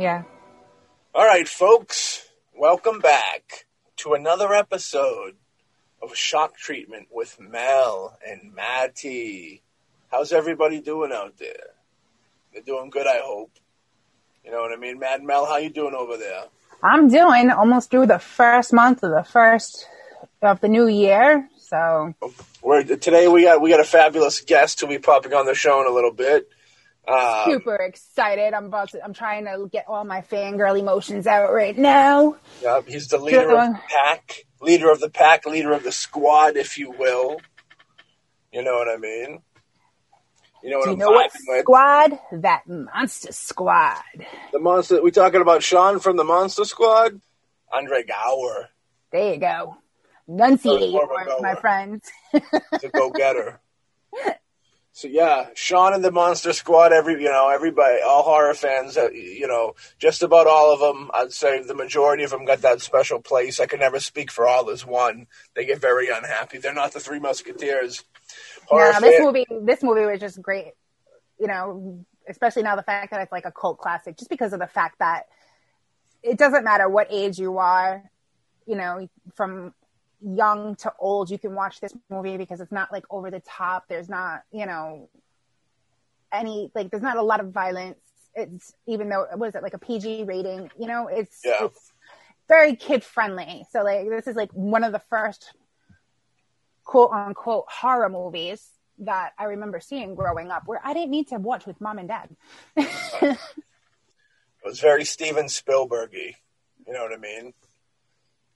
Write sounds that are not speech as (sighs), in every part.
Yeah. All right, folks, welcome back to another episode of Shock Treatment with Mel and Matty. How's everybody doing out there? They're doing good, I hope. You know what I mean? Mad Mel, how you doing over there? I'm doing almost through the first month of the first of the new year. So We're, today we got we got a fabulous guest who'll be popping on the show in a little bit. Um, super excited. I'm about to, I'm trying to get all my fangirl emotions out right now. yeah, he's the leader of the pack, leader of the pack, leader of the squad, if you will. You know what I mean? You know what Do you I'm know what vibing with? squad? That monster squad. The monster. We talking about Sean from the Monster Squad? Andre Gower, There you go. Enunciate, More of a my, my friends. to go getter. (laughs) So yeah, Sean and the Monster Squad. Every you know, everybody, all horror fans. Uh, you know, just about all of them. I'd say the majority of them got that special place. I can never speak for all as one. They get very unhappy. They're not the Three Musketeers. Horror No, this fan- movie, this movie was just great. You know, especially now the fact that it's like a cult classic, just because of the fact that it doesn't matter what age you are. You know, from young to old, you can watch this movie because it's not like over the top. There's not, you know, any like there's not a lot of violence. It's even though what is it like a PG rating? You know, it's Yeah. it's very kid friendly. So like this is like one of the first quote unquote horror movies that I remember seeing growing up where I didn't need to watch with mom and dad. (laughs) It was very Steven Spielbergy. You know what I mean?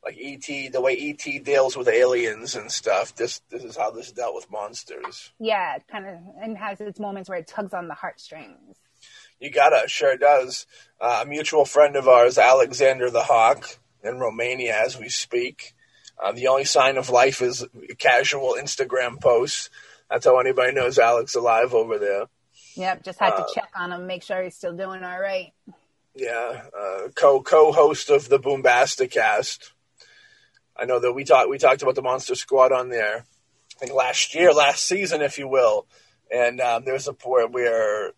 Like E.T., the way E.T. deals with aliens and stuff. This this is how this dealt with monsters. yeah, it kind of and has its moments where it tugs on the heartstrings. You gotta, sure it does. Uh, a mutual friend of ours, Alexander the Hawk, in Romania as we speak. Uh, the only sign of life is casual Instagram posts. That's how anybody knows Alex alive over there. Yep, just had Uh, to check on him, make sure he's still doing all right. Yeah, uh, co co host of the Boombasticast. I know that we talked we talked about the Monster Squad on there. I think last year, last season, if you will. And um, there's a point where uh,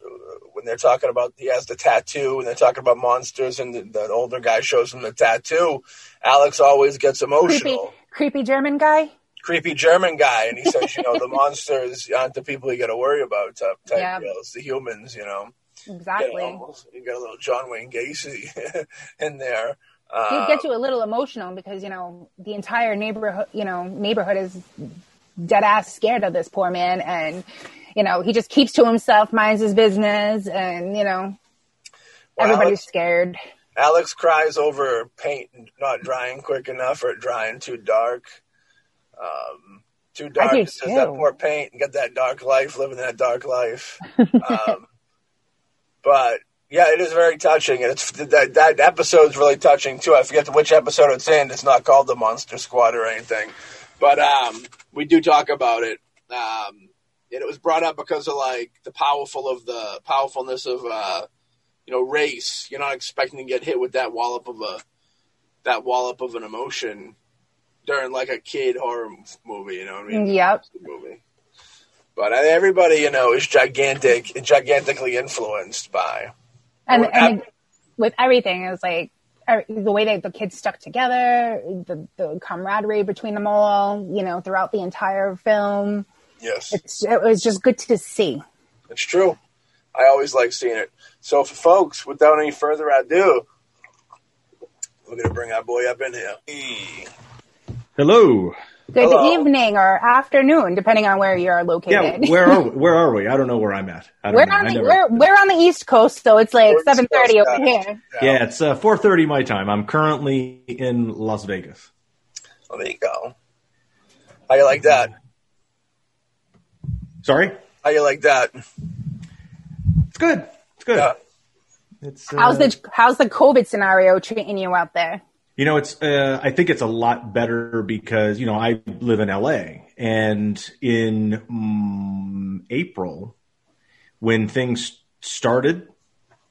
when they're talking about he has the tattoo and they're talking about monsters and the, the older guy shows him the tattoo. Alex always gets Creepy, emotional. creepy German guy. Creepy German guy, and he says, you know, the (laughs) monsters aren't the people you got to worry about. Type, type Yeah. deal. It's the humans, you know. Exactly. You, almost, you got a little John Wayne Gacy (laughs) in there. Uh, get you a little emotional because you know the entire neighborhood, you know, neighborhood is dead ass scared of this poor man, and you know he just keeps to himself, minds his business, and you know well, everybody's Alex, scared. Alex cries over paint not drying quick enough or drying too dark. Um, too dark. do It says that poor paint and got that dark life, living that dark life. um, (laughs) but yeah, it is very touching, and it's that that episode's really touching too. I forget which episode it's in. It's not called the Monster Squad or anything, but um, we do talk about it. Um, and it was brought up because of like the powerful of the powerfulness of uh, you know race. You're not expecting to get hit with that wallop of a that wallop of an emotion during like a kid horror movie. You know what I mean? Yep. movie. But uh, everybody, you know, is gigantic, gigantically influenced by. And, Well, and that- with everything, it was like er- the way that the kids stuck together, the, the camaraderie between them all, you know, throughout the entire film. Yes, It's, it was just good to see. it's true. I always like seeing it. So, for folks, without any further ado, we're gonna bring our boy up in here. Hello. Good Hello. evening or afternoon, depending on where you're located. Yeah, located. where are (laughs) we? Where are we? I don't know where I'm at. I don't we're know. on I the never- we're, we're on the East Coast, so it's like seven thirty over guys. here. yeah, it's uh, 4:30 my time. I'm currently in Las Vegas. Well, there you go. How you like that? Sorry. How you like that? It's good. It's good. Yeah. It's uh, How's the how's the COVID scenario treating you out there? You know, it's. Uh, I think it's a lot better because you know I live in LA, and in mm, April, when things started,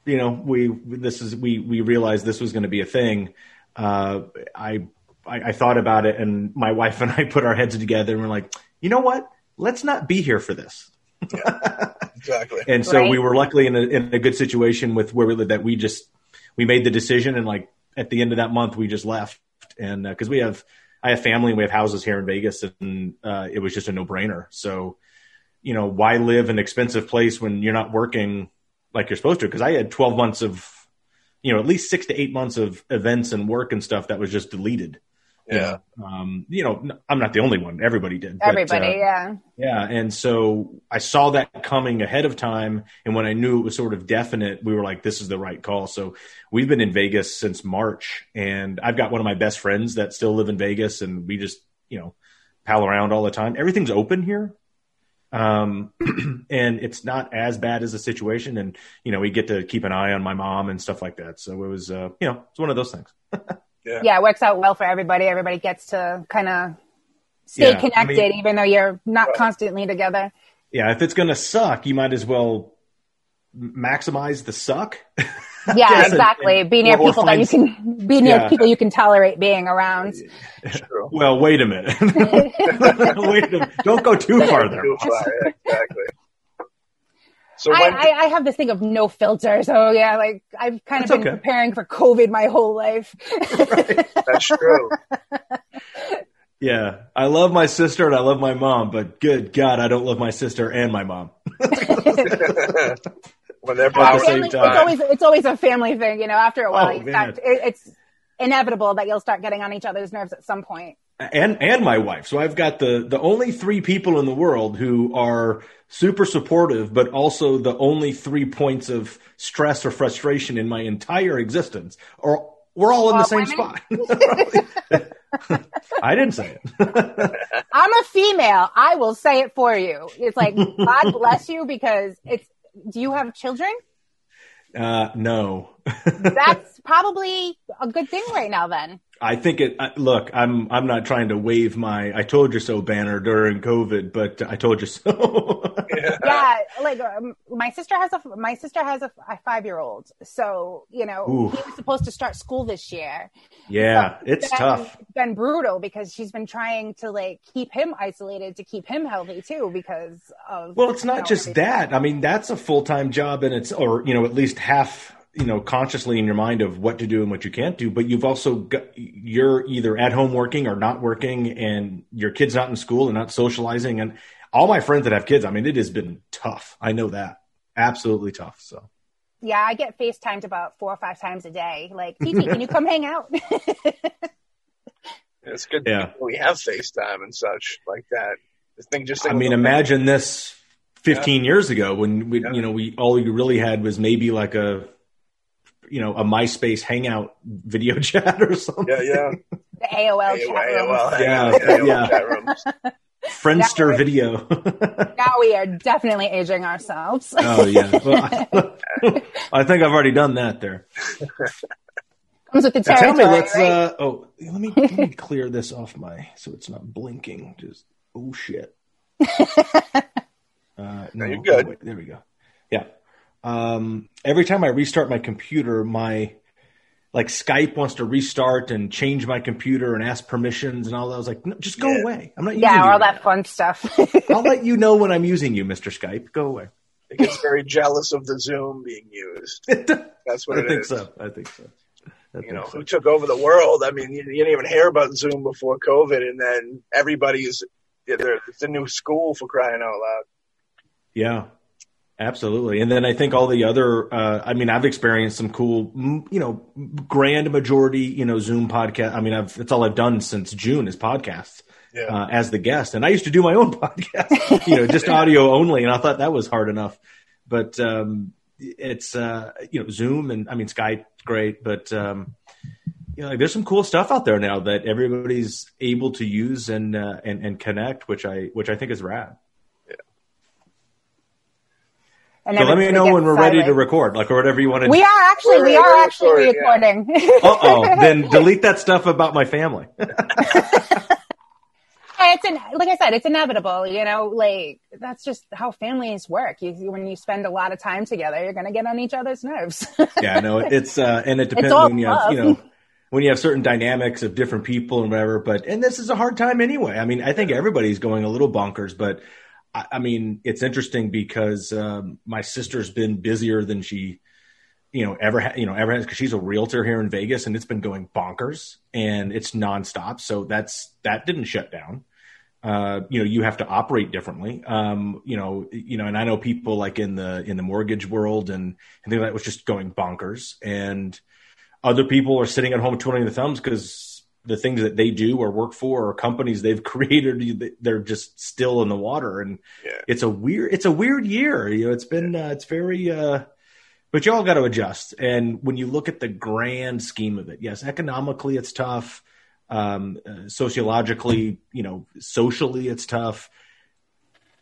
you know, we this is we we realized this was going to be a thing. Uh, I, I I thought about it, and my wife and I put our heads together, and we're like, you know what? Let's not be here for this. Exactly. (laughs) And so Right. we were luckily in a, in a good situation with where we lived that we just we made the decision, and like at the end of that month, we just left, and because uh, we have I have family and we have houses here in Vegas, and uh, it was just a no brainer. So, you know, why live in an expensive place when you're not working like you're supposed to? Because I had 12 months of, you know, at least six to eight months of events and work and stuff that was just deleted. Yeah. Um, you know, I'm not the only one. Everybody did. Everybody, but, uh, yeah. Yeah. And so I saw that coming ahead of time. And when I knew it was sort of definite, we were like, this is the right call. So we've been in Vegas since March. And I've got one of my best friends that still live in Vegas. And we just, you know, pal around all the time. Everything's open here. Um, (clears throat) and it's not as bad as a situation. And, you know, we get to keep an eye on my mom and stuff like that. So it was, uh, you know, it's one of those things. (laughs) yeah. yeah, it works out well for everybody. Everybody gets to kind of stay yeah, connected, I mean, even though you're not right. constantly together. Yeah, if it's going to suck, you might as well maximize the suck. Yeah, (laughs) exactly. And, be near people that you can be near yeah. people you can tolerate being around. (laughs) Well, wait a minute. (laughs) wait a minute. Don't go too far there. Too far. exactly. So I, I, I, have this thing of no filter. So yeah, like I've kind of been okay. preparing for COVID my whole life. right. That's true. (laughs) Yeah, I love my sister and I love my mom, but good God, I don't love my sister and my mom. (laughs) when they're both the same time. It's always it's always a family thing, you know. After a oh, while, oh, start, it, it's inevitable that you'll start getting on each other's nerves at some point and and my wife. So I've got the the only three people in the world who are super supportive, but also the only three points of stress or frustration in my entire existence. Or we're all in the same spot. (laughs) I didn't say it. (laughs) I'm a female. I will say it for you. It's like God bless you because it's. Do you have children? Uh, no. (laughs) That's probably a good thing right now. Then I think it. Look, I'm I'm not trying to wave my "I told you so" banner during COVID, but I told you so. yeah. (laughs) yeah, like um, my sister has a my sister has a, a five year old, so you know Ooh. he was supposed to start school this year. Yeah, it's been, tough. It's been brutal because she's been trying to like keep him isolated to keep him healthy too because of. Well, it's not know, just that. I mean, that's a full time job, and it's or you know at least half you know consciously in your mind of what to do and what you can't do but you've also got you're either at home working or not working and your kid's not in school and not socializing. And all my friends that have kids i mean it has been tough. I know that. Absolutely tough. So. Yeah i get facetimed about four or five times a day. Like Titi can you come hang out? (laughs) It's good yeah. we have facetime and such like that. The thing just i mean imagine this 15 yeah. years ago when we, yeah. you know, we all you really had was maybe like a you know a MySpace Hangout video (laughs) chat or something. Yeah, yeah. The AOL, AOL chat rooms. yeah, AOL yeah. Chat rooms. Friendster now video. (laughs) now we are definitely aging ourselves. oh yeah, well, I, (laughs) I, think I've already done that there. Comes with the territory. Now tell me, let's. Right? Uh, oh, let me let me clear this off my so it's not blinking. Just oh shit. Uh, no, you're good. Oh, wait, there we go. Yeah um, every time I restart my computer, my like Skype wants to restart and change my computer and ask permissions and all that. I was like, no, just go yeah. away. I'm not. Using. Yeah, all right that now. fun stuff. (laughs) I'll let you know when I'm using you, Mr. Skype. Go away. It gets very jealous of the Zoom being used. (laughs) That's what I think is. so. I think so. I you know, so. who took over the world? I mean, you, you, didn't even hear about Zoom before COVID, and then everybody's it's a new school for crying out loud. Yeah, Absolutely. And then I think all the other, uh, I mean, I've experienced some cool, you know, grand majority, you know, Zoom podcast. I mean, I've, that's all I've done since June is podcasts yeah. uh, as the guest. And I used to do my own (laughs) podcast, you know, just audio only. And I thought that was hard enough. But, um, it's, uh, you know, Zoom and I mean, Skype, great. But, um, you know, like there's some cool stuff out there now that everybody's able to use and, uh, and, and connect, which I, which I think is rad. And so let me know when we're silent. ready to record, like or whatever you want to. We do. are actually, we are actually recording. Yeah. uh oh, (laughs) then delete that stuff about my family. (laughs) it's an, like I said, it's inevitable. You know, like that's just how families work. You, when you spend a lot of time together, you're going to get on each other's nerves. (laughs) yeah, no, it's uh, and it depends when you have, you know when you have certain dynamics of different people and whatever. But and this is a hard time anyway. I mean, I think everybody's going a little bonkers, but I, I mean, it's interesting because um, my sister's been busier than she you know ever ha- you know ever has because she's a realtor here in Vegas and it's been going bonkers and it's nonstop. So that's that didn't shut down. Uh, you know, you have to operate differently. Um, you know, you know, and I know people like in the in the mortgage world and and things like that was just going bonkers, and other people are sitting at home twiddling the thumbs because the things that they do or work for or companies they've (laughs) created they're just still in the water. And Yeah. it's a weird it's a weird year. You know it's been uh, it's very uh but you all got to adjust. And when you look at the grand scheme of it yes economically it's tough. Um uh, sociologically you know socially it's tough.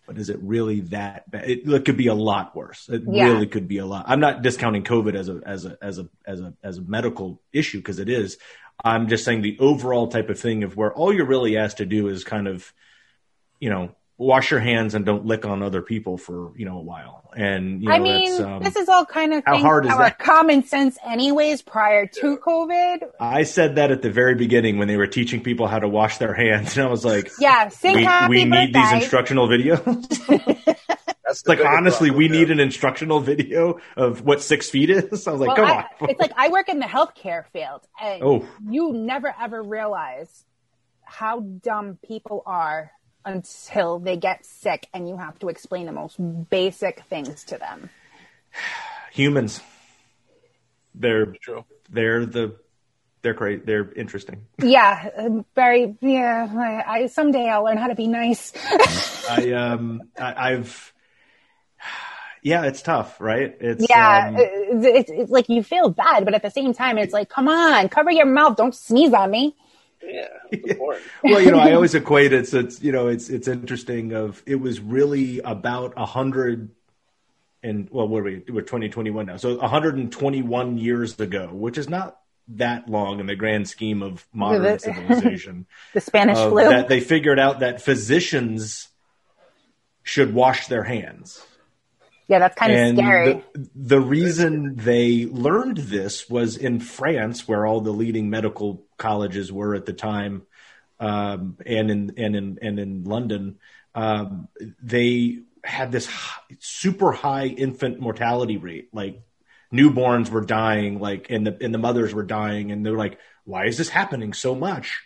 But is it really that bad it, it could be a lot worse. It Yeah. really could be a lot. I'm not discounting covid as a as a as a as a as a medical issue because it is i'm just saying the overall type of thing of where all you're really asked to do is kind of you know wash your hands and don't lick on other people for you know a while. And you know I mean, that's, um, this is all kind of how hard is that? common sense anyways prior to COVID. i said that at the very beginning when they were teaching people how to wash their hands and i was like Yeah, sing we, happy we need these instructional videos (laughs) That's the like bigger honestly we problem, need an instructional video of what six feet is (laughs) i was like Well, come I- on it's like I work in the healthcare field, and Oh. you never ever realize how dumb people are until they get sick, and you have to explain the most basic things to them. (sighs) humans they're True. they're the they're great they're interesting Yeah, um, very. Yeah, I, I someday I'll learn how to be nice. (laughs) i um I, i've yeah it's tough right it's yeah, um, it's, it's, it's like you feel bad, but at the same time, it's like, come on, cover your mouth, don't sneeze on me. Yeah. It's (laughs) well, you know, I always equate it. So it's you know, it's it's interesting. Of it was really about a hundred and well, what are we? We're twenty twenty one now, so one hundred and twenty one years ago, which is not that long in the grand scheme of modern civilization. (laughs) The Spanish of flu. that they figured out that physicians should wash their hands. Yeah, that's kind of scary. the, the reason they learned this was in France, where all the leading medical colleges were at the time, um, and in and in and in London, um, they had this hi- super high infant mortality rate. Like newborns were dying, like and the and the mothers were dying, and they're like, "Why is this happening so much?"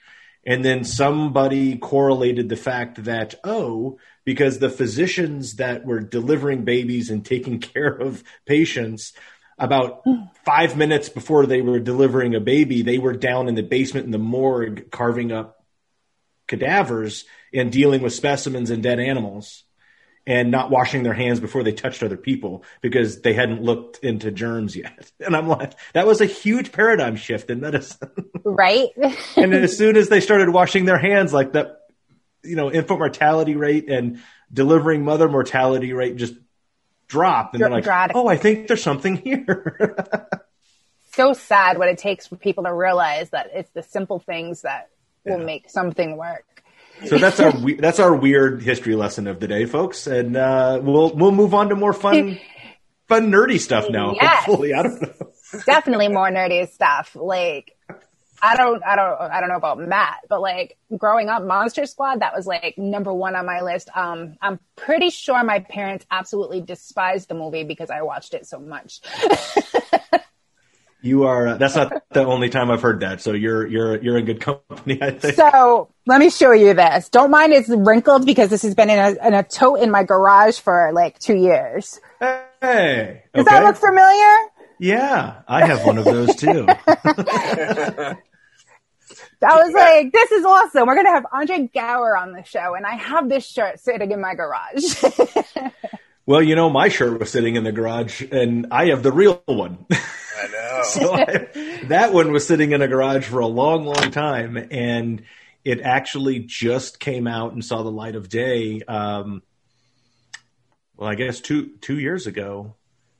And then somebody correlated the fact that, oh, because the physicians that were delivering babies and taking (laughs) care of patients, about five minutes before they were delivering a baby, they were down in the basement in the morgue carving up cadavers and dealing with specimens and dead animals and not washing their hands before they touched other people because they hadn't looked into germs yet. (laughs) And I'm like, that was a huge paradigm shift in medicine. (laughs) right? and as soon as they started washing their hands, like that, you know, infant mortality rate and delivering mother mortality rate just dropped. And they're like, oh, I think there's something here. (laughs) so sad what it takes for people to realize that it's the simple things that will Yeah. make something work. so that's our we- that's our weird history lesson of the day, folks. And uh, we'll we'll move on to more fun, (laughs) fun nerdy stuff now. Yes. Hopefully, I don't know. Definitely more nerdy stuff. Like I don't I don't I don't know about Matt, but like growing up Monster Squad that was like number 1 on my list. Um I'm pretty sure my parents absolutely despised the movie because I watched it so much. (laughs) You are. Uh, that's not the only time I've heard that. So you're you're you're in good company. I think. So let me show you this. Don't mind it's wrinkled because this has been in a, in a tote in my garage for like two years. Hey. Does okay. that look familiar? Yeah, I have one of those too. (laughs) (laughs) I was like, this is awesome. We're going to have Andre Gower on the show, and I have this shirt sitting in my garage. (laughs) well, you know, my shirt was sitting in the garage, and I have the real one. I know. (laughs) so I, that one was sitting in a garage for a long, long time, and it actually just came out and saw the light of day. Um, well, I guess two two years ago,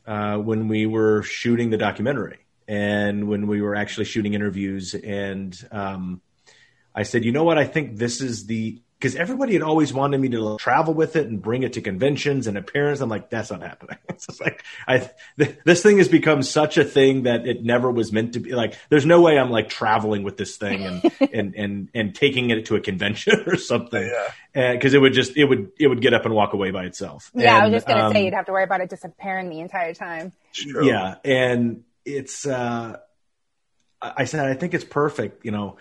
uh, when we were shooting the documentary, and when we were actually shooting interviews, and um, I said, you know what, I think this is the because everybody had always wanted me to travel with it and bring it to conventions and appearances. I'm like, that's not happening. (laughs) It's just like I, th- this thing has become such a thing that it never was meant to be. Like, there's no way I'm like traveling with this thing and (laughs) and and and taking it to a convention (laughs) or something. Yeah. Because it would just it would it would get up and walk away by itself. yeah, I was just going to um, say you'd have to worry about it disappearing the entire time. It's true. yeah, and it's uh, I said I think it's perfect. You know,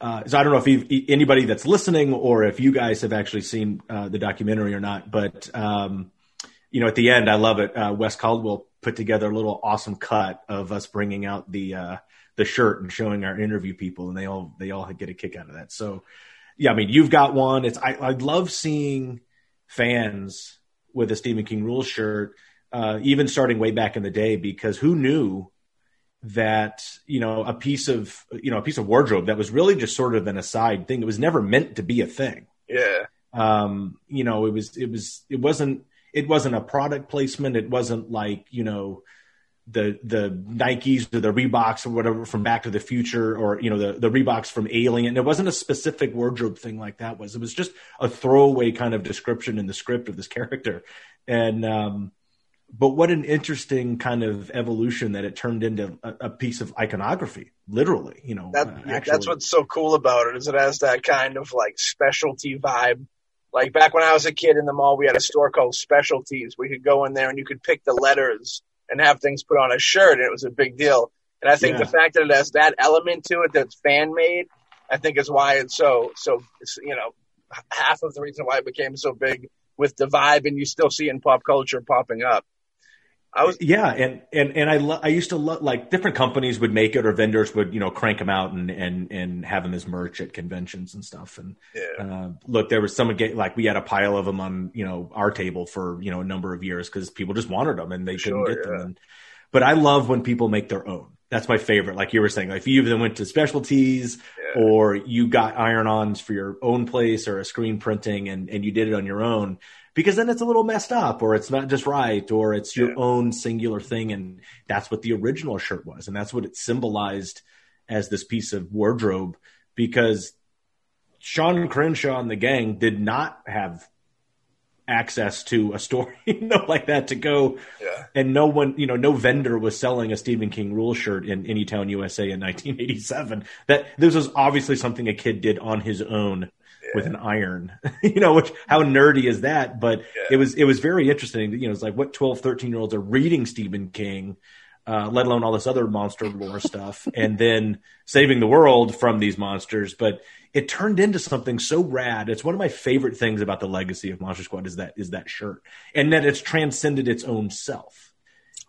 uh, so I don't know if anybody that's listening or if you guys have actually seen uh, the documentary or not, but um, you know, at the end, I love it. Uh, Wes Caldwell put together a little awesome cut of us bringing out the uh, the shirt and showing our interview people, and they all they all get a kick out of that. So, yeah, I mean, you've got one. It's I, I love seeing fans with a Stephen King rules shirt, uh, even starting way back in the day, because who knew that you know a piece of you know a piece of wardrobe that was really just sort of an aside thing. It was never meant to be a thing. Yeah. Um, you know, it was it was it wasn't it wasn't a product placement. It wasn't like you know the the Nikes or the Reeboks or whatever from Back to the Future or you know the the Reeboks from Alien. It wasn't a specific wardrobe thing like that. Was it was just a throwaway kind of description in the script of this character, and um, but what an interesting kind of evolution that it turned into a, a piece of iconography, literally. You know, that, uh, that's what's so cool about it is it has that kind of like specialty vibe like back when I was a kid in the mall, we had a store called Specialties. We could go in there and you could pick the letters and have things put on a shirt, and it was a big deal. And I think yeah. the fact that it has that element to it that's fan made, I think is why it's so so. It's, you know, half of the reason why it became so big with the vibe, and you still see in pop culture popping up. I was yeah, and and and I lo- I used to love like different companies would make it or vendors would you know crank them out and and and have them as merch at conventions and stuff. And yeah. uh, look, there was some get like we had a pile of them on you know our table for you know a number of years because people just wanted them and they couldn't get yeah. them. And, but I love when people make their own. That's my favorite. Like you were saying, like if you even went to specialties yeah. or you got iron-ons for your own place or a screen printing and and you did it on your own because then it's a little messed up or it's not just right or it's your yeah. own singular thing and that's what the original shirt was and that's what it symbolized as this piece of wardrobe because Sean Crenshaw and the gang did not have access to a store (laughs) you know like that to go yeah. and no one you know no vendor was selling a Stephen King rule shirt in Anytown USA in 1987 that this was obviously something a kid did on his own with an iron, (laughs) you know, which how nerdy is that? But yeah. it was, it was very interesting. You know, it's like what 12, 13 year olds are reading Stephen King, uh, let alone all this other monster lore stuff (laughs) and then saving the world from these monsters. But it turned into something so rad. It's one of my favorite things about the legacy of Monster Squad is that, is that shirt and that it's transcended its own self.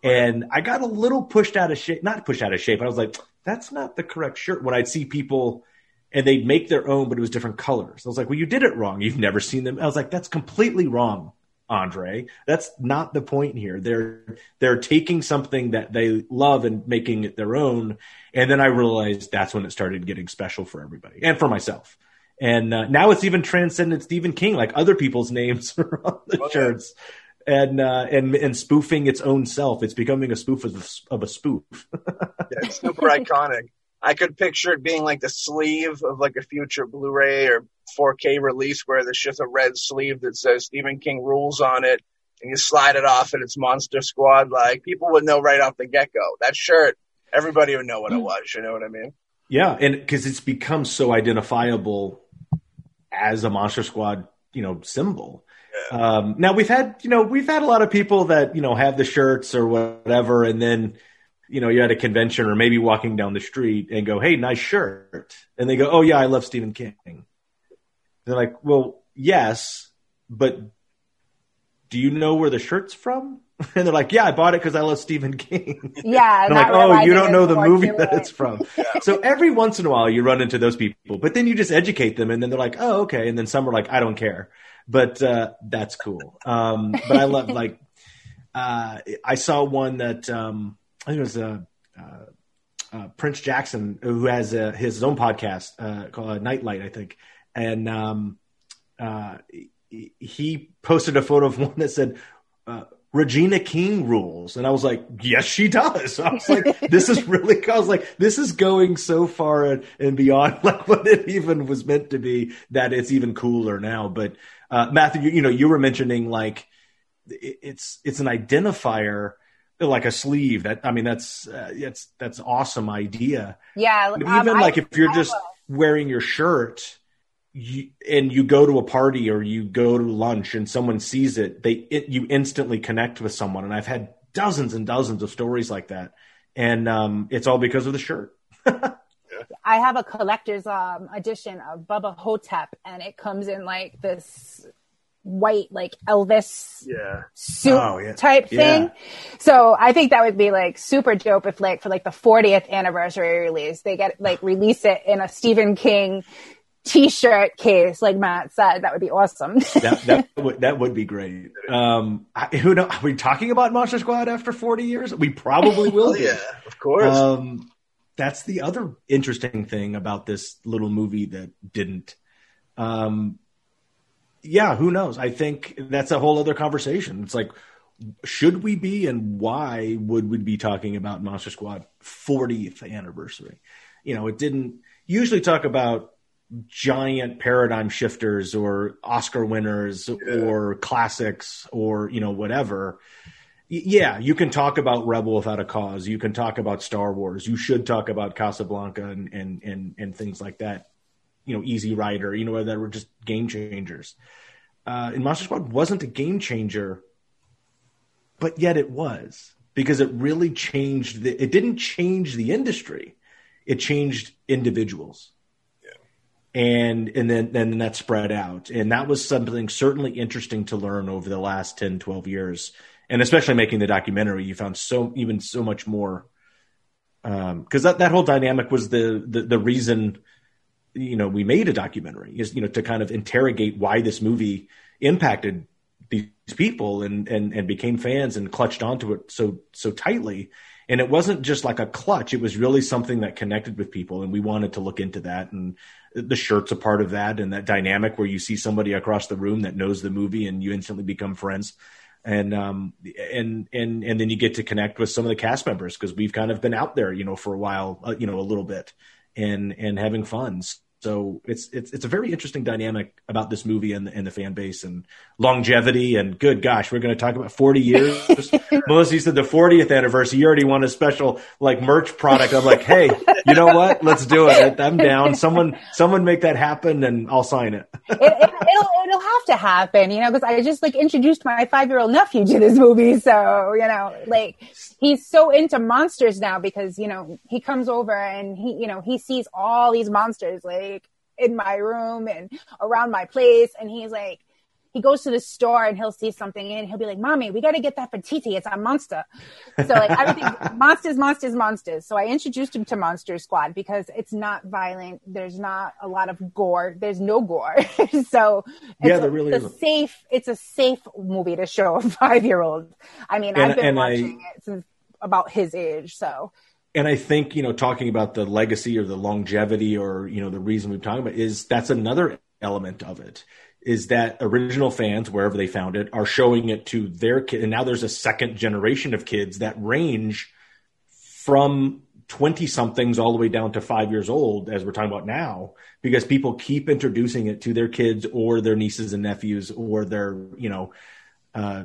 And I got a little pushed out of shape, not pushed out of shape, I was like, that's not the correct shirt. When I'd see people, and they'd make their own, but it was different colors. I was like, well, you did it wrong. You've never seen them. I was like, that's completely wrong, Andre. That's not the point here. They're they're taking something that they love and making it their own. And then I realized that's when it started getting special for everybody and for myself. And uh, now it's even transcended Stephen King. Like other people's (laughs) names are on the okay. shirts. And, uh, and and spoofing its own self, it's becoming a spoof of, of a spoof. (laughs) yeah, it's super iconic. I could picture it being like the sleeve of like a future Blu-ray or 4K release where there's just a red sleeve that says Stephen King rules on it, and you slide it off and it's Monster Squad. Like people would know right off the get-go. That shirt, everybody would know what it mm. was. You know what I mean? Yeah, and because it's become so identifiable as a Monster Squad, you know, symbol. Yeah. Um, now we've had, you know, we've had a lot of people that you know have the shirts or whatever, and then you know, you're at a convention or maybe walking down the street and go, Hey, nice shirt. And they go, Oh yeah, I love Stephen King. They're like, well, yes, but do you know where the shirt's from? (laughs) And they're like, yeah, I bought it because I love Stephen King. (laughs) Yeah. I'm like, oh, you don't know the movie that it's from. (laughs) so every once in a while you run into those people, but then you just educate them and then they're like, oh, okay. And then some are like, I don't care, but, uh, that's cool. Um, but I love like, uh, I saw one that, um, it was uh, uh, uh, Prince Jackson, who has uh, his own podcast uh, called Nightlight, I think, and um, uh, he posted a photo of one that said. Regina King rules. And I was like, yes, she does. (laughs) I was like, this is really, I was like, this is going so far and, beyond like (laughs) what it even was meant to be that it's even cooler now. But, uh, Matthew, you, you know, you were mentioning like, it, it's, it's an identifier like a sleeve. That I mean, that's uh, that's that's awesome idea. Yeah, um, even like I, if you're just wearing your shirt. You, and you go to a party or you go to lunch and someone sees it, they it, you instantly connect with someone. And I've had dozens and dozens of stories like that. and um, it's all because of the shirt. (laughs) I have a collector's um, edition of Bubba Ho-Tep, and it comes in like this white, like Elvis Yeah. suit Oh, yeah. type Yeah. thing. So I think that would be like super dope if like for like the 40th anniversary release, they get like release it in a Stephen King t-shirt case, like Matt said. That would be awesome. (laughs) that that would that would be great. Um, I, who know? Are we talking about Monster Squad after forty years? We probably (laughs) will. Oh yeah, of course. Um, that's the other interesting thing about this little movie that didn't. Um, yeah, who knows? I think that's a whole other conversation. It's like, should we be, and why would we be talking about Monster Squad 40th anniversary? You know, it didn't usually talk about giant paradigm shifters or Oscar winners or classics or you know whatever. Yeah, you can talk about Rebel Without a Cause. You can talk about Star Wars. You should talk about Casablanca and and and, and things like that. You know, Easy Rider. You know, that were just game changers. Uh, and Monster Squad wasn't a game changer, but yet it was because it really changed. The, it didn't change the industry; it changed individuals and and then then that spread out and that was something certainly interesting to learn over the last 10 12 years and especially making the documentary you found so even so much more because that, that whole dynamic was the, the the reason you know we made a documentary is you know to kind of interrogate why this movie impacted these people and and and became fans and clutched onto it so so tightly. And it wasn't just like a clutch. It was really something that connected with people and we wanted to look into that. And the shirt's a part of that and that dynamic where you see somebody across the room that knows the movie and you instantly become friends. And um and and and then you get to connect with some of the cast members because we've kind of been out there you know for a while uh, you know a little bit and and having fun so it's it's it's a very interesting dynamic about this movie and, and the fan base and longevity and good gosh we're going to talk about 40 years. (laughs) Melissa you said the 40th anniversary. You already want a special like merch product. I'm like hey you know what? Let's do it. I'm down. Someone someone make that happen and i'll sign it. It, it, it'll it'll have to happen, you know, because I just like introduced my five year old nephew to this movie, so you know, like he's so into monsters now because you know he comes over and he you know he sees all these monsters like in my room and around my place, and he's like. He goes to the store and he'll see something and he'll be like, "Mommy, we got to get that for Titi. It's a monster." So like everything, (laughs) monsters, monsters, monsters. So I introduced him to Monster Squad because it's not violent. There's not a lot of gore. There's no gore. (laughs) so it's Yeah, a, there really it's a isn't. safe. It's a safe movie to show (laughs) a five year old. I mean, And- I've been and I- watching it since about his age. So and I think you know talking about the legacy or the longevity or you know the reason we're talking about is that's another element of it is that original fans wherever they found it are showing it to their kid and now there's a second generation of kids that range from 20 somethings all the way down to 5 years old as we're talking about now because people keep introducing it to their kids or their nieces and nephews or their you know uh,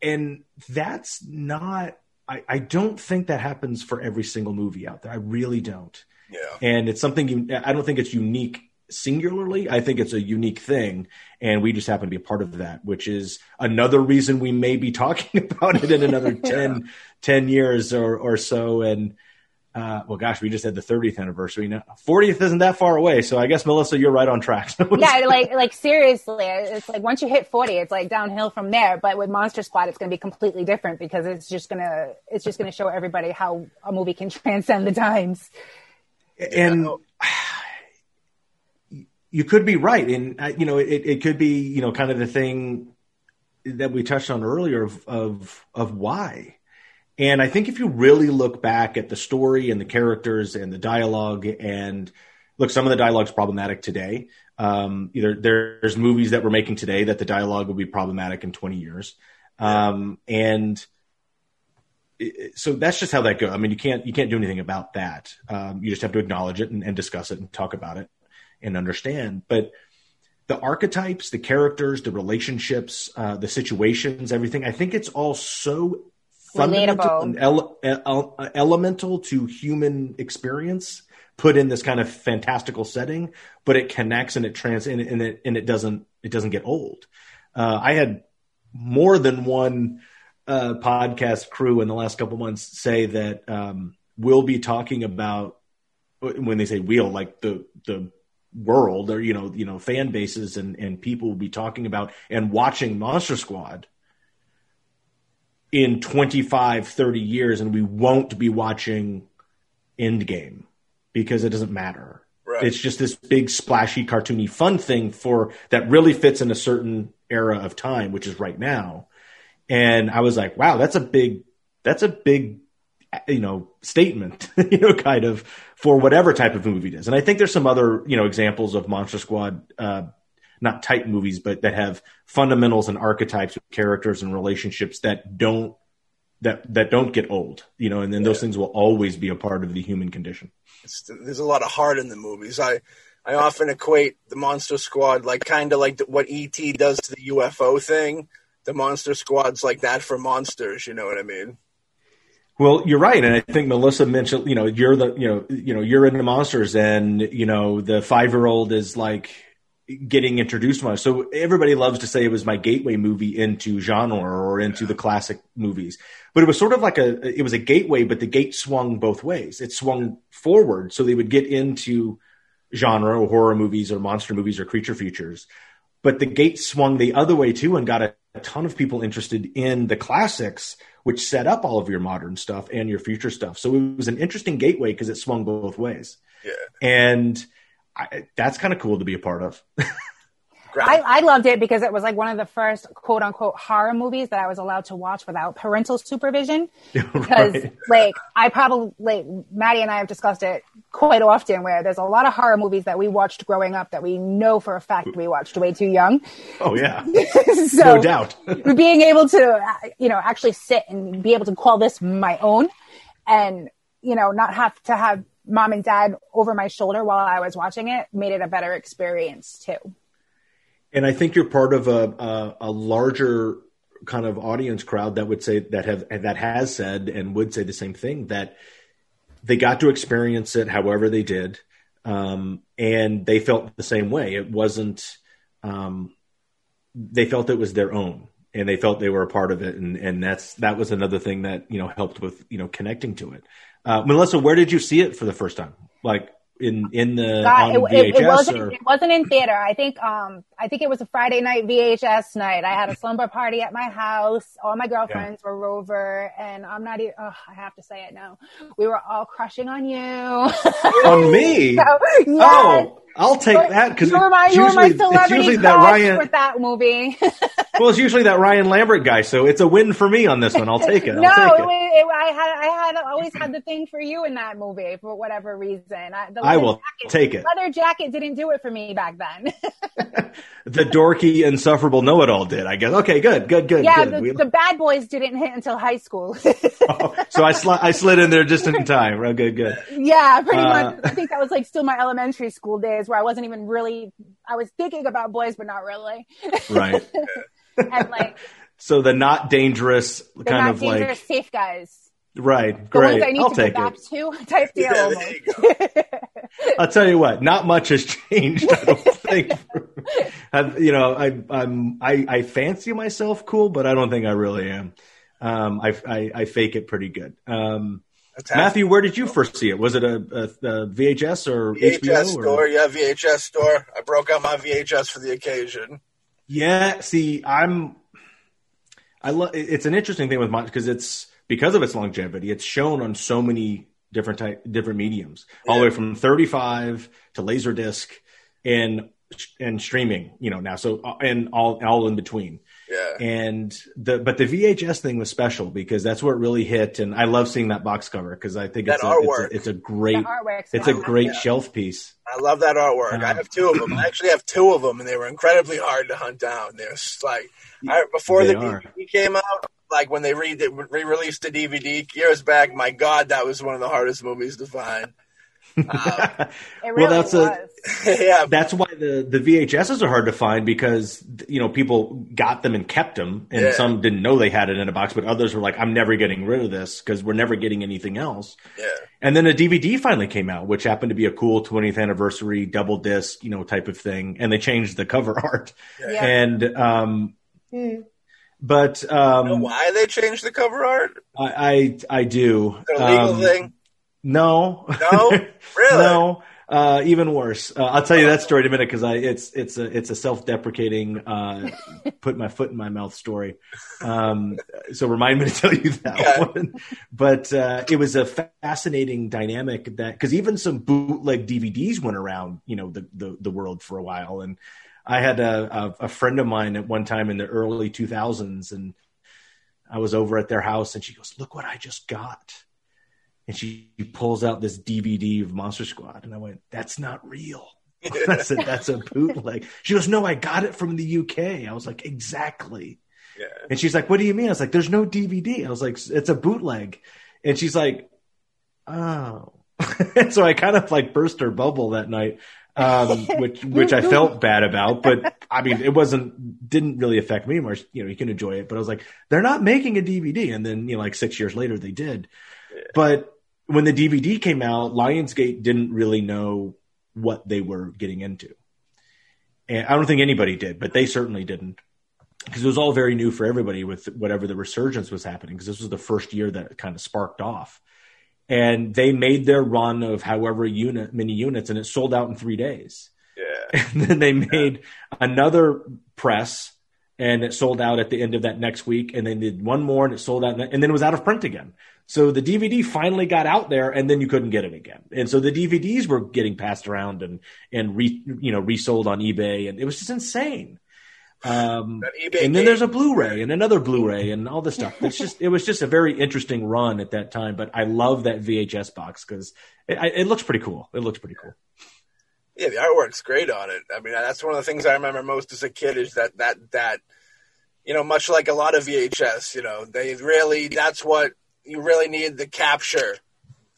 and that's not I, I don't think that happens for every single movie out there. I really don't. yeah. And it's something you, I don't think it's unique singularly. I think it's a unique thing. And we just happen to be a part of that, which is another reason we may be talking (laughs) about it in another (laughs) 10, 10 years or, or so. And, uh, well, gosh, we just had the 30th anniversary now. 40th isn't that far away. So I guess, Melissa, you're right on track. (laughs) yeah, like like seriously, it's like once you hit forty, it's like downhill from there. But with Monster Squad, it's going to be completely different because it's just gonna it's just gonna show everybody how a movie can (laughs) transcend the times. and you could be right and uh, you know it, it could be you know kind of the thing that we touched on earlier of, of of why and i think if you really look back at the story and the characters and the dialogue and look some of the dialogue's problematic today um, either there's movies that we're making today that the dialogue will be problematic in 20 years um, and it- so that's just how that goes. I mean, you can't you can't do anything about that. Um, you just have to acknowledge it and, and discuss it and talk about it and understand. But the archetypes, the characters, the relationships, uh, the situations, everything. I think it's all so fundamental and ele- ele- elemental to human experience. Put in this kind of fantastical setting, but it connects and it trans and and it and it doesn't it doesn't get old. Uh, I had more than one uh, podcast crew in the last couple months say that um, we'll be talking about when they say we'll like the the world or you know you know fan bases and and people will be talking about and watching Monster Squad in 25 30 years and we won't be watching Endgame because it doesn't matter. Right. It's just this big splashy cartoony fun thing for that really fits in a certain era of time which is right now and I was like, wow, that's a big, that's a big, you know, statement, (laughs) you know, kind of for whatever type of movie it is. And I think there's some other, you know, examples of Monster Squad, uh, not type movies, but that have fundamentals and archetypes of characters and relationships that don't that that don't get old, you know, and then those things will always be a part of the human condition. It's, there's a lot of heart in the movies. I I often equate the Monster Squad like kind of like what ET does to the UFO thing the monster squads like that for monsters. You know what I mean? Well, you're right, and I think Melissa mentioned, you know, you're the, you know, you know, you're into monsters, and you know, the five year old is like getting introduced to. So everybody loves to say it was my gateway movie into genre or into yeah. the classic movies, but it was sort of like a, it was a gateway, but the gate swung both ways. It swung forward, so they would get into genre or horror movies or monster movies or creature features, but the gate swung the other way too and got a a ton of people interested in the classics, which set up all of your modern stuff and your future stuff. So it was an interesting gateway because it swung both ways. Yeah. And I, that's kind of cool to be a part of. (laughs) I, I, loved it because it was like one of the first quote unquote horror movies that I was allowed to watch without parental supervision. (laughs) Because right. like I probably like Maddie and I have discussed it quite often where there's a lot of horror movies that we watched growing up that we know for a fact we watched way too young. Oh yeah. (laughs) so no doubt. being able to you know actually sit and be able to call this my own and you know not have to have mom and dad over my shoulder while I was watching it made it a better experience too. And I think you're part of a, a, a larger kind of audience crowd that would say that have that has said and would say the same thing that they got to experience it however they did, um, and they felt the same way. It wasn't. Um, they felt it was their own, and they felt they were a part of it, and and that's that was another thing that you know helped with you know connecting to it. Uh, Melissa, where did you see it for the first time? Like in in the God, it, it, it, wasn't or? it wasn't in theater. I think um I think it was a Friday night VHS night. I had a slumber party at my house. All my girlfriends yeah. were over, and I'm not even. Oh, I have to say it now. We were all crushing on you. on me? (laughs) so, yes. Oh. I'll take that because you're my, you're my celebrity usually that Ryan with that movie. (laughs) well, it's usually that Ryan Lambert guy, so it's a win for me on this one. I'll take it. no, take it. It, I had I had always had the thing for you in that movie for whatever reason. I, I will jacket, take it. Leather jacket didn't do it for me back then. (laughs) (laughs) the dorky, insufferable know-it-all did, I guess. Okay, good, good, good. Yeah, good. The, we... the, bad boys didn't hit until high school. oh, so I, sl- I slid in there just in time. Good, good. Yeah, pretty uh, much. I think that was like still my elementary school days where I wasn't even really really I was thinking about boys, but not really. Right. (laughs) and like so the not dangerous the kind not of dangerous like safe guys. Right, the great. Ones I need I'll to take go back it. to (laughs) type deal. Yeah, (laughs) I'll tell you what, not much has changed. I don't think. I, you know, I, I'm I, I fancy myself cool, but I don't think I really am. Um, I, I, I fake it pretty good. Um, Matthew, where did you first see it? Was it a, a, a VHS or VHS HBO store? Or? Yeah, VHS store. I broke out my VHS for the occasion. Yeah, see, I'm. I love. It's an interesting thing with mine because it's because of its longevity. It's shown on so many different type, different mediums, all the way from 35 to Laserdisc, and and streaming. You know now, so uh, and all all in between. Yeah. And the but the VHS thing was special because that's where it really hit, and I love seeing that box cover because I think it's a, it's a, it's a great it's a great yeah. shelf piece. I love that artwork. Uh, I have two of them. I actually have two of them, and they were incredibly hard to hunt down. They're like I, before the are. DVD came out, like when they re-released the DVD years back. My God, that was one of the hardest movies to find. (laughs) Uh, really well, that's was. a (laughs) yeah. That's why the the VHSs are hard to find because you know people got them and kept them, and yeah. some didn't know they had it in a box, but others were like, "I'm never getting rid of this because we're never getting anything else." Yeah. And then a DVD finally came out, which happened to be a cool 20th anniversary double disc, you know, type of thing, and they changed the cover (laughs) art. Yeah. And um, mm But um, You know why they changed the cover art? I, I I do. The legal Um, thing? No, No? Really? (laughs) no. Uh, even worse. Uh, I'll tell you that story in a minute because I it's it's a it's a self deprecating uh, put my foot in my mouth story. Um, so remind me to tell you that Yeah. one. But uh, it was a fascinating dynamic that because even some bootleg DVDs went around, you know, the, the the world for a while. And I had a, a a friend of mine at one time in the early two thousands, and I was over at their house, and she goes, "Look what I just got." And she pulls out this DVD of Monster Squad, and I went, "That's not real." (laughs) I said, "That's a bootleg." She goes, "No, I got it from the UK." I was like, "Exactly." Yeah. And she's like, "What do you mean?" I was like, "There's no DVD." I was like, "It's a bootleg," and she's like, "Oh." (laughs) so I kind of like burst her bubble that night, um, (laughs) which which I felt bad about, but I mean, it wasn't didn't really affect me much. You know, you can enjoy it, but I was like, they're not making a DVD, and then you know, like six years later, they did. But when the DVD came out, Lionsgate didn't really know what they were getting into. And I don't think anybody did, but they certainly didn't. Because it was all very new for everybody with whatever the resurgence was happening, because this was the first year that it kind of sparked off. And they made their run of however unit many units and it sold out in three days. Yeah. (laughs) And then they made another press and it sold out at the end of that next week. And then did one more and it sold out and then it was out of print again. So the DVD finally got out there and then you couldn't get it again. And so the DVDs were getting passed around and, and re, you know, resold on eBay and it was just insane. Um, and then game. there's a Blu-ray and another Blu-ray and all this stuff. It's just, it was just a very interesting run at that time, but I love that VHS box because it, it looks pretty cool. It looks pretty cool. Yeah, the artwork's great on it. I mean, that's one of the things I remember most as a kid is that that that you know, much like a lot of VHS, you know, they really that's what you really need the capture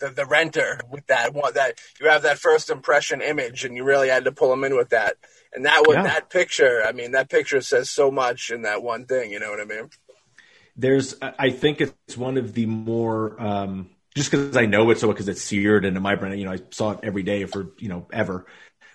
the, the renter with that one that you have that first impression image and you really had to pull them in with that. And that was Yeah. that picture, I mean, that picture says so much in that one thing, you know what I mean? there's i think it's one of the more um just because i know it so because it's seared into my brain you know i saw it every day for you know ever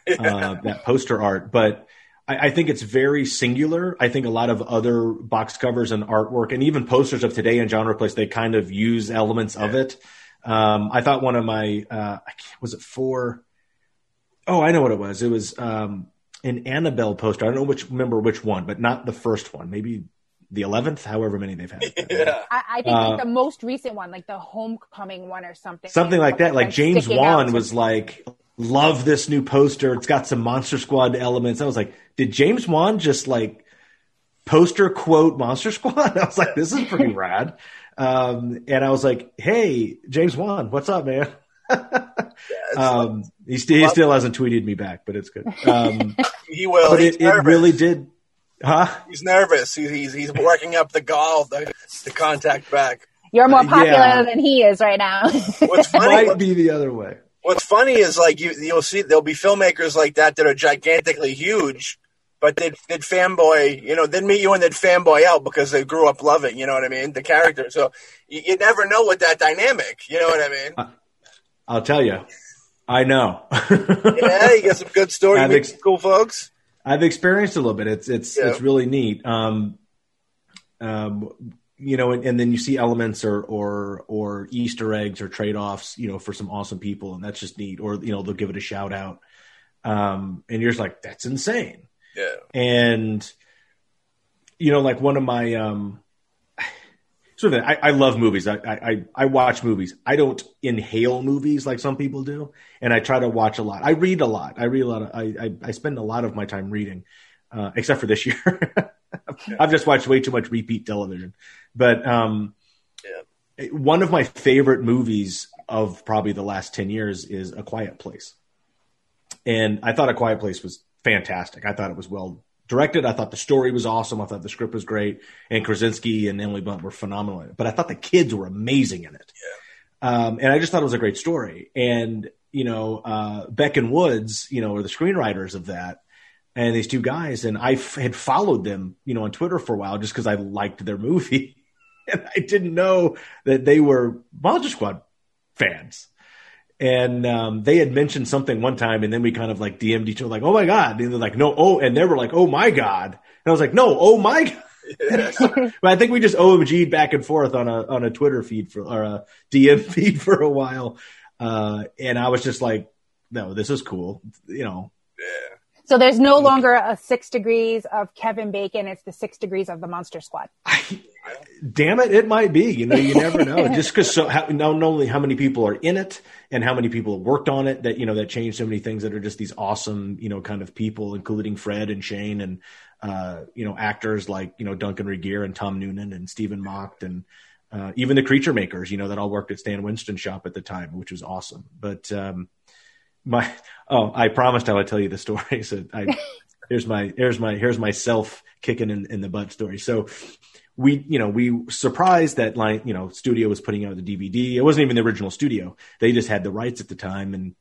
(laughs) uh, that poster art but I, I think it's very singular. I think a lot of other box covers and artwork and even posters of today in genre place they kind of use elements of it. Um i thought one of my uh I can't- was it for oh i know what it was. It was um an annabelle poster. I don't know which remember which one but not the first one. Maybe the 11th however many they've had. (laughs) Yeah. I, I think Uh, like the most recent one, like the homecoming one or something. something like that. Like James sticking Wan was like, "Love this new poster. It's got some Monster Squad elements." I was like, "Did James Wan just like poster quote Monster (laughs) Squad?" I was like, "This is pretty rad." Um, and I was like, "Hey, James Wan, what's up, man?" (laughs) It's- um, he, st- he still hasn't tweeted me back, but it's good. (laughs) Um, he will. but it, it really did, huh? He's nervous. He's he's, he's working up the gall to, to contact back. You're more popular Yeah. than he is right now. What's funny? Might be the other way. What's funny is like you you'll see there'll be filmmakers like that that are gigantically huge, but they'd, they'd fanboy, you know, they'd meet you and they'd fanboy out because they grew up loving, you know what I mean, the character. So you, you never know what that dynamic, you know what I mean? I'll tell you, I know. (laughs) Yeah, you got some good stories, I've you meet ex- some cool folks. I've experienced a little bit. It's it's Yeah. it's really neat. Um, um, you know, and, and then you see elements or or or Easter eggs or trade offs, you know, for some awesome people, and that's just neat. Or you know, they'll give it a shout out, um, and you're just like, that's insane. Yeah, And you know, like one of my um, (sighs) sort of, I, I love movies. I, I I watch movies. I don't inhale movies like some people do, and I try to watch a lot. I read a lot. I read a lot. Of, I, I I spend a lot of my time reading, uh, except for this year. (laughs) I've just watched way too much repeat television. But um, one of my favorite movies of probably the last ten years is A Quiet Place, and I thought A Quiet Place was fantastic. I thought it was well directed. I thought the story was awesome. I thought the script was great, and Krasinski and Emily Blunt were phenomenal. But I thought the kids were amazing in it. Um, and I just thought it was a great story. And you know, uh, Beck and Woods, you know, are the screenwriters of that. And these two guys, and I f- had followed them, you know, on Twitter for a while just because I liked their (laughs) movie, and I didn't know that they were Monster Squad fans and um, they had mentioned something one time, and then we kind of like DM'd each other, like, "Oh my god!" And they're like, "No, oh," and they were like, "Oh my god!" And I was like, "No, oh my god!" (laughs) but I think we just OMG'd back and forth on a on a Twitter feed for or a DM (laughs) feed for a while, uh, and I was just like, no, this is cool, you know. Yeah. So there's no longer a six degrees of Kevin Bacon. It's the six degrees of the Monster Squad. (laughs) Damn it, it might be. You know, you never know. (laughs) Just because so how, not only how many people are in it and how many people have worked on it that you know that changed so many things that are just these awesome you know kind of people, including Fred and Shane and uh, you know actors like you know Duncan Regehr and Tom Noonan and Stephen Macht and uh, even the creature makers. You know that all worked at Stan Winston's shop at the time, which was awesome. But um, my oh, I promised I would tell you the story. (laughs) So I here's my here's my here's my self kicking in, in the butt story. So we you know we surprised that like you know studio was putting out the dvd it wasn't even the original studio. They just had the rights at the time and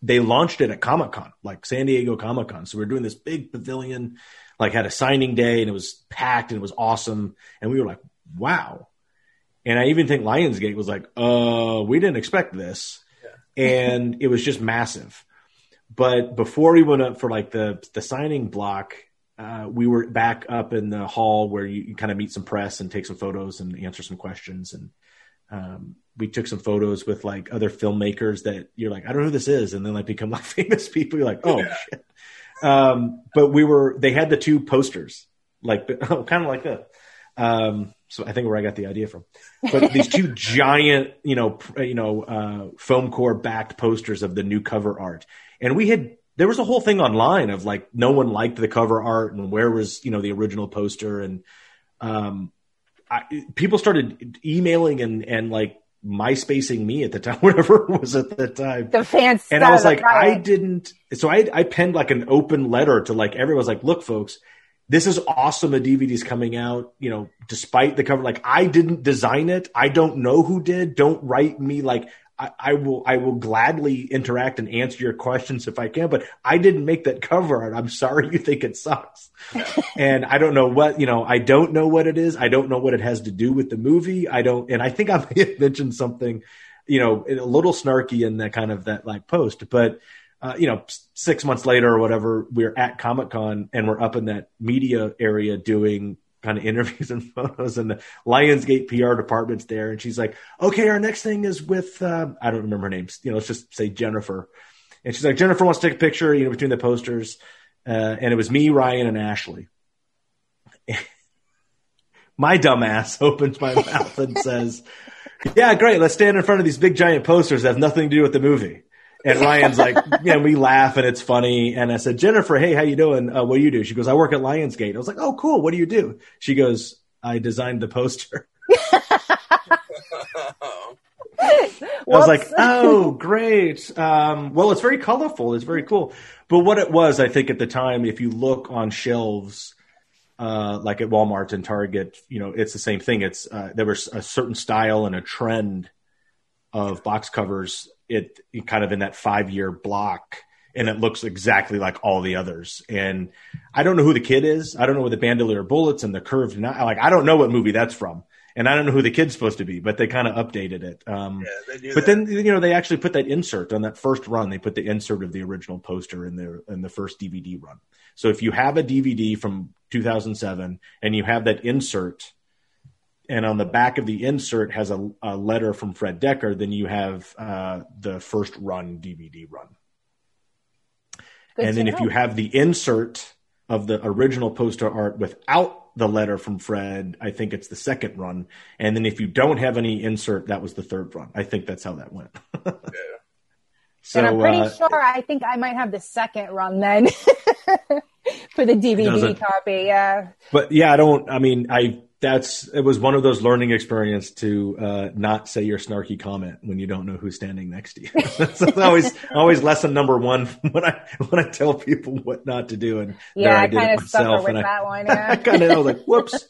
they launched it at comic-con like san diego comic-con. So we are doing this big pavilion like had a signing day and it was packed and it was awesome. And we were like wow. And i even think lionsgate was like uh we didn't expect this. Yeah. (laughs) and it was just massive. But before we went up for like the the signing block uh, we were back up in the hall where you, you, kind of meet some press and take some photos and answer some questions. And um, we took some photos with like other filmmakers that you're like, I don't know who this is, and then like become (laughs) like famous people. You're like, oh yeah. shit. Um, but we were they had the two posters like (laughs) oh, kind of like that. Um, so I think where I got the idea from. But these two (laughs) giant, you know, you know, uh, foam core backed posters of the new cover art, and we had there was a whole thing online of like no one liked the cover art and where was you know the original poster and um, I, people started emailing and and like MySpacing me at the (laughs) time, whatever it was at the time. The fans, and I was like, I didn't. So I I penned like an open letter to like everyone. was like, look, folks, this is awesome. A DVD's coming out. You know, despite the cover, like I didn't design it. I don't know who did. Don't write me like I, I, will I will gladly interact and answer your questions if I can, but I didn't make that cover art. I'm sorry you think it sucks. (laughs) and I don't know what, you know, I don't know what it is. I don't know what it has to do with the movie. I don't, and I think I (laughs) may have mentioned something, you know, a little snarky in that kind of that like post, but uh, you know, six months later or whatever, we're at Comic Con and we're up in that media area doing kind of (laughs) interviews and photos and the Lionsgate PR department's there. And she's like, okay, our next thing is with, uh, I don't remember her name. You know, let's just say Jennifer. And she's like, Jennifer wants to take a picture, you know, between the posters. Uh, and it was me, Ryan, and Ashley. (laughs) my dumbass (laughs) opens my mouth and says, yeah, great. Let's stand in front of these big giant posters that have nothing to do with the movie. And Ryan's like, (laughs) yeah, we laugh and it's funny. And I said, Jennifer, hey, how you doing? Uh, what do you do? She goes, I work at Lionsgate. I was like, oh, cool. What do you do? She goes, I designed the poster. (laughs) I was like, oh, great. Um, well, it's very colorful. It's very cool. But what it was, I think at the time, if you look on shelves, uh, like at Walmart and Target, you know, it's the same thing. It's, uh, there was a certain style and a trend of box covers it, kind of in that five year block and it looks exactly like all the others. And I don't know who the kid is. I don't know what the bandolier bullets and the curved. Like I don't know what movie that's from, and I don't know who the kid's supposed to be. But they kind of updated it. Um, yeah, but that. then you know they actually put that insert on that first run. They put the insert of the original poster in their in the first DVD run. So if you have a DVD from 2007 and you have that insert and on the back of the insert has a, a letter from Fred Dekker, then you have uh, the first run DVD run. Good and then know. if you have the insert of the original poster art without the letter from Fred, I think it's the second run. And then if you don't have any insert, that was the third run. I think that's how that went. (laughs) yeah. So, and I'm pretty uh, sure I think I might have the second run then (laughs) for the DVD copy. Yeah. But yeah, I don't, I mean, I that's it was one of those learning experience to uh, not say your snarky comment when you don't know who's standing next to you. (laughs) that's always always lesson number one when I when I tell people what not to do and yeah, I, I kind of suffer with I, that one. (laughs) Yeah, I kind of know like (laughs) whoops.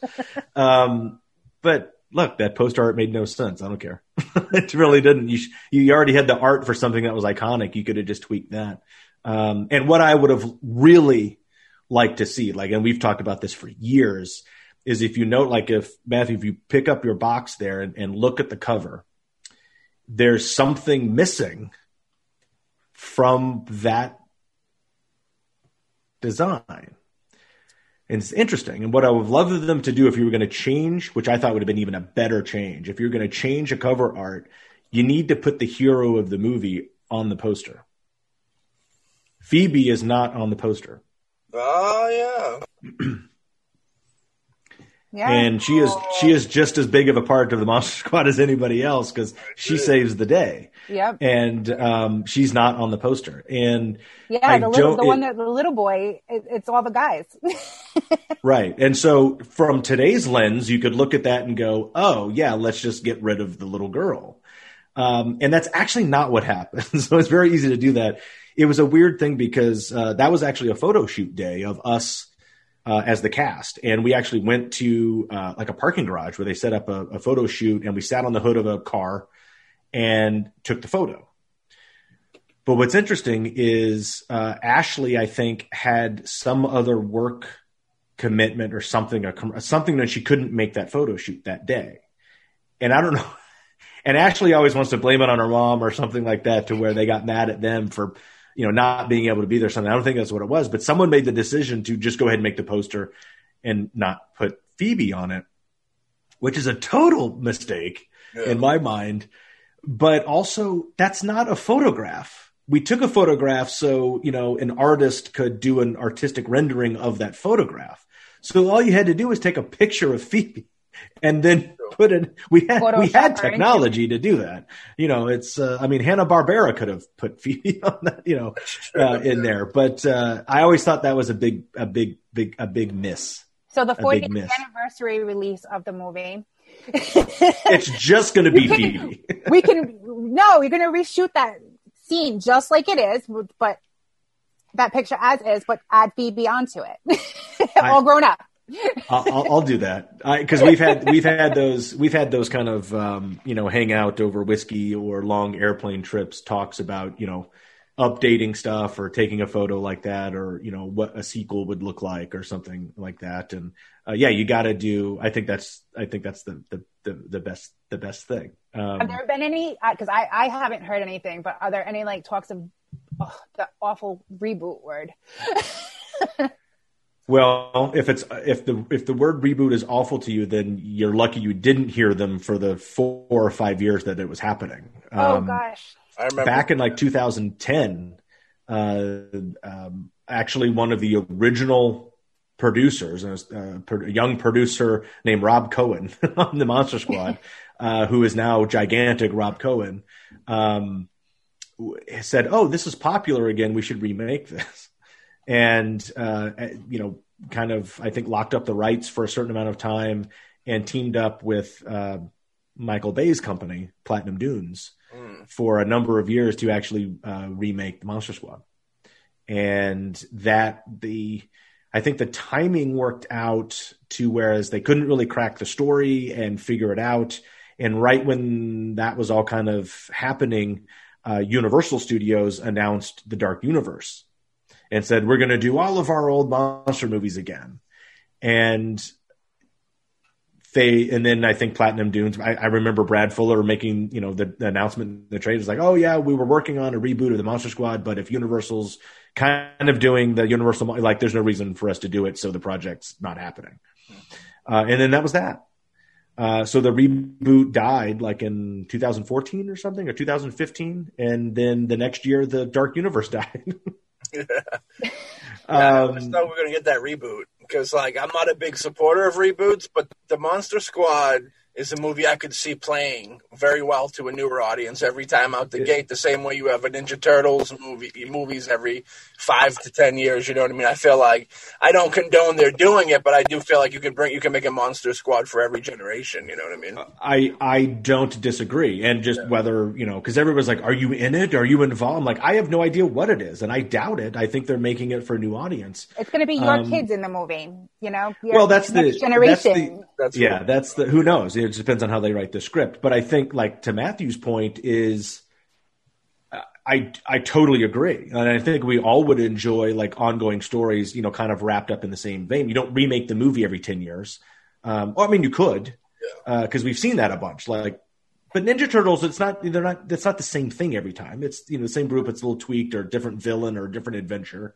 Um, but look, that post art made no sense. I don't care. it really didn't. You you already had the art for something that was iconic. You could have just tweaked that. Um, and what I would have really liked to see, like, and we've talked about this for years is if you note, like if Matthew, if you pick up your box there and, and look at the cover, there's something missing from that design. And it's interesting. And what I would love them to do if you were going to change, which I thought would have been even a better change, if you're going to change a cover art, you need to put the hero of the movie on the poster. Phoebe is not on the poster. Oh yeah. (clears throat) Yeah. and she is she is just as big of a part of the Monster (laughs) Squad as anybody else because she saves the day. Yep. And um, she's not on the poster. And Yeah, I the little, the it- one that the little boy, it, it's all the guys. (laughs) right. And so from today's lens, you could look at that and go, "Oh, yeah, let's just get rid of the little girl." Um, and that's actually not what happened. (laughs) so it's very easy to do that. It was a weird thing because uh, that was actually a photo shoot day of us uh, as the cast, and we actually went to uh, like a parking garage where they set up a, a photo shoot, and we sat on the hood of a car and took the photo. But what's interesting is uh, Ashley, I think, had some other work commitment or something, a, something that she couldn't make that photo shoot that day. And I don't know. (laughs) And Ashley always wants to blame it on her mom or something like that, to where they got mad at them for, you know, not being able to be there. or Something. I don't think that's what it was, but someone made the decision to just go ahead and make the poster and not put Phoebe on it, which is a total mistake Yeah. in my mind. But also, that's not a photograph. We took a photograph so, you know, an artist could do an artistic rendering of that photograph. So all you had to do was take a picture of Phoebe and then put it. We had we had technology to do that. You know, it's. Uh, I mean, Hanna Barbera could have put (laughs) Phoebe on that. You know, uh, in there. But uh, I always thought that was a big, a big, big, a big miss. so the 40th anniversary release of the movie. (laughs) It's just going to be Phoebe. (laughs) we can no, we're gonna reshoot that scene just like it is, but that picture as is, but add Phoebe onto it, all grown up. (laughs) I'll, I'll, do that because we've had we've had those we've had those kind of um, you know hang out over whiskey or long airplane trips talks about you know updating stuff or taking a photo like that or you know what a sequel would look like or something like that and uh, yeah you got to do I think that's I think that's the the, the, the best the best thing um, Have there been any? Because I I haven't heard anything, but are there any like talks of oh, the awful reboot word? (laughs) Well, if it's if the if the word reboot is awful to you, then you're lucky you didn't hear them for the four or five years that it was happening. oh Um, gosh, I remember back in like 2010, uh, um, actually one of the original producers, a, a young producer named Rob Cohen (laughs) on the Monster Squad, (laughs) uh, who is now gigantic Rob Cohen, um, said, "Oh, this is popular again. We should remake this." And uh, you know, kind of, I think locked up the rights for a certain amount of time and teamed up with uh, Michael Bay's company, Platinum Dunes for a number of years to actually uh, remake the Monster Squad, and that the I think the timing worked out to whereas they couldn't really crack the story and figure it out, and right when that was all kind of happening, uh, Universal Studios announced the Dark Universe and said we're going to do all of our old monster movies again, and they and then I think Platinum Dunes. I, I remember Brad Fuller making you know the, the announcement. The trade was like, oh yeah, we were working on a reboot of the Monster Squad, but if Universal's kind of doing the Universal, like, there's no reason for us to do it, so the project's not happening. Uh, and then that was that. Uh, so the reboot died like in 2014 or something or 2015, and then the next year the Dark Universe (laughs) died. I um, just thought we were gonna get that reboot because, like, I'm not a big supporter of reboots, but the Monster Squad is a movie I could see playing very well to a newer audience every time out the Yeah. gate. The same way you have a Ninja Turtles movie movies every five to ten years. You know what I mean? I feel like I don't condone their doing it, but I do feel like you can bring you can make a Monster Squad for every generation. You know what I mean? I I don't disagree, and just whether you know, because everybody's like, "Are you in it? Are you involved?" I'm like, I have no idea what it is, and I doubt it. I think they're making it for a new audience. it's going to be your um, kids in the movie. You know, your Well, that's the next generation. That's the, That's yeah, what- that's the who knows. It depends on how they write the script. But I think, like to Matthew's point, is uh, I I totally agree, and I think we all would enjoy like ongoing stories, you know, kind of wrapped up in the same vein. You don't remake the movie every ten years. Um, well, I mean, you could because we've seen that a bunch. Like, but Ninja Turtles, it's not they're not it's not the same thing every time. It's you know the same group. It's a little tweaked or different villain or different adventure.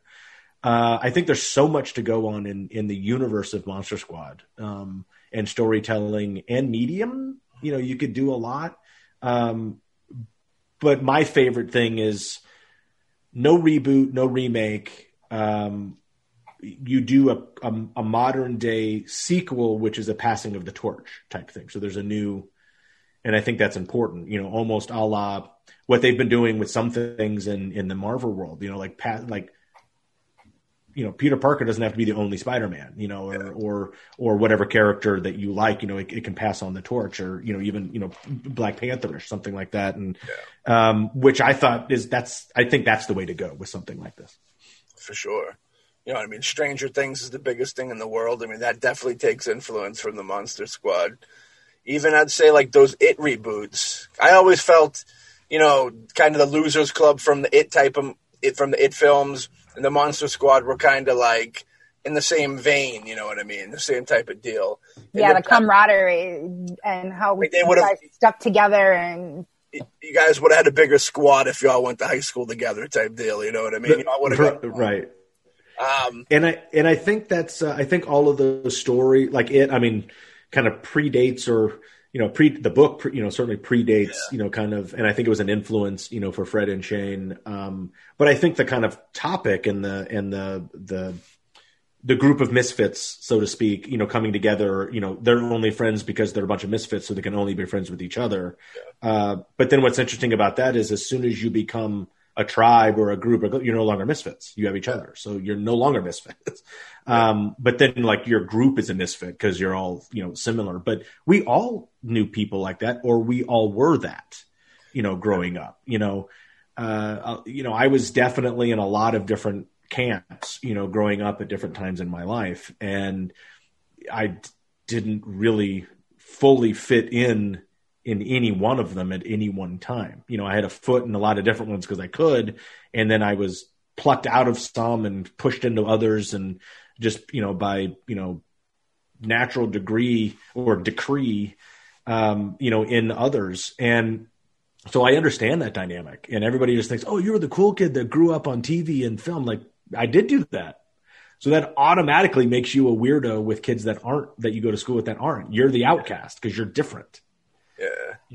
Uh, I think there's so much to go on in in the universe of Monster Squad um, and storytelling and medium. You know, you could do a lot. Um, but my favorite thing is no reboot, no remake. Um, you do a, a, a, modern day sequel, which is a passing of the torch type thing. So there's a new, and I think that's important. You know, almost a la what they've been doing with some things in in the Marvel world. You know, like like you know Peter Parker doesn't have to be the only Spider-Man, you know, or or or whatever character that you like, you know, it, it, can pass on the torch, or you know, even you know Black Panther or something like that, and yeah. um, which I thought is that's I think that's the way to go with something like this. For sure, you know, I mean, Stranger Things is the biggest thing in the world. I mean, that definitely takes influence from the Monster Squad. Even I'd say like those It reboots. I always felt, you know, kind of the Losers Club from the It type of it from the It films and the Monster Squad were kind of like in the same vein, you know what I mean? The same type of deal. And yeah, the camaraderie and how we like guys stuck together and you guys would have had a bigger squad if y'all went to high school together type deal, you know what I mean? You right. Um, and I and I think that's uh, I think all of the story like it I mean kind of predates or you know, pre the book, pre, you know, certainly predates, yeah. you know, kind of, and I think it was an influence, you know, for Fred and Shane. Um, but I think the kind of topic and the and the the the group of misfits, so to speak, you know, coming together, you know, they're only friends because they're a bunch of misfits, so they can only be friends with each other. Yeah. Uh, but then what's interesting about that is as soon as you become a tribe or a group, you're no longer misfits. You have each other, so you're no longer misfits. (laughs) Um, but then like your group is a misfit because you're all you know similar. But we all knew people like that, or we all were that, you know, growing up. You know, uh, uh you know, I was definitely in a lot of different camps, you know, growing up at different times in my life, and I d- didn't really fully fit in in any one of them at any one time. You know, I had a foot in a lot of different ones because I could, and then I was plucked out of some and pushed into others, and just you know by you know natural degree or decree, um, you know, in others, and so I understand that dynamic. And everybody just thinks, oh, you're the cool kid that grew up on TV and film. Like I did do that. So that automatically makes you a weirdo with kids that aren't that you go to school with that aren't. You're the outcast because you're different.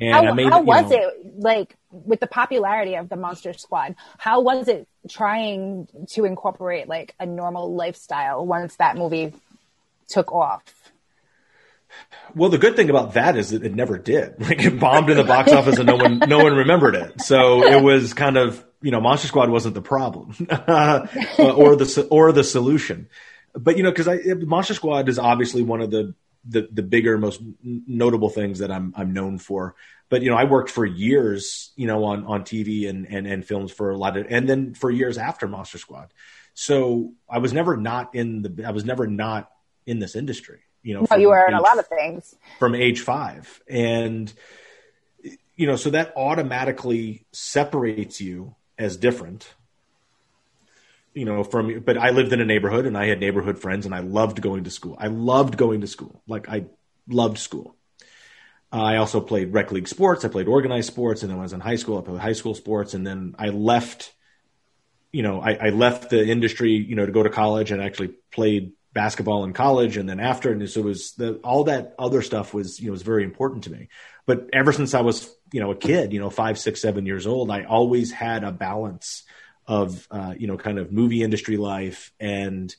And how, made, how was know, it like with the popularity of the Monster Squad? How was it trying to incorporate like a normal lifestyle once that movie took off? Well, the good thing about that is that it never did. (laughs) Like it bombed in the box office and no one no one remembered it. So it was kind of you know Monster Squad wasn't the problem (laughs) or the or the solution. But you know because Monster Squad is obviously one of the the the bigger, most notable things that I'm I'm known for. But you know, I worked for years, you know, on on TV and and and films for a lot of, and then for years after Monster Squad. So I was never not in the I was never not in this industry. You know, no, you were in a lot of things from age five, and you know, so that automatically separates you as different you know, from, but I lived in a neighborhood and I had neighborhood friends and I loved going to school. I loved going to school. Like I loved school. I also played rec league sports. I played organized sports. And then when I was in high school, I played high school sports. And then I left, you know, I, I left the industry, you know, to go to college and actually played basketball in college. And then after, and so it was the, all that other stuff was, you know, was very important to me. But ever since I was, you know, a kid, you know, five, six, seven years old, I always had a balance of uh, you know kind of movie industry life and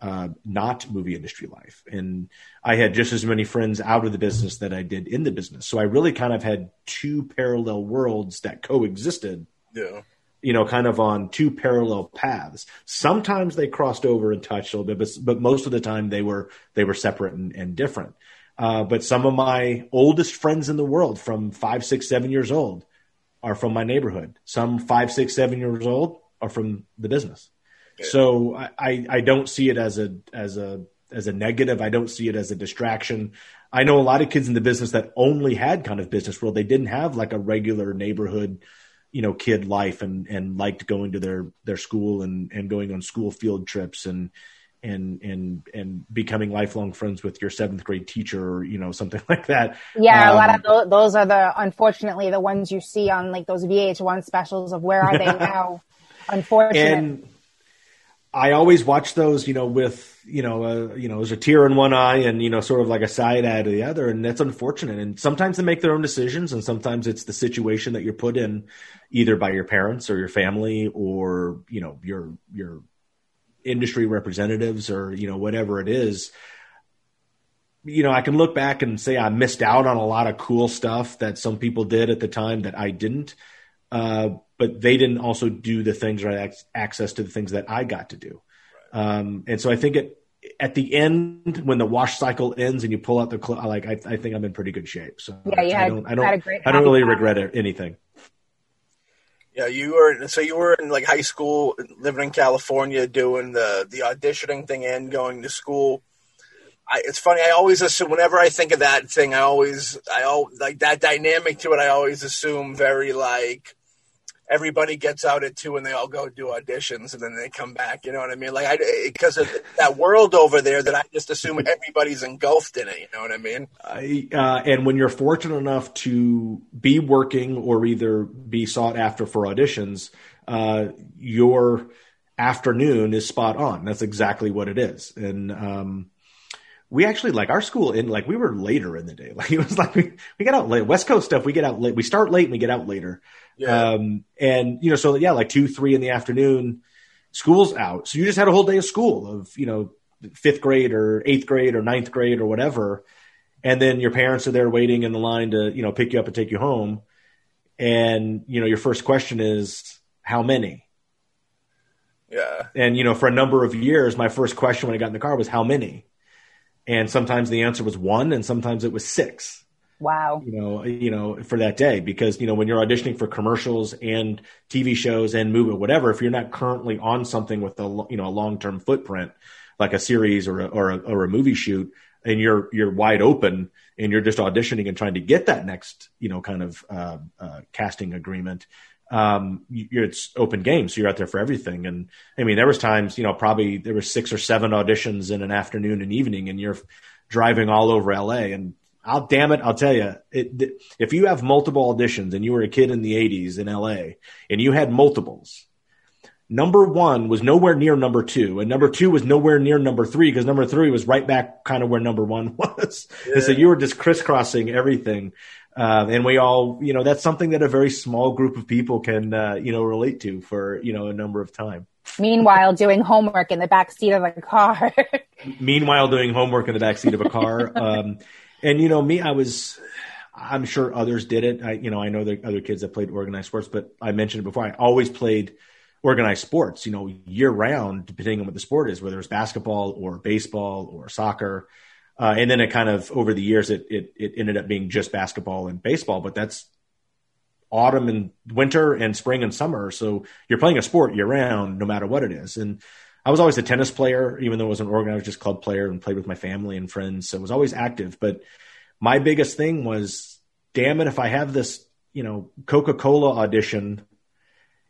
uh, not movie industry life. And I had just as many friends out of the business that I did in the business. So I really kind of had two parallel worlds that coexisted. Yeah. You know, kind of on two parallel paths. Sometimes they crossed over and touched a little bit, but, but most of the time they were they were separate and, and different. Uh, but some of my oldest friends in the world, from five, six, seven years old, are from my neighborhood. Some five, six, seven years old are from the business. Yeah. So I, I don't see it as a as a as a negative. I don't see it as a distraction. I know a lot of kids in the business that only had kind of business world. They didn't have like a regular neighborhood, you know, kid life and and liked going to their their school and and going on school field trips and and and and becoming lifelong friends with your seventh grade teacher or you know something (laughs) like that yeah um, a lot of those, those are the unfortunately the ones you see on like those vh1 specials of where are they (laughs) now Unfortunately, And I always watch those, you know, with you know, uh, you know, there's a tear in one eye and you know, sort of like a side eye to the other, and that's unfortunate. And sometimes they make their own decisions, and sometimes it's the situation that you're put in, either by your parents or your family or you know your your industry representatives or you know whatever it is. You know, I can look back and say I missed out on a lot of cool stuff that some people did at the time that I didn't. Uh, but they didn't also do the things or access to the things that I got to do. Um, and so I think it, at the end, when the wash cycle ends and you pull out the cl- like, I, I, think I'm in pretty good shape. So yeah, you I had, don't, I don't, had a great I don't really regret it, anything. Yeah, you were so you were in like high school, living in California, doing the the auditioning thing and going to school. I, it's funny. I always assume whenever I think of that thing, I always I all like that dynamic to it. I always assume very like everybody gets out at two and they all go do auditions and then they come back. You know what I mean? Like I because of that world over there that I just assume everybody's engulfed in it. You know what I mean? I, uh, and when you're fortunate enough to be working or either be sought after for auditions, uh, your afternoon is spot on. That's exactly what it is. And um, we actually like our school in like we were later in the day. (laughs) Like it was like we, we get out late. West Coast stuff, we get out late. We start late and we get out later. Yeah. Um, and you know, so yeah, like two, three in the afternoon, school's out. So you just had a whole day of school of, you know, fifth grade or eighth grade or ninth grade or whatever. And then your parents are there waiting in the line to, you know, pick you up and take you home. And, you know, your first question is, how many? Yeah. And, you know, for a number of years, my first question when I got in the car was, how many? And sometimes the answer was one and sometimes it was six. Wow. You know, you know, for that day because you know when you're auditioning for commercials and TV shows and movie whatever, if you're not currently on something with a you know a long term footprint like a series or a, or a, or a movie shoot, and you're you're wide open and you're just auditioning and trying to get that next you know kind of uh, uh, casting agreement, um, you're, it's open game, so you're out there for everything. And I mean, there was times, you know, probably there were six or seven auditions in an afternoon and evening, and you're driving all over LA. And I'll damn it, I'll tell you, it, if you have multiple auditions and you were a kid in the '80s in LA and you had multiples, number one was nowhere near number two, and number two was nowhere near number three because number three was right back kind of where number one (laughs) was. Yeah. And so you were just crisscrossing everything. Uh, and we all, you know, that's something that a very small group of people can, uh, you know, relate to for, you know, a number of time. Meanwhile, doing homework in the back seat of a car. (laughs) Meanwhile, doing homework in the back seat of a car. (laughs) Um, and you know, me, I was, I'm sure others did it. I, you know, I know there other kids that played organized sports, but I mentioned it before. I always played organized sports, you know, year round, depending on what the sport is, whether it's basketball or baseball or soccer. Uh, and then it kind of over the years, it, it, it ended up being just basketball and baseball, but that's autumn and winter and spring and summer. So you're playing a sport year round, no matter what it is. And I was always a tennis player, even though I wasn't organized, just club player and played with my family and friends. So I was always active. But my biggest thing was, damn it, if I have this, you know, Coca Cola audition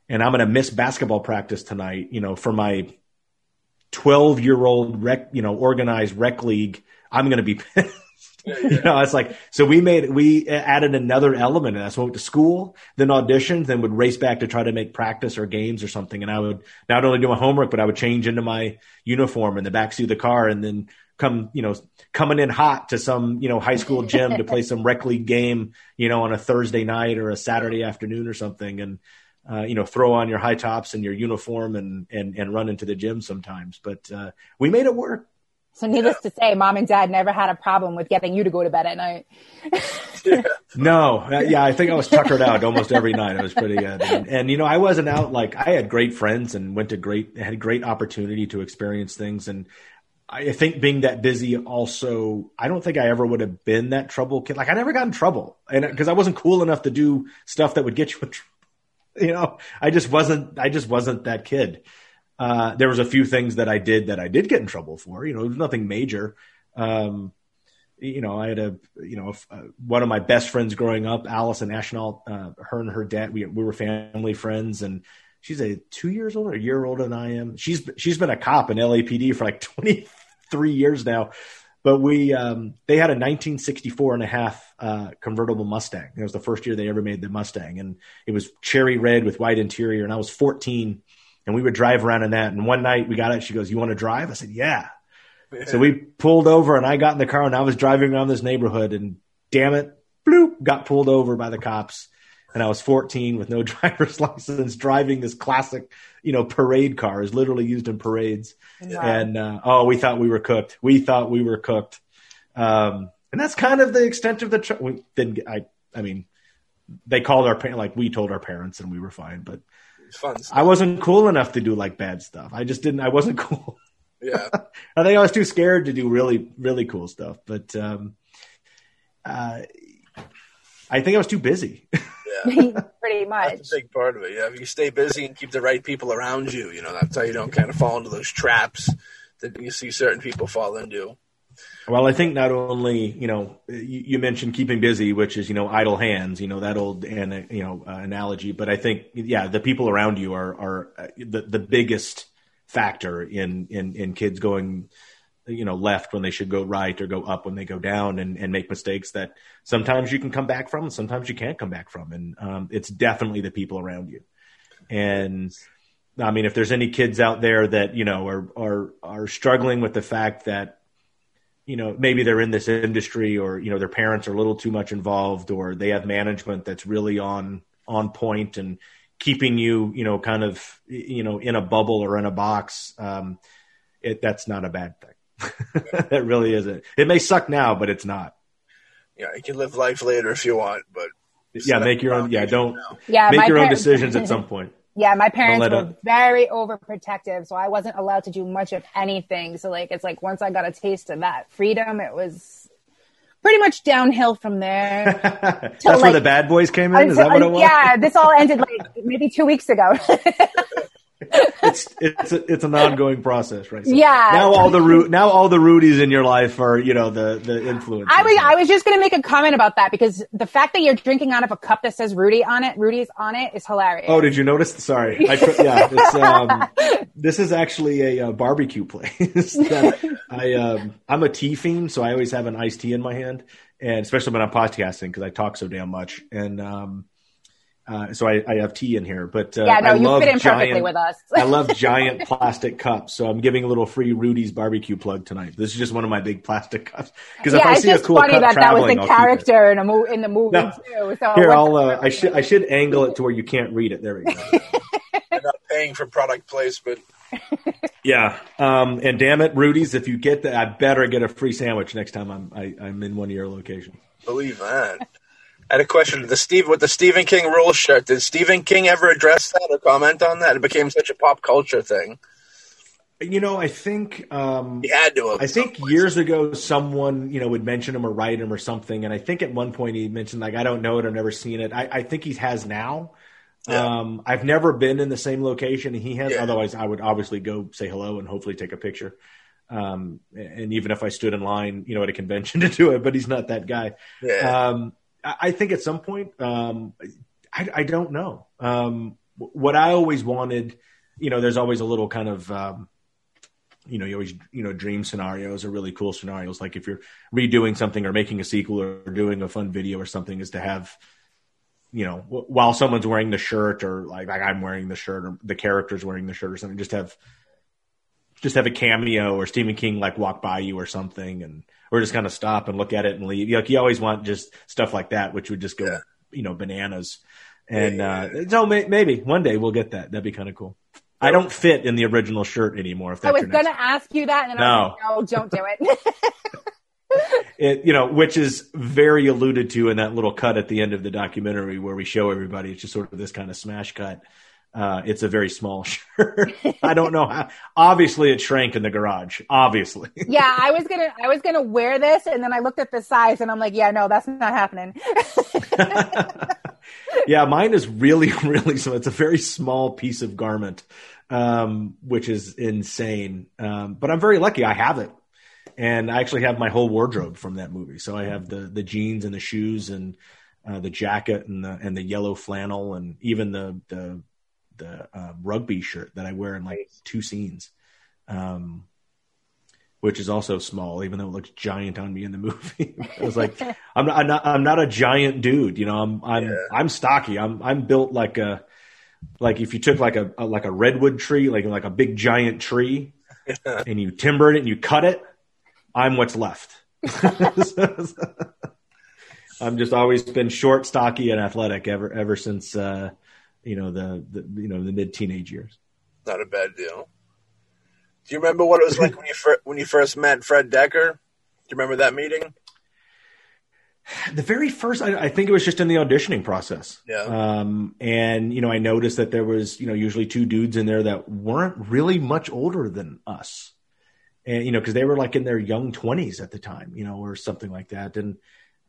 and I'm going to miss basketball practice tonight, you know, for my 12 year old rec, you know, organized rec league, I'm going to be (laughs) pissed. Yeah, yeah. you know, it's like so we made we added another element and that's So went to school, then auditioned, then would race back to try to make practice or games or something. And I would not only do my homework, but I would change into my uniform in the backseat of the car and then come, you know, coming in hot to some, you know, high school gym to play some rec league game, you know, on a Thursday night or a Saturday afternoon or something. And uh, you know, throw on your high tops and your uniform and and and run into the gym sometimes. But uh, we made it work. So, needless yeah. to say, mom and dad never had a problem with getting you to go to bed at night. yeah. (laughs) No, uh, yeah, I think I was tuckered out almost every night. It was pretty good, and, and, you know, I wasn't out like I had great friends and went to great had great opportunity to experience things, and I think being that busy also, I don't think I ever would have been that trouble kid. Like I never got in trouble, and because I wasn't cool enough to do stuff that would get you in (laughs) trouble. You know, I just wasn't. I just wasn't that kid. Uh, there was a few things that I did that I did get in trouble for. You know, it was nothing major. Um, you know, I had a, you know, uh, one of my best friends growing up, Allison Ashnall, uh, her and her dad, we, we were family friends and she's a two years older, a year older than I am. She's, she's been a cop in LAPD for like (laughs) 23 years now, but we, um, they had a 1964 and a half, uh, convertible Mustang. It was the first year they ever made the Mustang and it was cherry red with white interior. And I was 14 and we would drive around in that. And one night we got it. She goes, "You want to drive?" I said, "Yeah." So we pulled over, and I got in the car, and I was driving around this neighborhood, and damn it, bloop, got pulled over by the cops. And I was 14 with no (laughs) driver's license, driving this classic, you know, parade car, is literally used in parades. Wow. And uh, oh, we thought we were cooked. We thought we were cooked. Um, and that's kind of the extent of the. Tr- we didn't. Get, I. I mean, they called our parents, like we told our parents, and we were fine. But It's fun. stuff. I wasn't cool enough to do like bad stuff. I just didn't. I wasn't (laughs) cool. Yeah. (laughs) I think I was too scared to do really, really cool stuff. But um, uh, I think I was too busy. Yeah. (laughs) Pretty much. That's a big part of it. Yeah, if you stay busy and keep the right people around you, you know, that's how you don't kind of fall into those traps that you see certain people fall into. Well, I think not only you know you, mentioned keeping busy, which is you know idle hands, you know that old and you know uh, analogy. But I think yeah, the people around you are are uh, the the biggest factor in in in kids going you know left when they should go right or go up when they go down and, and make mistakes that sometimes you can come back from and sometimes you can't come back from and um, it's definitely the people around you and i mean if there's any kids out there that you know are are are struggling with the fact that you know maybe they're in this industry or you know their parents are a little too much involved or they have management that's really on on point and keeping you you know kind of you know in a bubble or in a box um it that's not a bad thing. (laughs) That really isn't. It may suck now but it's not. Yeah, you can live life later if you want, but yeah make your own yeah don't. Yeah, make my your own decisions at some (laughs) point Yeah, my parents were very overprotective, so I wasn't allowed to do much of anything. So like it's like once I got a taste of that freedom, it was pretty much downhill from there. (laughs) that's where the bad boys came in is that what it uh, was Yeah, this all ended like maybe two weeks ago. (laughs) it's it's a, it's an ongoing process, right? So Yeah. Now all the Ru- now all the Rudies in your life are you know the the influence. I was I was just gonna make a comment about that because the fact that you're drinking out of a cup that says Rudy on it, Rudy's on it, is hilarious. Oh, did you notice? Sorry, I put, yeah. Um, (laughs) this is actually a, uh barbecue place. (laughs) that I um, I'm a tea fiend, so I always have an iced tea in my hand, and especially when I'm podcasting because I talk so damn much, and um, uh, so I, I have tea in here. But uh, yeah, no, I you love fit in perfectly giant- with us. (laughs) I love giant plastic cups, so I'm giving a little free Rudy's barbecue plug tonight. This is just one of my big plastic cups because if yeah, I it's see a just cool funny cup that that was traveling, the I'll character in a mo- in the movie No. too. So Here, I'll uh, I should I should angle it to where you can't read it. There we go. (laughs) You're not paying for product placement. (laughs) Yeah, um, and damn it, Rudy's, if you get that, I better get a free sandwich next time I'm I, I'm in one of your locations. Believe that. I had a question. The Steve with the Stephen King rule shirt. Did Stephen King ever address that or comment on that? It became such a pop culture thing. You know, I think um, He had to. I think years ago someone you know would mention him or write him or something, and I think at one point he mentioned like I don't know it, I've never seen it. I, I think he has now. Yeah. Um, I've never been in the same location he has. Yeah. Otherwise, I would obviously go say hello and hopefully take a picture. Um, and even if I stood in line, you know, at a convention (laughs) to do it, but he's not that guy. Yeah. Um, I think at some point, um, I, I don't know. Um, what I always wanted, you know, there's always a little kind of, um, you know, you always, you know, dream scenarios are really cool scenarios. Like if you're redoing something or making a sequel or doing a fun video or something, is to have, you know, w- while someone's wearing the shirt or like, like I'm wearing the shirt or the character's wearing the shirt or something, just have, just have a cameo or Stephen King like walk by you or something and or just kind of stop and look at it and leave. Like you always want just stuff like that, which would just go, Yeah. you know, bananas. And Yeah. uh, so may, maybe one day we'll get that. That'd be kind of cool. I don't fit in the original shirt anymore. If I that's was your next, gonna ask you that, and then I was like, no, don't do it. (laughs) (laughs) it, you know, which is very alluded to in that little cut at the end of the documentary where we show everybody. It's just sort of this kind of smash cut. Uh, it's a very small (laughs) shirt. I don't know how. Obviously, it shrank in the garage. Obviously. (laughs) yeah, I was gonna, I was gonna wear this, and then I looked at the size, and I'm like, yeah, no, that's not happening. (laughs) yeah, mine is really, really small. It's a very small piece of garment, um, which is insane. Um, but I'm very lucky. I have it, and I actually have my whole wardrobe from that movie. So I have the the jeans and the shoes and uh, the jacket and the and the yellow flannel and even the the the uh, rugby shirt that I wear in like two scenes. Um, which is also small, even though it looks giant on me in the (laughs) movie. I was like, (laughs) I'm not, I'm not, I'm not a giant dude, you know. I'm, I'm, Yeah. I'm stocky. I'm, I'm built like a, like if you took like a, a like a redwood tree, like like a big giant tree, (laughs) and you timbered it and you cut it, I'm what's left. I'm just always been short, stocky, and athletic ever ever since uh, you know the, the you know the mid teenage years. Not a bad deal. Do you remember what it was like when you fir- when you first met Fred Dekker? Do you remember that meeting? The very first, I, I think it was just in the auditioning process. Yeah. Um, and you know, I noticed that there was you know usually two dudes in there that weren't really much older than us, and you know because they were like in their young twenties at the time, you know, or something like that. And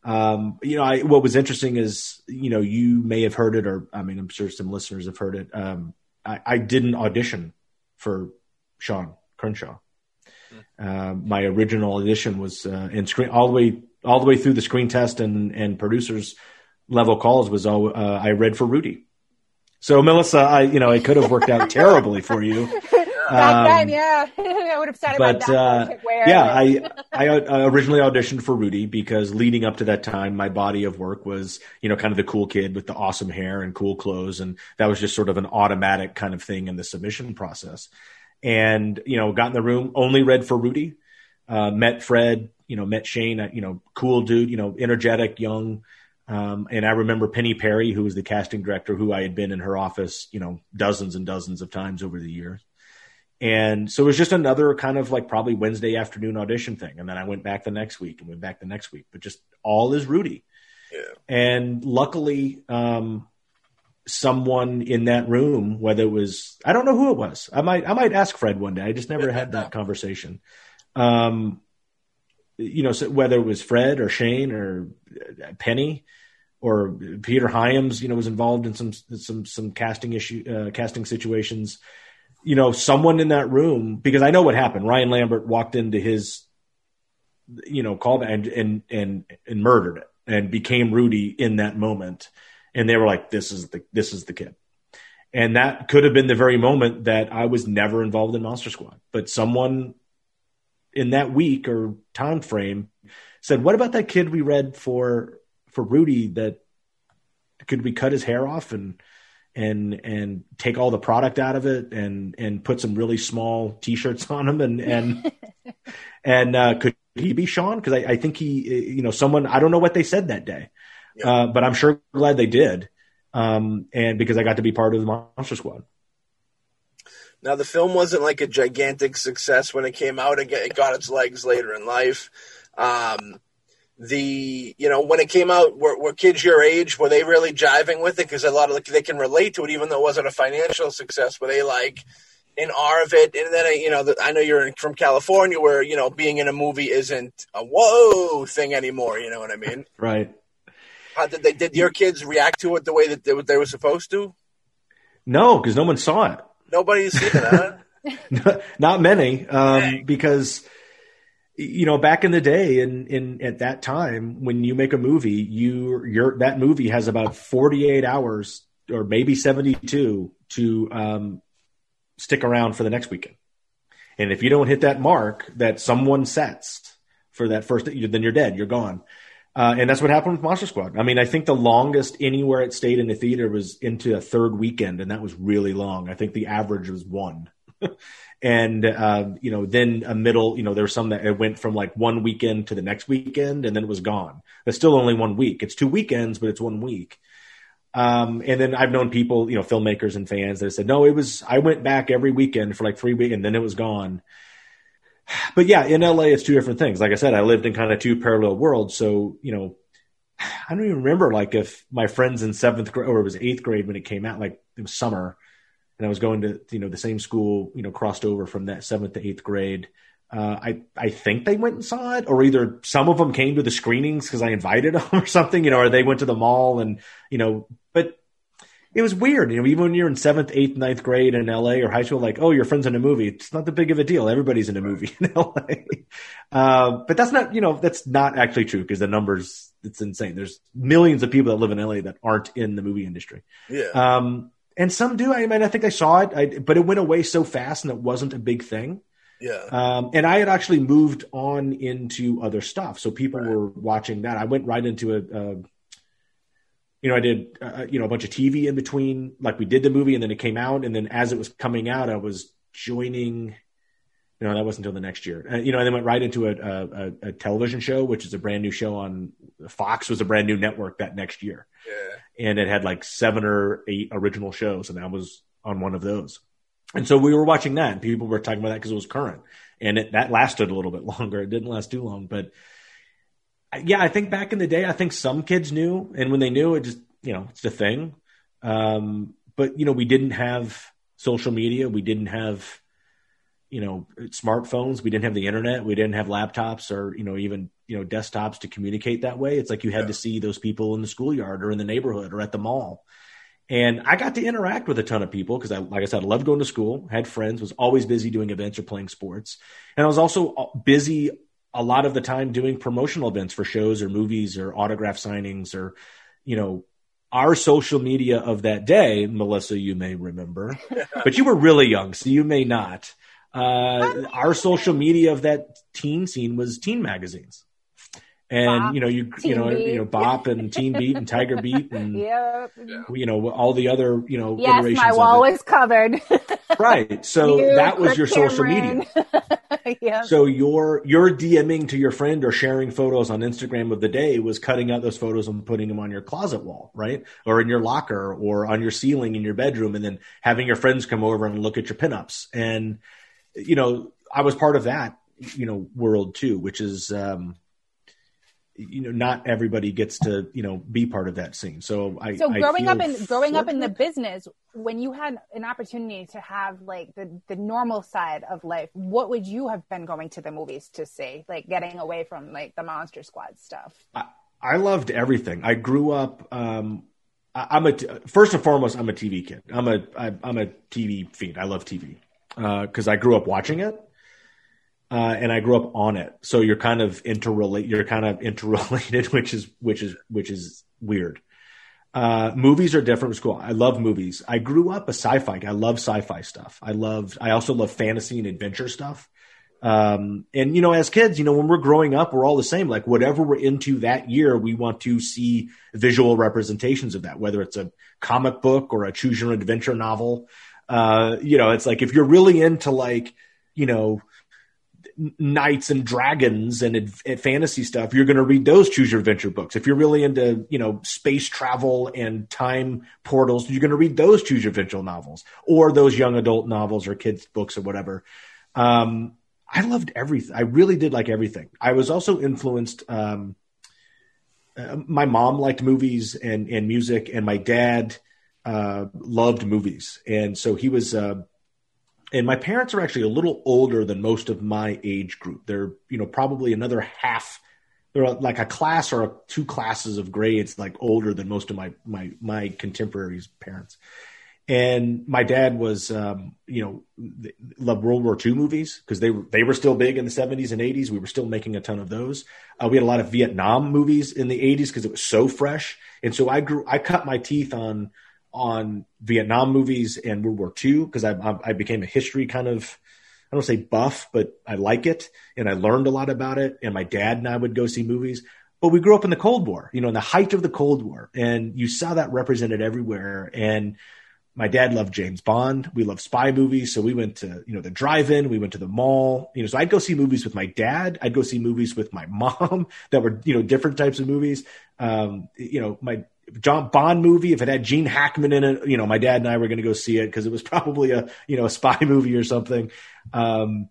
um, you know, I, what was interesting is, you know, you may have heard it, or I mean, I'm sure some listeners have heard it. Um, I, I didn't audition for Sean Crenshaw. Uh, my original audition was uh, in screen all the way all the way through the screen test and and producers level calls was all uh, I read for Rudy. So Melissa, I you know it could have worked out (laughs) terribly for you. Back Um, then, yeah, (laughs) I would have started my but back uh, yeah, I I uh, originally auditioned for Rudy because leading up to that time, my body of work was you know kind of the cool kid with the awesome hair and cool clothes, and that was just sort of an automatic kind of thing in the submission process. And you know, got in the room, only read for Rudy, uh, met Fred, you know, met Shane, uh, you know, cool dude, you know, energetic, young. Um, and I remember Penny Perry, who was the casting director, who I had been in her office, you know, dozens and dozens of times over the years. And so it was just another kind of like probably Wednesday afternoon audition thing. And then I went back the next week and went back the next week, but just all is Rudy. Yeah. And luckily, um, someone in that room, whether it was, I don't know who it was. I might, I might ask Fred one day. I just never had that (laughs) conversation. Um, you know, so whether it was Fred or Shane or Penny or Peter Hyams, you know, was involved in some, some, some casting issue, uh, casting situations you know, someone in that room, because I know what happened. Ryan Lambert walked into his, you know, call and, and, and, and murdered it and became Rudy in that moment. And they were like, this is the, this is the kid. And that could have been the very moment that I was never involved in Monster Squad, but someone in that week or time frame said, what about that kid we read for, for Rudy that could we cut his hair off and, and and take all the product out of it and and put some really small t-shirts (laughs) on him and and (laughs) and uh, could he be Sean? Because I, I think he, you know, someone I don't know what they said that day, Yeah. uh, but I'm sure glad they did, um, and because I got to be part of the Monster Squad. Now the film wasn't like a gigantic success when it came out. It got- it got its legs later in life. Um, the you know when it came out, were, were kids your age? Were they really jiving with it? Because a lot of they can relate to it, even though it wasn't a financial success. Were they like in awe of it? And then I- you know the, I know you're in, from California, where you know being in a movie isn't a whoa thing anymore. You know what I mean? Right. How did they? Did your kids react to it the way that they, they were supposed to? No, because no one saw it. Nobody's seen it. Huh? (laughs) not many um, because you know back in the day in in at that time when you make a movie you your that movie has about 48 hours or maybe 72 to um, stick around for the next weekend and if you don't hit that mark that someone sets for that first then you're dead you're gone uh, and that's what happened with Monster Squad. I mean, I think the longest anywhere it stayed in the theater was into a third weekend, and that was really long. I think the average was one. (laughs) and um, you know, then a middle. You know, there were some that it went from like one weekend to the next weekend, and then it was gone. It's still only one week. It's two weekends, but it's one week. Um, and then I've known people, you know, filmmakers and fans that said, no, it was. I went back every weekend for like three weeks, and then it was gone (sighs) but yeah, in LA, it's two different things. Like I said, I lived in kind of two parallel worlds. So, you know, (sighs) I don't even remember like if my friends in seventh grade or it was eighth grade when it came out, like it was summer and I was going to, you know, the same school, you know, crossed over from that seventh to eighth grade. Uh, I, I think they went and saw it or either some of them came to the screenings because I invited (laughs) them or something, you know, or they went to the mall and, you know, but it was weird. You know, even when you're in seventh, eighth, ninth grade in LA or high school, like, oh, your friend's in a movie. It's not that big of a deal. Everybody's in a movie (laughs) in LA. Uh, but that's not, you know, that's not actually true because the numbers, it's insane. There's millions of people that live in LA that aren't in the movie industry. Yeah. Um, and some do. I mean, I think I saw it, I, but it went away so fast and it wasn't a big thing. yeah. Um, and I had actually moved on into other stuff. So people Right. were watching that. I went right into a, a you know, I did, uh, you know, a bunch of TV in between, like we did the movie and then it came out. And then as it was coming out, I was joining, you know, that wasn't until the next year. Uh, you know, I then went right into a, a, a, television show, which is a brand new show on Fox was a brand new network that next year. Yeah. And it had like seven or eight original shows. And I was on one of those. And so we were watching that and people were talking about that because it was current and it, that lasted a little bit (laughs) longer. It didn't last too long, but yeah, I think back in the day, I think some kids knew, and when they knew, it just you know it's the thing. Um, but you know, we didn't have social media, we didn't have you know smartphones, we didn't have the internet, we didn't have laptops or you know even you know desktops to communicate that way. It's like you had yeah. to see those people in the schoolyard or in the neighborhood or at the mall. And I got to interact with a ton of people because I, like I said, I loved going to school, had friends, was always busy doing events or playing sports. And I was also busy a lot of the time doing promotional events for shows or movies or autograph signings or, you know, our social media of that day, Melissa, you may remember, (laughs) but you were really young, so you may not. Uh, our social media of that teen scene was teen magazines and Bop, you know you you know beat. you know Bop and Teen Beat and Tiger (laughs) Beat and yep. you know all the other you know yes, iterations my wall was covered. (laughs) right, so you, that was your Cameron. social media. (laughs) yep. So your your DMing to your friend or sharing photos on Instagram of the day was cutting out those photos and putting them on your closet wall, right, or in your locker or on your ceiling in your bedroom, and then having your friends come over and look at your pinups. And you know, I was part of that you know world too, which is. um you know not everybody gets to you know be part of that scene. So i so growing I up in growing up in the business when you had an opportunity to have like the the normal side of life what would you have been going to the movies to see? Like getting away from like the monster squad stuff? I, I loved everything. I grew up um I, i'm a first and foremost i'm a tv kid. I'm a I, i'm a tv fiend. I love tv because uh, i grew up watching it uh, and I grew up on it. So you're kind of interrelate. You're kind of (laughs) interrelated, which is which is which is weird. Uh, movies are different from school. I love movies. I grew up a sci-fi. Guy. I love sci-fi stuff. I love. I also love fantasy and adventure stuff. Um, and you know, as kids, you know, when we're growing up, we're all the same. Like whatever we're into that year, we want to see visual representations of that, whether it's a comic book or a choose your adventure novel. Uh, you know, it's like if you're really into like, you know, knights and dragons and, and fantasy stuff, you're going to read those choose your adventure books. If you're really into, you know, space travel and time portals, you're going to read those choose your adventure novels or those young adult novels or kids books or whatever. Um, I loved everything. I really did like everything. I was also influenced. Um, uh, my mom liked movies and, and music and my dad, uh, loved movies. And so he was, uh, and my parents are actually a little older than most of my age group. They're, you know, probably another half. They're like a class or a, two classes of grades, like older than most of my my my contemporaries' parents. And my dad was, um, you know, loved World War II movies because they were they were still big in the seventies and eighties. We were still making a ton of those. Uh, we had a lot of Vietnam movies in the eighties because it was so fresh. And so I grew, I cut my teeth on on Vietnam movies and World War II because I, I became a history kind of I don't say buff, but I like it and I learned a lot about it. And my dad and I would go see movies. But we grew up in the Cold War, you know, in the height of the Cold War, and you saw that represented everywhere. And my dad loved James Bond. We loved spy movies. So we went to, you know, the drive-in, we went to the mall, you know, so I'd go see movies with my dad. I'd go see movies with my (laughs) mom that were, you know, different types of movies. Um, you know, my, John Bond movie, if it had Gene Hackman in it, you know, my dad and I were going to go see it because it was (laughs) probably a, you know, a spy (laughs) movie or something. Um,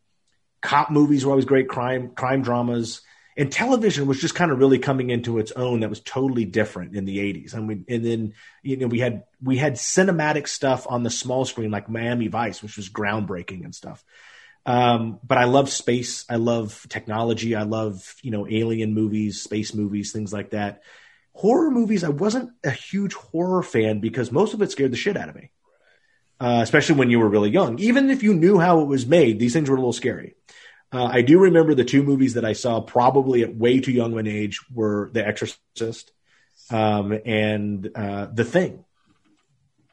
cop movies were always great crime, crime dramas. And television was just kind of really coming into its own that was totally different in the 80s and we and then you know we had we had cinematic stuff on the small screen like Miami Vice which was groundbreaking and stuff. Um, but I love space. I love technology. I love you know alien movies space movies things like that horror movies, I wasn't a huge horror fan because most of it scared the shit out of me, uh, especially when you were really young. Even if you knew how it was made, these things were a little scary. Uh, I do remember the two movies that I saw probably at way too young of an age were The Exorcist um, and uh, The Thing.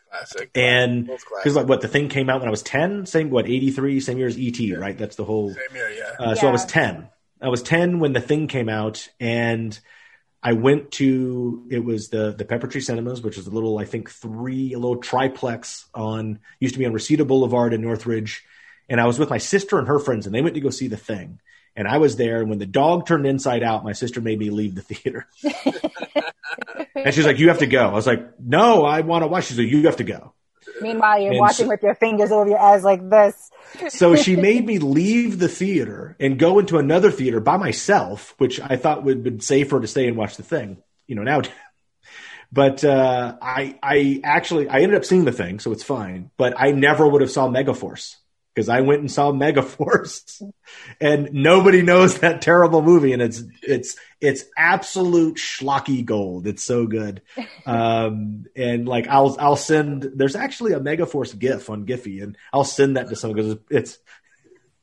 Classic. And because like what the thing came out when I was ten, same what eighty three, same year as ET, yeah. right? That's the whole. Same year, yeah. Uh, so. I was ten. I was ten when the thing came out, and I went to it was the the Pepper Tree Cinemas, which is a little I think three a little triplex on used to be on Reseda Boulevard in Northridge, and I was with my sister and her friends, and they went to go see the thing, and I was there. And when the dog turned inside out, my sister made me leave the theater, (laughs) and she's like, "You have to go." I was like, "No, I want to watch." She's like, "You have to go." Meanwhile, you're And watching so- with your fingers over your eyes like this. so she (laughs) made me leave the theater and go into another theater by myself, which I thought would been safer to stay and watch the thing, you know, now. (laughs) But uh, I, I actually, I ended up seeing the thing, so it's fine. But I never would have saw Megaforce because I went and saw Megaforce, (laughs) and nobody knows that terrible movie, and it's it's it's absolute schlocky gold. It's so good, (laughs) um, and like I'll I'll send. There's actually a Megaforce GIF on Giphy, and I'll send that to someone because it's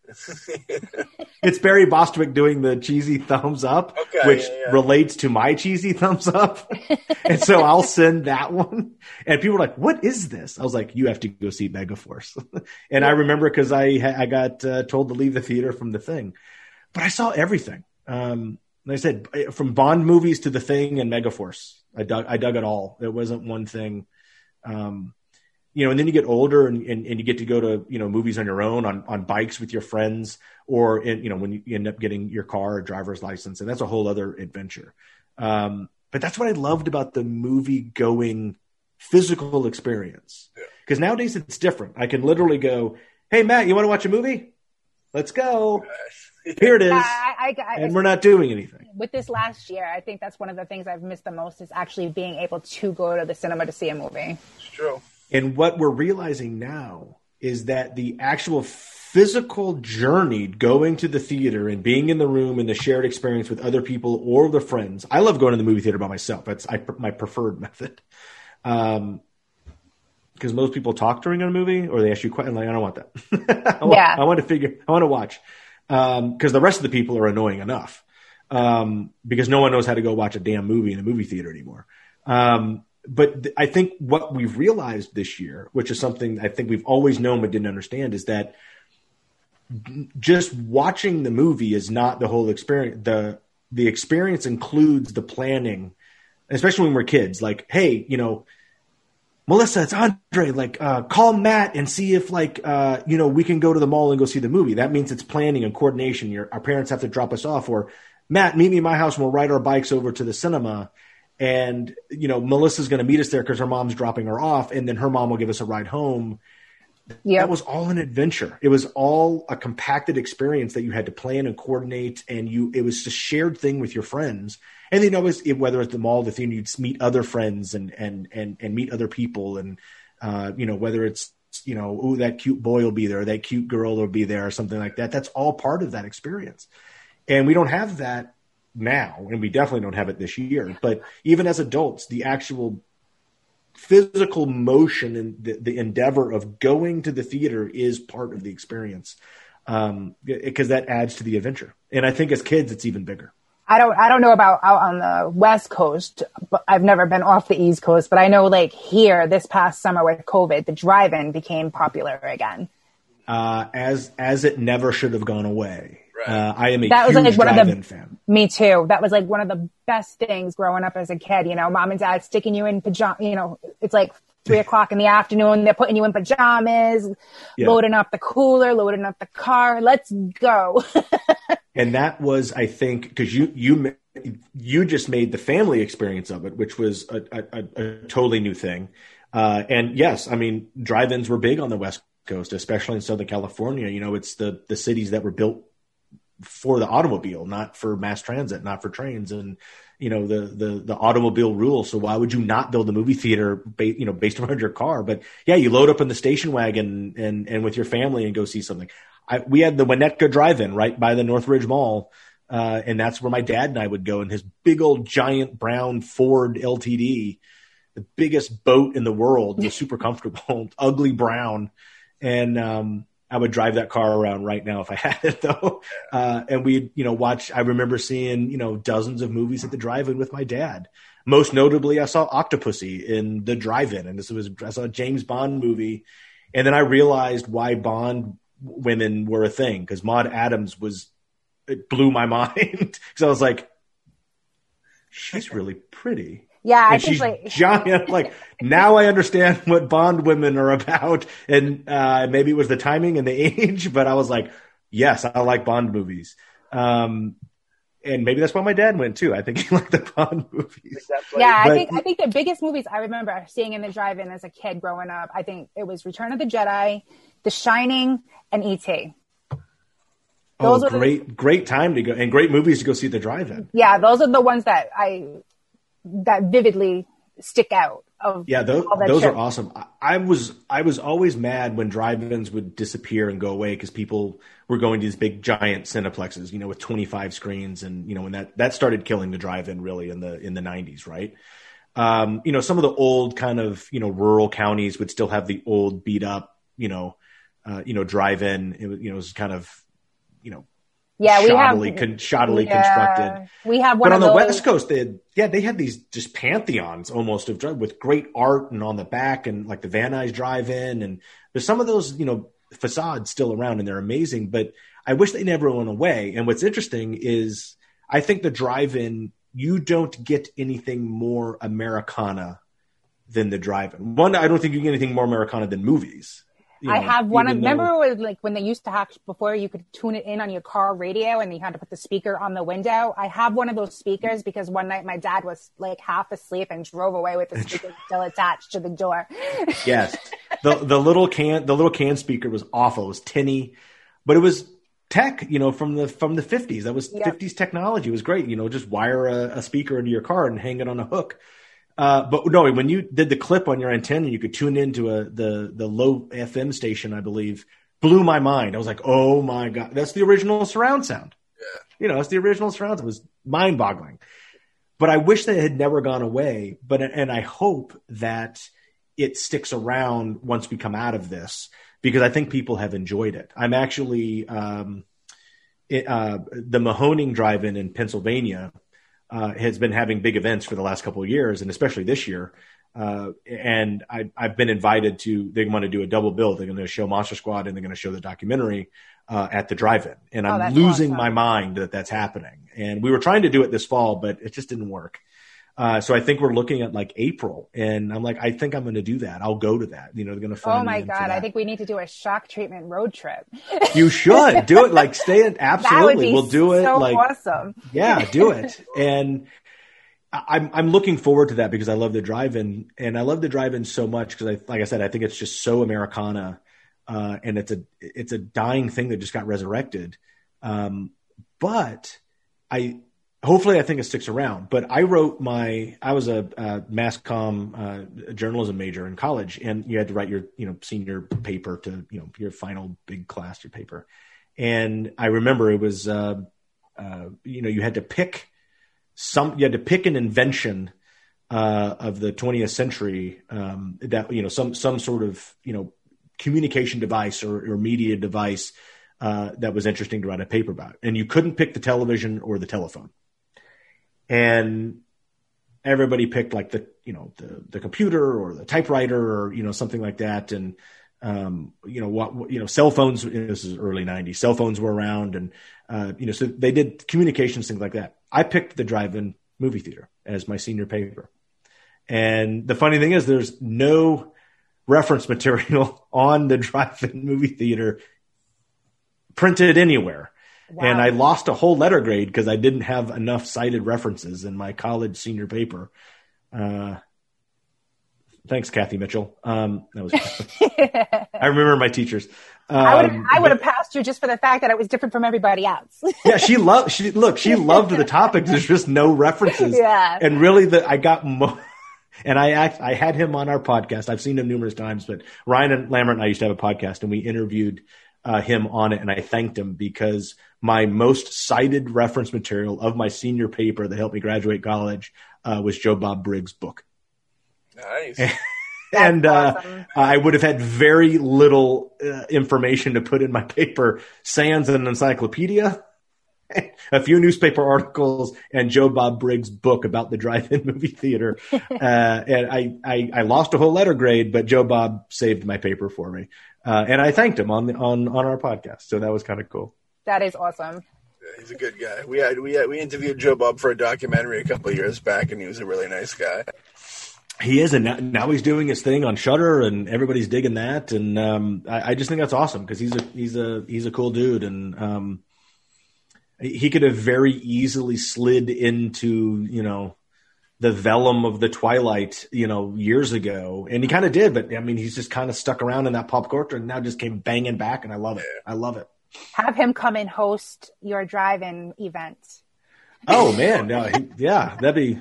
(laughs) it's Barry Bostwick doing the cheesy thumbs up, Okay, which yeah, yeah. relates to my cheesy thumbs up. (laughs) and so I'll send that one. And people are like, what is this? I was like, you have to go see Megaforce. (laughs) and I remember because I, I got uh, told to leave the theater from the thing, but I saw everything. Um, like I said, from Bond movies to the thing and Megaforce, I dug, I dug it all. It wasn't one thing. Um, you know, and then you get older and, and, and you get to go to, you know, movies on your own, on, on bikes with your friends, or, in, you know, when you end up getting your car or driver's license, and that's a whole other adventure. Um, but that's what I loved about the movie going physical experience. Because nowadays it's different. I can literally go, Hey, Matt, you want to watch a movie? Let's go. (laughs) Here it is. I, I, I, And we're not doing anything. with this last year, I think that's one of the things I've missed the most is actually being able to go to the cinema to see a movie. It's true. And what we're realizing now is that the actual physical journey going to the theater and being in the room and the shared experience with other people or the friends. I love going to the movie theater by myself. That's I, my preferred (laughs) method. Um, because most people talk during a movie or they ask you questions. Like, I don't want that. (laughs) I want, Yeah. I want to figure, I want to watch. Um, cause the rest of the people are annoying enough. Um, because no one knows how to go watch a damn movie in a movie theater anymore. Um, but th- I think what we've realized this year, which is something I think we've always known but didn't understand, is that just watching the movie is not the whole experience. The the experience includes the planning, especially when we're kids. Like, hey, you know, Melissa, it's Andre. Like, uh, call Matt and see if, like, uh, you know, we can go to the mall and go see the movie. That means it's planning and coordination. Your our parents have to drop us off, or Matt, meet me in my house and we'll ride our bikes over to the cinema. And you know, Melissa's going to meet us there because her mom's dropping her off, and then her mom will give us a ride home Yeah. that was all an adventure. It was all a compacted experience that you had to plan and coordinate, and you it was a shared thing with your friends. And then always it- whether it's the mall, the thing you'd meet other friends and and and and meet other people, and uh, you know whether it's you know oh that cute boy will be there, that cute girl will be there, or something like that. That's all part of that experience, and we don't have that now, and we definitely don't have it this year. But even as adults, the actual physical motion and the, the endeavor of going to the theater is part of the experience um because that adds to the adventure and i think as kids it's even bigger I don't I don't know about out on the West Coast, but I've never been off the East Coast. But I know like here this past summer with COVID, the drive-in became popular again. uh as as it never should have gone away Right. uh i am a That was, like, one of the- drive-in fan Me too. That was like one of the best things growing up as a kid. You know, mom and dad sticking you in pajama. You know, it's like three (laughs) o'clock in the afternoon. They're putting you in pajamas, Yeah. loading up the cooler, loading up the car. Let's go. (laughs) and that was i think because you you you just made the family experience of it which was a, a, a, a totally new thing uh, and yes i mean drive-ins were big on the west coast especially in southern california you know it's the the cities that were built for the automobile not for mass transit not for trains. And you know the the the automobile rule. So why would you not build a movie theater ba- you know based (laughs) around your car? But yeah you load up in the station wagon and and with your family and go see something. I, we had the Winnetka Drive-In right by the Northridge Mall, uh, and that's where my dad and I would go in his big old giant brown Ford LTD, the biggest boat in the world, was (laughs) super comfortable, ugly brown, and um, I would drive that car around right now if I (laughs) had it though, uh, and we'd you know watch. I remember seeing you know dozens of movies at the drive-in with my dad. Most notably, I saw Octopussy in the drive-in, and this was I saw a James Bond movie, and then I realized why Bond women were a thing because Maud Adams was it blew my (laughs) mind because I was like, she's really pretty. Yeah, I and think she's like giant. (laughs) Like now, I understand what Bond women are about, and uh, maybe it was the timing and the (laughs) age, but I was like, yes, I like Bond movies. Um, and maybe that's why my dad went too. I think he (laughs) liked the Bond movies. yeah, I think I think the biggest movies I remember seeing in the drive-in as a kid growing up, I think it was Return of the Jedi, The Shining, and E E.T. Oh, Those are the- great, great time to go and great movies to go see at the drive-in. Yeah, those are the ones that I that vividly stick out. Of Yeah, those, those are awesome. I, I was I was always mad when drive-ins would disappear and go away because people were going to these big giant cineplexes, you know, with 25 screens, and you know, when that that started killing the drive-in really in the in the 90s, right? Um, you know, some of the old kind of you know rural counties would still have the old beat up, you know, uh, you know, drive-in. It was, you know, it was kind of you know Yeah, we have shoddily, con- shoddily yeah, constructed. We have one But on of the those. West Coast, they had, yeah, they had these just pantheons almost of with great art and on the back and like the Van Nuys Drive-In and there's some of those you know facades still around and they're amazing. But I wish they never went away. And what's interesting is I think the drive-in you don't get anything more Americana than the drive-in. One, I don't think you get anything more Americana than movies. You I have one. Of, though- remember, like when they used to have before, you could tune it in on your car radio, and you had to put the speaker on the window. I have one of those speakers because one night my dad was like half asleep and drove away with the speaker still attached to the door. (laughs) Yes. The the little can the little can speaker was awful. It was tinny, but it was tech, you know, from the from the fifties. That was Yep. fifties technology. It was great. You know, just wire a, a speaker into your car and hang it on a hook. Uh, but no, when you did the clip on your antenna, you could tune into a the the low FM station, I believe, blew my mind. I was like, oh my god, that's the original surround sound. Yeah. You know, it's the original surround. It was mind boggling. But I wish they had never gone away. But and I hope that it sticks around once we come out of this because I think people have enjoyed it. I'm actually um, it, uh, the Mahoning Drive-In in Pennsylvania uh, has been having big events for the last couple of years, and especially this year. Uh, and I, I've been invited to. They want to do a double bill. They're going to show Monster Squad and they're going to show the documentary uh, at the drive-in. And Oh, I'm losing awesome. my mind that that's happening. And we were trying to do it this fall, but it just didn't work. Uh, so I think we're looking at like April, and I'm like, I think I'm going to do that. I'll go to that. You know, they're going to find. oh my god! I think we need to do a shock treatment road trip. you should do it. Like, stay in. (laughs) Absolutely, we'll do it. so like, awesome. yeah, do (laughs) it. And I'm I'm looking forward to that because I love the drive-in, and I love the drive-in so much because I, like I said, I think it's just so Americana, uh, and it's a it's a dying thing that just got resurrected. Um, but I hopefully I think it sticks around. But I wrote my I was a, uh mass comm uh, journalism major in college, and you had to write your you know senior paper to you know your final big class your paper, and I remember it was uh, uh, you know you had to pick some you had to pick an invention uh, of the 20th century um, that you know some some sort of you know communication device or, or media device uh, that was interesting to write a paper about, and you couldn't pick the television or the telephone, and everybody picked like the you know the the computer or the typewriter or you know something like that, and um, you know what you know cell phones. This is early '90s. Cell phones were around, and uh, you know so they did communications things like that. I picked the drive-in movie theater as my senior paper, and the funny thing is, there's no reference (laughs) material on the drive-in movie theater printed anywhere. And I lost a whole letter grade because I didn't have enough cited references in my college senior paper. Uh, thanks, Kathy Mitchell. Um, that was (laughs) I remember my teachers. Um, I would I would but- have passed you just for the fact that it was different from everybody else. (laughs) yeah, she loved. She look. She (laughs) loved the topic. There's just no references. Yeah. And really, the I got. Mo- and I act, I had him on our podcast. I've seen him numerous times. But Ryan and Lambert and I used to have a podcast, and we interviewed uh, him on it. And I thanked him because my most cited reference material of my senior paper that helped me graduate college uh, was Joe Bob Briggs' book. Nice. (laughs) and uh, awesome. I would have had very little uh, information to put in my paper. Sans an encyclopedia, (laughs) a few newspaper articles, and Joe Bob Briggs' book about the drive-in (laughs) movie theater. uh, and I, I, I lost a whole letter grade, but Joe Bob saved my paper for me, uh, and I thanked him on the, on on our podcast. So that was kind of cool. That is awesome. he's a good guy. We had we had, we interviewed Joe Bob for a documentary a couple of years back, and he was a really nice guy. He is, and now, now he's doing his thing on Shudder, and everybody's digging that. And um, I, I, just think that's awesome because he's a he's a he's a cool dude, and um, he could have very easily slid into you know the vellum of the Twilight, you know, years ago, and he kind of did. But I mean, he's just kind of stuck around in that pop culture, and now just came banging back, and I love it. I love it. Have him come and host your drive-in event. Oh man, no, he, yeah, that'd be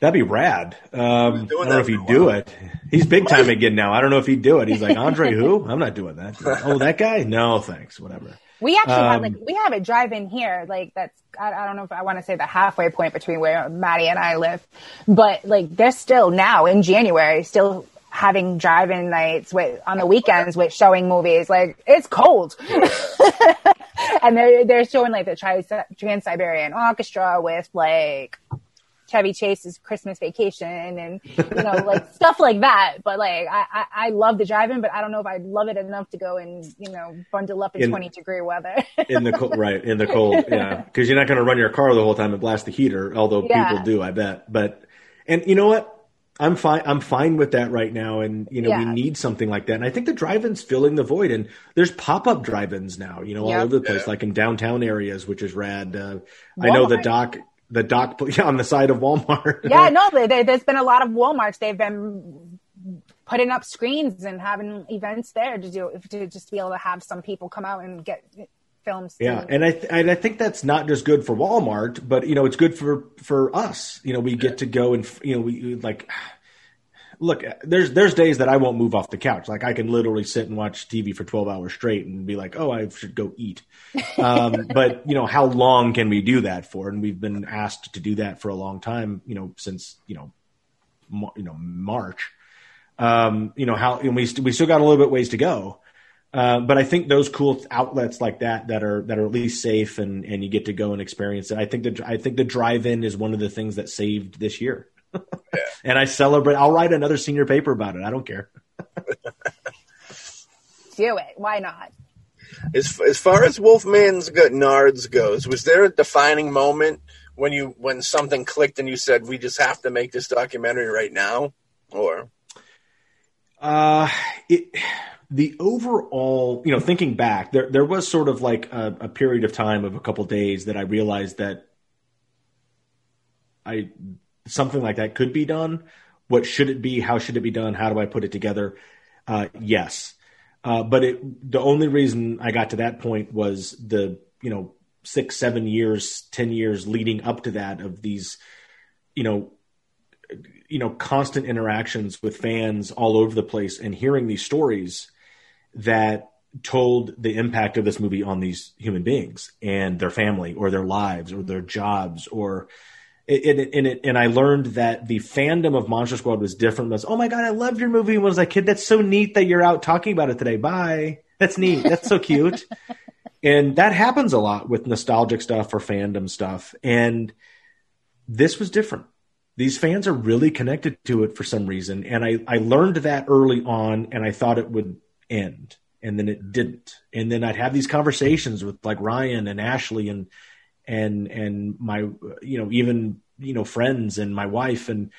that'd be rad. Um, I don't know if he'd do it. He's big time again now. I don't know if he'd do it. He's like Andre, who? I'm not doing that. Oh, that guy? No, thanks. Whatever. We actually um, have like we have a drive-in here, like that's I, I don't know if I want to say the halfway point between where Maddie and I live, but like they're still now in January still having drive-in nights with on the weekends with showing movies. Like it's cold, (laughs) and they're they're showing like the Trans Siberian Orchestra with like Chevy Chase's Christmas Vacation and you know like (laughs) stuff like that. But like I, I, I love the driving, but I don't know if I'd love it enough to go and you know bundle up in, in twenty degree weather. in the cold, right? In the cold, yeah, (laughs) because you're not going to run your car the whole time and blast the heater. Although yeah. people do, I bet. But and you know what? I'm fine. I'm fine with that right now, and you know yeah. we need something like that. And I think the drive-ins filling the void, and there's pop-up drive-ins now, you know, yep. all over the place, yeah. like in downtown areas, which is rad. Uh, I know the doc the dock (laughs) on the side of Walmart. yeah, no, they, there's been a lot of WalMarts. They've been putting up screens and having events there to do to just be able to have some people come out and get films. Yeah, and I th- and I think that's not just good for Walmart, but you know it's good for for us. You know, we get to go and you know we like look, there's there's days that I won't move off the couch. Like I can literally sit and watch TV for 12 hours straight and be like, oh, I should go eat. Um, (laughs) but you know, how long can we do that for? And we've been asked to do that for a long time. You know, since you know, ma- you know March. Um, you know how and we st- we still got a little bit ways to go. Uh, but I think those cool outlets like that that are that are at least safe and and you get to go and experience it. I think the I think the drive-in is one of the things that saved this year yeah. (laughs) and I celebrate. I'll write another senior paper about it. I don't care. (laughs) Do it. Why not? As as far as Wolfman's Nards goes, was there a defining moment when you when something clicked and you said we just have to make this documentary right now, or? Uh, it the overall, you know, thinking back, there there was sort of like a, a period of time of a couple of days that I realized that I something like that could be done. What should it be? How should it be done? How do I put it together? Uh, yes. Uh, but it, the only reason I got to that point was the, you know, six, seven years, 10 years leading up to that of these, you know, you know, constant interactions with fans all over the place and hearing these stories that told the impact of this movie on these human beings and their family or their lives or their jobs or, and, and, it, and I learned that the fandom of Monster Squad was different. Was, oh my god, I loved your movie when I was a kid. That's so neat that you're out talking about it today. Bye. That's neat. That's so cute. (laughs) and that happens a lot with nostalgic stuff or fandom stuff. And this was different. These fans are really connected to it for some reason. And I, I learned that early on and I thought it would end. And then it didn't. And then I'd have these conversations with like Ryan and Ashley and and and my you know even you know friends and my wife and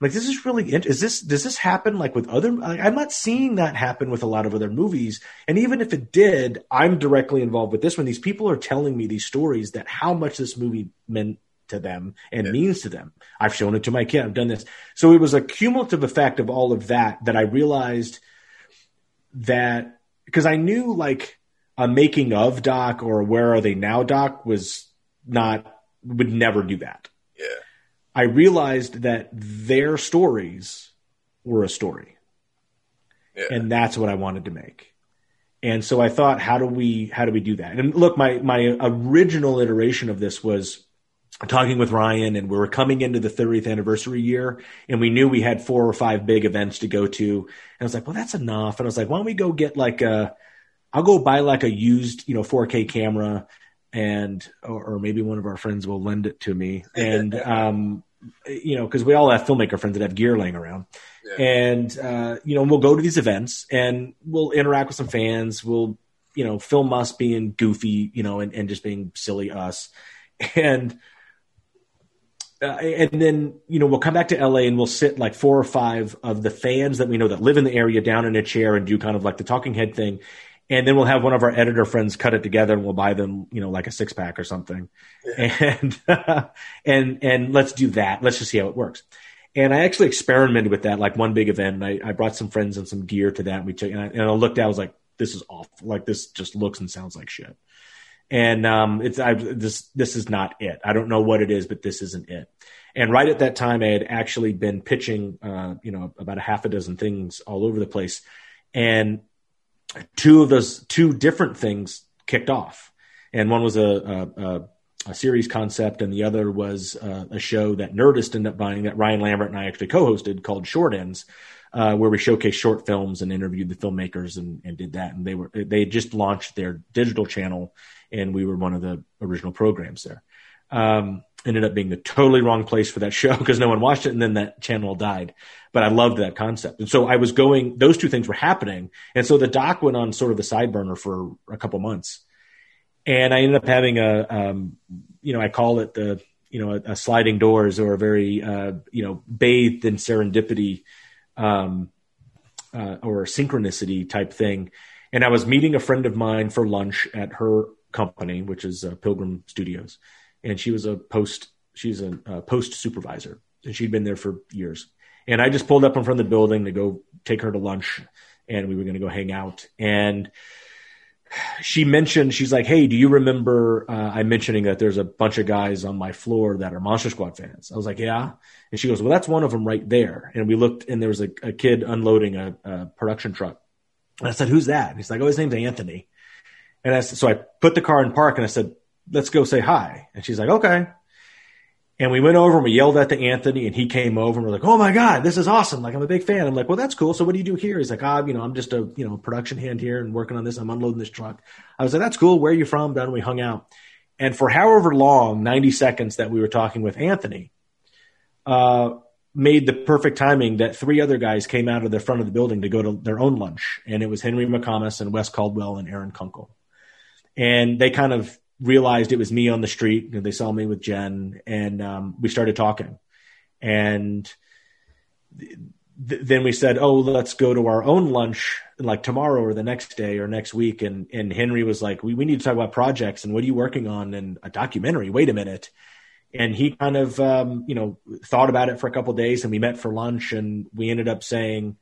like this is really is this does this happen like with other i'm not seeing that happen with a lot of other movies and even if it did i'm directly involved with this one these people are telling me these stories that how much this movie meant to them and yeah. means to them i've shown it to my kid i've done this so it was a cumulative effect of all of that that i realized that because i knew like a making of doc or where are they now doc was not would never do that. Yeah. I realized that their stories were a story. Yeah. And that's what I wanted to make. And so I thought, how do we how do we do that? And look, my my original iteration of this was talking with Ryan, and we were coming into the 30th anniversary year, and we knew we had four or five big events to go to. And I was like, well, that's enough. And I was like, why don't we go get like a I'll go buy like a used, you know, 4K camera and or, or, maybe one of our friends will lend it to me and (laughs) um you know because we all have filmmaker friends that have gear laying around yeah. and uh you know we'll go to these events and we'll interact with some fans we'll you know, film us being goofy, you know, and, and just being silly us. And, uh, and then, you know, we'll come back to LA and we'll sit like four or five of the fans that we know that live in the area down in a chair and do kind of like the talking head thing. And then we'll have one of our editor friends cut it together and we'll buy them, you know, like a six pack or something. Yeah. And, (laughs) and, and let's do that. Let's just see how it works. And I actually experimented with that, like one big event. I, I brought some friends and some gear to that. And we took, and I, and I looked at, I was like, this is awful. Like this just looks and sounds like shit. And, um, it's, I, this, this is not it. I don't know what it is, but this isn't it. And right at that time, I had actually been pitching, uh, you know, about a half a dozen things all over the place. And two of those two different things kicked off. And one was a, a, a a series concept, and the other was uh, a show that Nerdist ended up buying that Ryan Lambert and I actually co-hosted called Short Ends, uh, where we showcased short films and interviewed the filmmakers and, and did that. And they were they just launched their digital channel, and we were one of the original programs there. Um, ended up being the totally wrong place for that (laughs) show because no one watched it, and then that channel died. But I loved that concept, and so I was going. Those two things were happening, and so the doc went on sort of the side burner for a couple months and I ended up having a, um, you know, I call it the, you know, a, a sliding doors or a very, uh, you know, bathed in serendipity, um, uh, or synchronicity type thing. And I was meeting a friend of mine for lunch at her company, which is uh, Pilgrim Studios, and she was a post, she's a, a post supervisor, and she'd been there for years. And I just pulled up in front of the building to go take her to lunch, and we were going to go hang out. And she mentioned she's like, "Hey, do you remember uh, I mentioning that there's a bunch of guys on my floor that are Monster Squad fans?" I was like, "Yeah," and she goes, "Well, that's one of them right there." And we looked, and there was a, a kid unloading a, a, production truck. And I said, "Who's that?" And he's like, "Oh, his name's Anthony." And I said, so I put the car in park, and I said, "Let's go say hi." And she's like, "Okay." And we went over and we yelled at the Anthony and he came over and we're like, Oh my God, this is awesome. Like, I'm a big fan. I'm like, well, that's cool. So what do you do here? He's like, ah, you know, I'm just a, you know, production hand here and working on this. I'm unloading this truck. I was like, that's cool. Where are you from? Then we hung out. And for however long, 90 seconds that we were talking with Anthony, uh, made the perfect timing that three other guys came out of the front of the building to go to their own lunch. And it was Henry McComas and Wes Caldwell and Aaron Kunkel. And they kind of realized it was me on the street. You know, they saw me with Jen, and um, we started talking. And th- then we said, "Oh, let's go to our own lunch, like tomorrow or the next day or next week." And and Henry was like, "We we need to talk about projects and what are you working on and a documentary." Wait a minute. And he kind of, um, you know, thought about it for a couple days, and we met for lunch, and we ended up saying,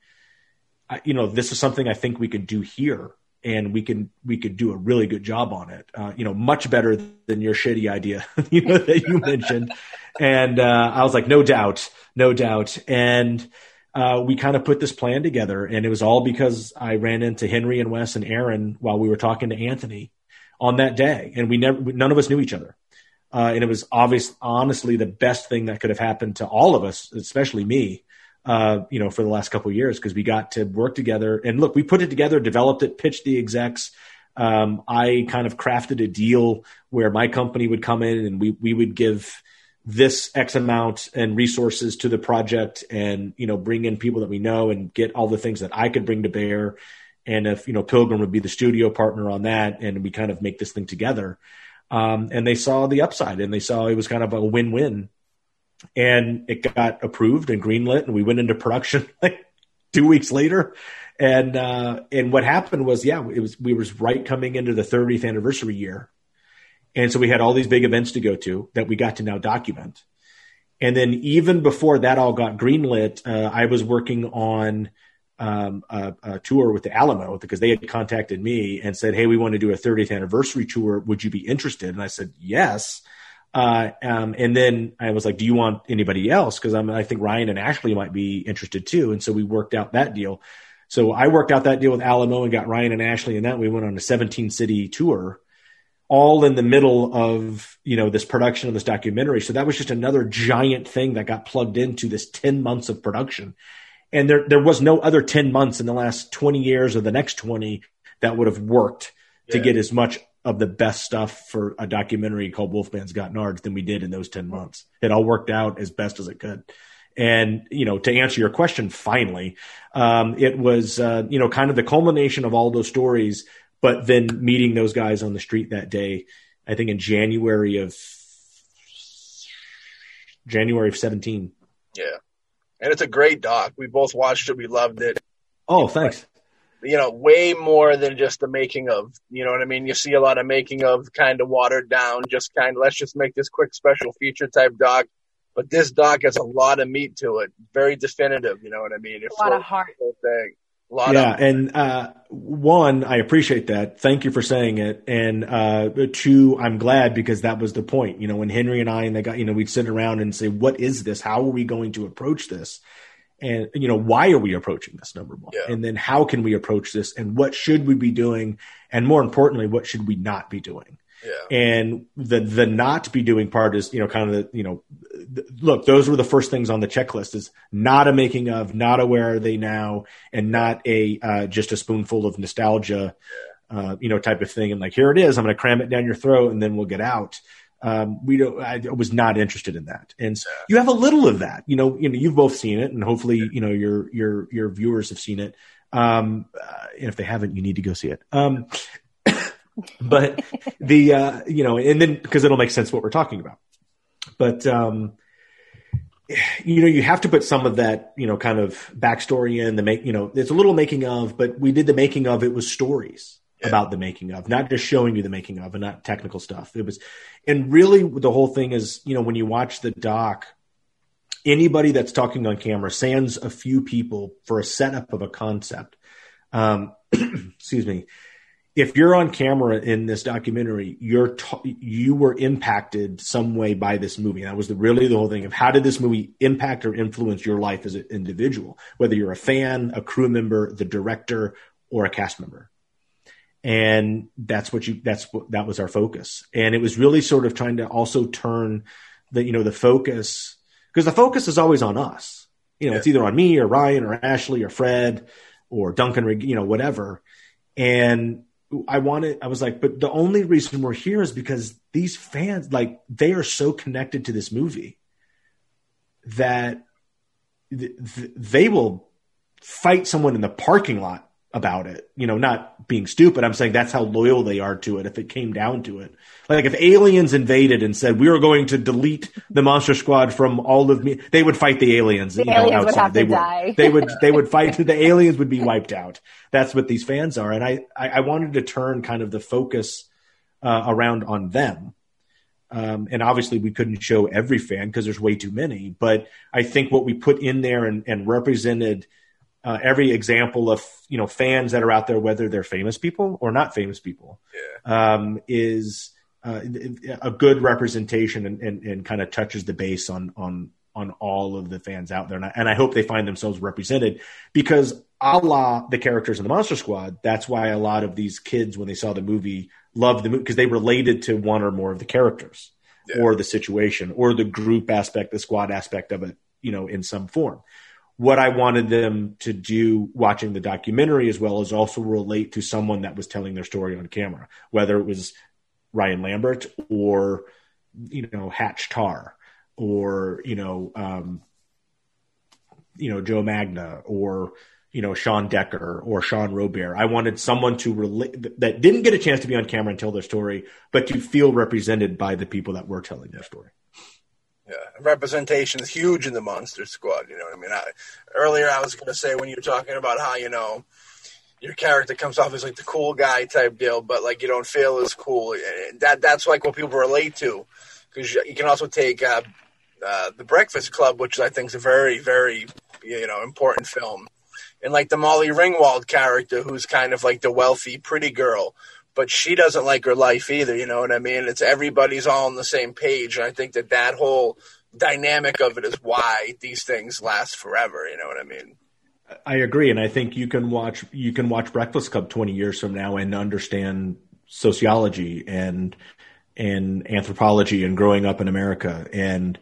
you know, this is something I think we could do here and we can we could do a really good job on it. Uh, you know, much better than your shitty idea, (laughs) you know, that you mentioned. And uh, I was like, no doubt, no doubt. And uh, we kind of put this plan together, and it was all because I ran into Henry and Wes and Aaron while we were talking to Anthony on that day, and we never none of us knew each other. Uh, and it was obvious, honestly, the best thing that could have happened to all of us, especially me, uh, you know, for the last couple years because we got to work together. And look, we put it together, developed it, pitched the execs. Um, I kind of crafted a deal where my company would come in and we we would give this X amount and resources to the project, and you know, bring in people that we know and get all the things that I could bring to bear. And if you know, Pilgrim would be the studio partner on that, and we kind of make this thing together. Um, and they saw the upside, and they saw it was kind of a win-win and it got approved and greenlit, and we went into production (laughs) like two weeks later. And uh, and what happened was, yeah, it was we was right coming into the 30th anniversary year, and so we had all these big events to go to that we got to now document. And then even before that all got greenlit, uh, I was working on um, a, a, tour with the Alamo because they had contacted me and said, "Hey, we want to do a 30th anniversary tour. Would you be interested?" And I said, "Yes." Uh, um, and then I was like, do you want anybody else? Cause I'm, I think Ryan and Ashley might be interested too. And so we worked out that deal. So I worked out that deal with Alamo and got Ryan and Ashley and that we went on a 17 city tour all in the middle of, you know, this production of this documentary. So that was just another giant thing that got plugged into this 10 months of production. And there, there was no other 10 months in the last 20 years or the next 20 that would have worked yeah. to get as much of the best stuff for a documentary called Wolfman's Got Nards than we did in those 10 months. It all worked out as best as it could. And, you know, to answer your question, finally, um, it was, uh, you know, kind of the culmination of all those stories but then meeting those guys on the street that day, I think in January of January of 17. Yeah. And it's a great doc. We both watched it. We loved it. Oh, thanks. You know, way more than just the making of. You know what I mean? You see a lot of making of kind of watered down, just kind of let's just make this quick special feature type doc. But this doc has a lot of meat to it. Very definitive. You know what I mean? It a lot of heart. Thing yeah, and uh, one, I appreciate that. Thank you for saying it. And uh, two, I'm glad because that was the point. You know, when Henry and I and they got, you know, we'd sit around and say, "What is this? How are we going to approach this?" And you know, why are we approaching this? Number one, yeah. and then how can we approach this? And what should we be doing? And more importantly, what should we not be doing? Yeah. And the the not be doing part is you know kind of the you know look those were the first things on the checklist is not a making of not a where are they now and not a uh, just a spoonful of nostalgia uh, you know type of thing and like here it is I'm going to cram it down your throat and then we'll get out. Um, we don't. I was not interested in that, and so you have a little of that. You know, you know, you've both seen it, and hopefully, you know, your your your viewers have seen it. Um, uh, and if they haven't, you need to go see it. Um, (coughs) but the uh, you know, and then because it'll make sense what we're talking about. But um, you know, you have to put some of that you know kind of backstory in the make. You know, it's a little making of, but we did the making of. It was stories yeah. about the making of, not just showing you the making of, and not technical stuff. It was, and really, the whole thing is, you know, when you watch the doc. Anybody that's talking on camera, sans a few people for a setup of a concept, um, (clears throat) excuse me, if you're on camera in this documentary, you're t- you were impacted some way by this movie. That was the, really the whole thing of how did this movie impact or influence your life as an individual, whether you're a fan, a crew member, the director, or a cast member. And that's what you that's what that was our focus. And it was really sort of trying to also turn the you know the focus because the focus is always on us. You know, yeah. it's either on me or Ryan or Ashley or Fred or Duncan, you know, whatever. And I wanted, I was like, but the only reason we're here is because these fans, like, they are so connected to this movie that th- th- they will fight someone in the parking lot about it. You know, not being stupid. I'm saying that's how loyal they are to it if it came down to it. Like if aliens invaded and said we are going to delete the monster squad from all of me, they would fight the aliens. The aliens know, outside. would have they to would, die. they would they would fight (laughs) the aliens would be wiped out. That's what these fans are. And I I, I wanted to turn kind of the focus uh, around on them. Um, and obviously we couldn't show every fan because there's way too many, but I think what we put in there and, and represented uh, every example of you know fans that are out there, whether they're famous people or not famous people, yeah. um, is uh, a good representation and, and, and kind of touches the base on on on all of the fans out there, and I, and I hope they find themselves represented because a la the characters in the Monster Squad, that's why a lot of these kids when they saw the movie loved the movie because they related to one or more of the characters yeah. or the situation or the group aspect, the squad aspect of it, you know, in some form what I wanted them to do watching the documentary as well as also relate to someone that was telling their story on camera, whether it was Ryan Lambert or, you know, Hatch Tar or, you know, um, you know, Joe Magna or, you know, Sean Decker or Sean Robert. I wanted someone to relate that didn't get a chance to be on camera and tell their story, but to feel represented by the people that were telling their story. Yeah, representation is huge in the Monster Squad. You know what I mean? I, earlier, I was going to say when you were talking about how you know your character comes off as like the cool guy type deal, but like you don't feel as cool. That that's like what people relate to, because you can also take uh, uh, the Breakfast Club, which I think is a very very you know important film, and like the Molly Ringwald character, who's kind of like the wealthy pretty girl but she doesn't like her life either. You know what I mean? It's everybody's all on the same page, and I think that that whole dynamic of it is why these things last forever. You know what I mean? I agree, and I think you can watch you can watch Breakfast Club twenty years from now and understand sociology and and anthropology and growing up in America. And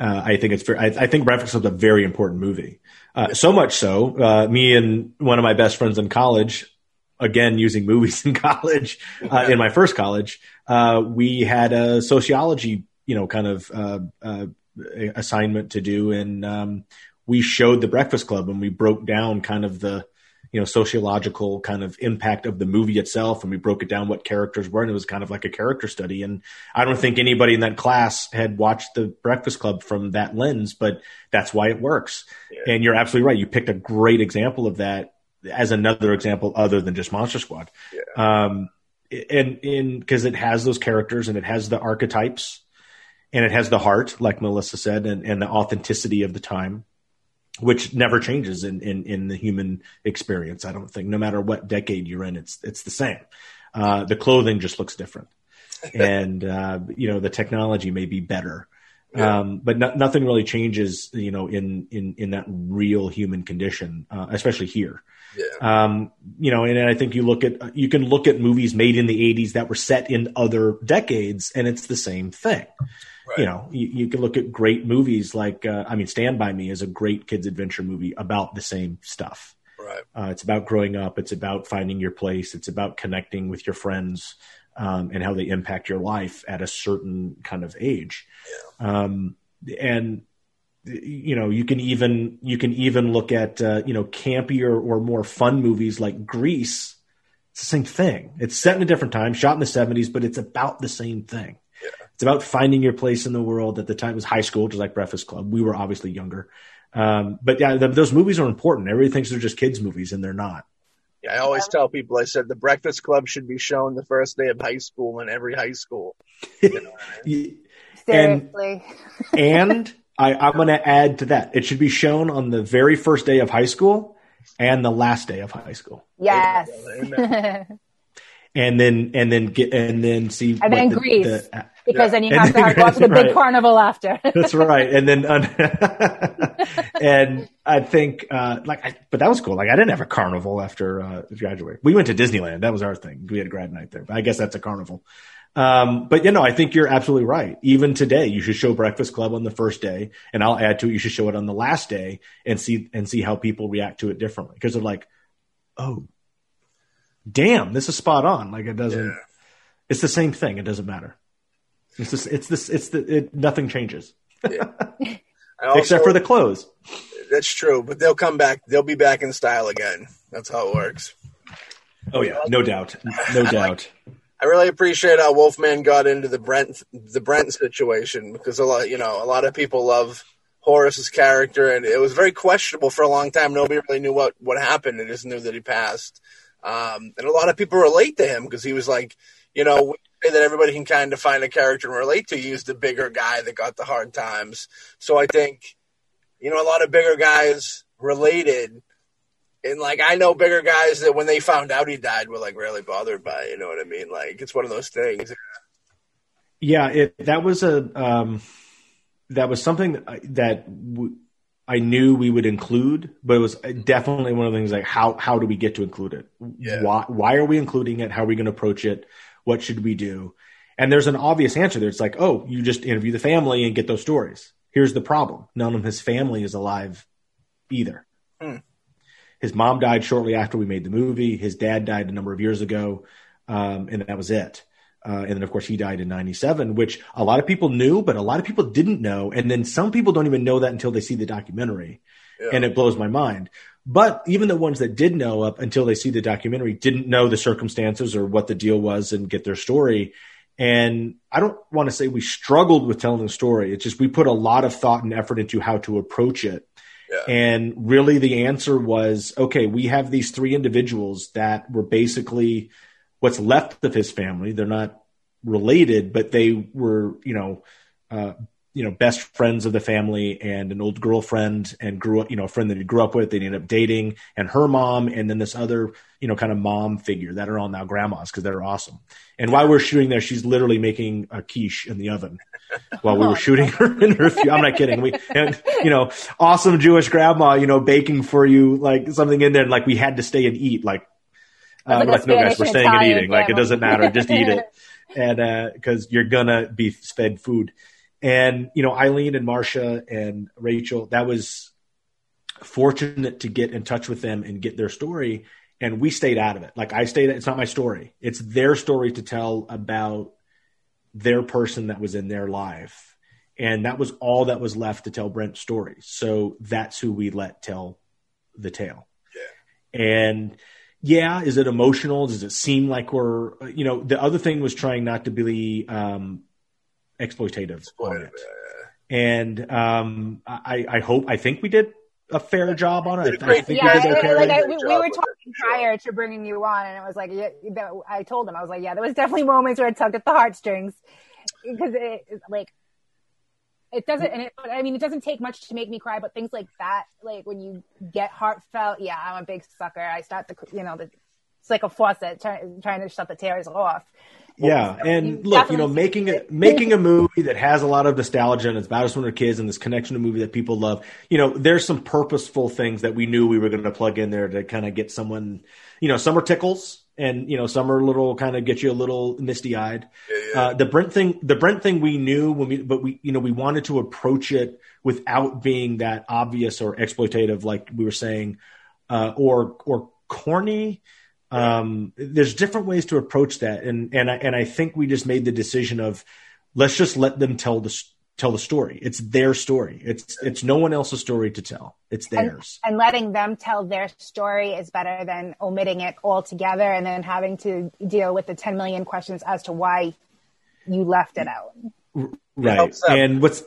uh, I think it's very, I, I think Breakfast Club is a very important movie. Uh, so much so, uh, me and one of my best friends in college again using movies in (laughs) college, uh, in my first college, uh, we had a sociology, you know, kind of uh, uh assignment to do, and um, we showed the Breakfast Club and we broke down kind of the, you know sociological kind of impact of the movie itself. And we broke it down what characters were. And it was kind of like a character study. And i don't think anybody in that class had watched the breakfast club from that lens but that's why it works. Yeah. and you're absolutely right. You picked a great example of that as another example other than just monster squad yeah. um and in because it has those characters and it has the archetypes and it has the heart like melissa said and, and the authenticity of the time which never changes in, in, in the human experience. I don't think, no matter what decade you're in, it's it's the same. Uh, the clothing just looks different, (laughs) and uh, you know the technology may be better, yeah. um, but no, nothing really changes. You know, in in in that real human condition, uh, especially here. Yeah. Um, you know, and I think you look at you can look at movies made in the '80s that were set in other decades, and it's the same thing. Right. You know, you, you, can look at great movies like, uh, I mean, Stand By Me is a great kids' adventure movie about the same stuff. Right. Uh, it's about growing up. It's about finding your place. It's about connecting with your friends um, and how they impact your life at a certain kind of age. Yeah. Um, and you know, you can even you can even look at uh, you know campier or more fun movies like Grease. It's the same thing. It's set in a different time, shot in the '70s, but it's about the same thing. It's about finding your place in the world. At the time, it was high school, just like Breakfast Club. We were obviously younger, um, but yeah, the, those movies are important. Everybody thinks they're just kids' movies, and they're not. Yeah, I always tell people. I said the Breakfast Club should be shown the first day of high school in every high school. (laughs) You know Seriously. And, and I, I'm going to add to that. It should be shown on the very first day of high school and the last day of high school. Yes. and then and then get and then see and then the, Grease. The, because yeah. then you have to go to the right. big carnival after. (laughs) That's right. And then, (laughs) and I think, uh, like, I, but that was cool. Like, I didn't have a carnival after, uh, graduate. We went to Disneyland. That was our thing. We had a grad night there, but I guess that's a carnival. Um, but you know, I think you're absolutely right. Even today, you should show Breakfast Club on the first day, and I'll add to it. You should show it on the last day and see and see how people react to it differently because they're like, "Oh, damn, this is spot on." Like it doesn't. Yeah. It's the same thing. It doesn't matter. It's this. It's this. It's the. It, nothing changes. Yeah. (laughs) Also, Except for the clothes. That's true, but they'll come back. They'll be back in style again. That's how it works. Oh yeah, no doubt, no (laughs) doubt. I really appreciate how Wolfman got into the Brent the Brent situation because a lot, you know, a lot of people love Horace's character, and it was very questionable for a long time. Nobody really knew what what happened. They just knew that he passed, um, and a lot of people relate to him because he was like, you know, that everybody can kind of find a character and relate to. He's the bigger guy that got the hard times. So I think, you know, a lot of bigger guys related. And like I know bigger guys that when they found out he died were like really bothered by it. You know what I mean? Like it's one of those things. Yeah, it that was a um, that was something that w- I knew we would include, but it was definitely one of the things like how how do we get to include it? Yeah. Why why are we including it? How are we going to approach it? What should we do? And there's an obvious answer there. It's like, oh, you just interview the family and get those stories. Here's the problem. None of his family is alive either. Hmm. His mom died shortly after we made the movie. His dad died a number of years ago. Um, and that was it. Uh, and then, of course, he died in 97, which a lot of people knew, but a lot of people didn't know. And then some people don't even know that until they see the documentary. Yeah. And it blows my mind. But even the ones that did know up until they see the documentary didn't know the circumstances or what the deal was and get their story. And I don't want to say we struggled with telling the story. It's just we put a lot of thought and effort into how to approach it. And really the answer was okay, we have these three individuals that were basically what's left of his family. They're not related, but they were, you know, uh, you know, best friends of the family and an old girlfriend and grew up, you know, a friend that he grew up with. They ended up dating and her mom and then this other, you know, kind of mom figure that are all now grandmas because they're awesome. And while we're shooting there, she's literally making a quiche in the oven while we were shooting her. I'm not kidding. We, and, you know, awesome Jewish grandma, you know, baking for you like something in there. And like we had to stay and eat like, uh, like, no guys, we're staying and eating. Like it doesn't matter. Just eat it. (laughs) And, uh, cause you're gonna be fed food. And, you know, Eileen and Marcia and Rachel, that was fortunate to get in touch with them and get their story. And we stayed out of it. Like I stayed, it's not my story. It's their story to tell about their person that was in their life. And that was all that was left to tell Brent's story. So that's who we let tell the tale. Yeah. And yeah, is it emotional? Does it seem like we're, you know, the other thing was trying not to be um, exploitative it. And um, I, I hope, I think we did a fair job on it. I think yeah, we did okay. like I, we, we, were talking prior to bringing you on, and it was like, yeah, I told him, I was like, yeah, there was definitely moments where it tugged at the heartstrings because it, like it doesn't and it, i mean it doesn't take much to make me cry but things like that like when you get heartfelt yeah i'm a big sucker i start to you know the, it's like a faucet try, trying to shut the tears off yeah and you look you know making a making a movie that has a lot of nostalgia and it's about us when we're kids and this connection to movie that people love you know there's some purposeful things that we knew we were going to plug in there to kind of get someone you know some are tickles and you know some are a little kind of get you a little misty eyed. Yeah, yeah. uh, the Brent thing, the Brent thing, we knew when we, but we you know we wanted to approach it without being that obvious or exploitative, like we were saying, uh, or or corny. Um, there's different ways to approach that, and and I, and I think we just made the decision of let's just let them tell the tell the story. It's their story. It's it's no one else's story to tell. It's theirs. And, and, letting them tell their story is better than omitting it altogether and then having to deal with the 10 million questions as to why you left it out. Right. And what's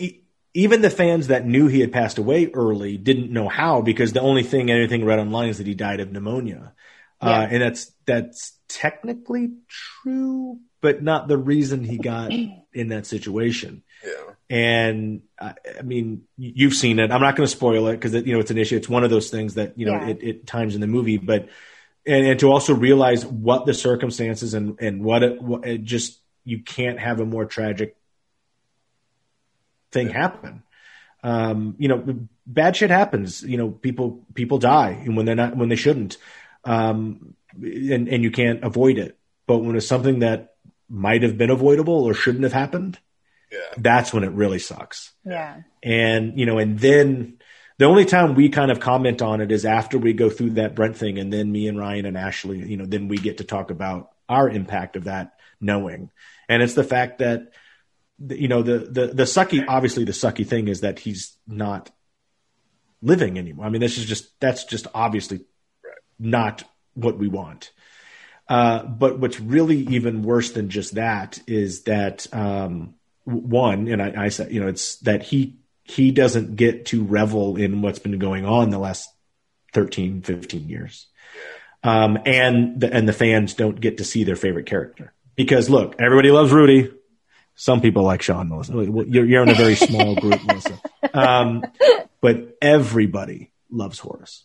even the fans that knew he had passed away early didn't know how because the only thing anything read online is that he died of pneumonia. Uh, yeah. Uh, and that's that's technically true, but not the reason he got (clears throat) in that situation. Yeah. And uh, I mean, you've seen it. I'm not going to spoil it because you know it's an issue. It's one of those things that you know yeah. it, it, times in the movie, but and, and, to also realize what the circumstances and and what it, what it just you can't have a more tragic thing yeah. happen. Um, you know, bad shit happens. You know, people people die when they're not when they shouldn't, um, and and you can't avoid it. But when it's something that might have been avoidable or shouldn't have happened, yeah. that's when it really sucks. Yeah. And, you know, and then the only time we kind of comment on it is after we go through that Brent thing. And then me and Ryan and Ashley, you know, then we get to talk about our impact of that knowing. And it's the fact that, you know, the, the, the sucky, obviously the sucky thing is that he's not living anymore. I mean, this is just, that's just obviously right. Not what we want. Uh, but what's really even worse than just that is that, um, one, and I, I said, you know, it's that he he doesn't get to revel in what's been going on the last 13, 15 years. Um, and the, and the fans don't get to see their favorite character because look, everybody loves Rudy. Some people like Sean, Melissa. You're, you're in a very small group, Melissa. (laughs) Um, but everybody loves Horace.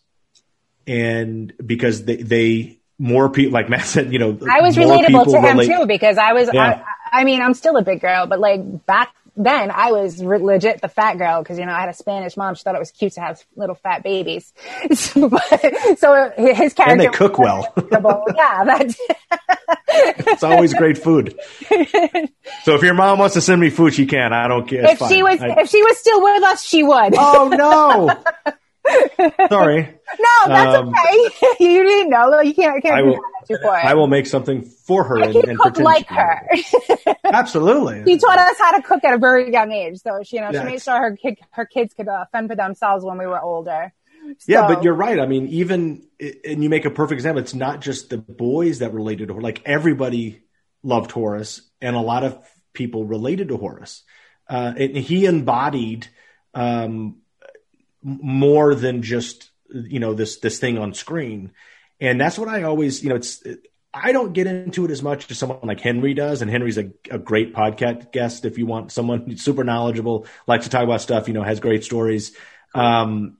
And because they, they, more people, like Matt said, you know, I was relatable to him relate. too because I was, yeah. I mean, I'm still a big girl, but like back then I was re- legit the fat girl because, you know, I had a Spanish mom. She thought it was cute to have little fat babies. (laughs) so, but, so his character. And they cook well. (laughs) yeah. That's (laughs) it's always great food. So if your mom wants to send me food, she can. I don't care. It's if fine. she was, I, if she was still with us, she would. Oh no. Sorry. No, that's um, okay. (laughs) you didn't know. You can't. can't I will, I will make something for her. I and, and cook like her. (laughs) Absolutely. She taught us how to cook at a very young age, so she, you know, she made sure her kid, her kids could uh, fend for themselves when we were older. So. Yeah, but you're right. I mean, even and you make a perfect example. It's not just the boys that related to her. Like everybody loved Horace, and a lot of people related to Horace. Uh, and he embodied um, more than just you know this this thing on screen. And that's what i always you know it's i don't get into it as much as someone like henry does. And henry's a, a great podcast guest if you want someone (laughs) super knowledgeable likes to talk about stuff you know has great stories. Um,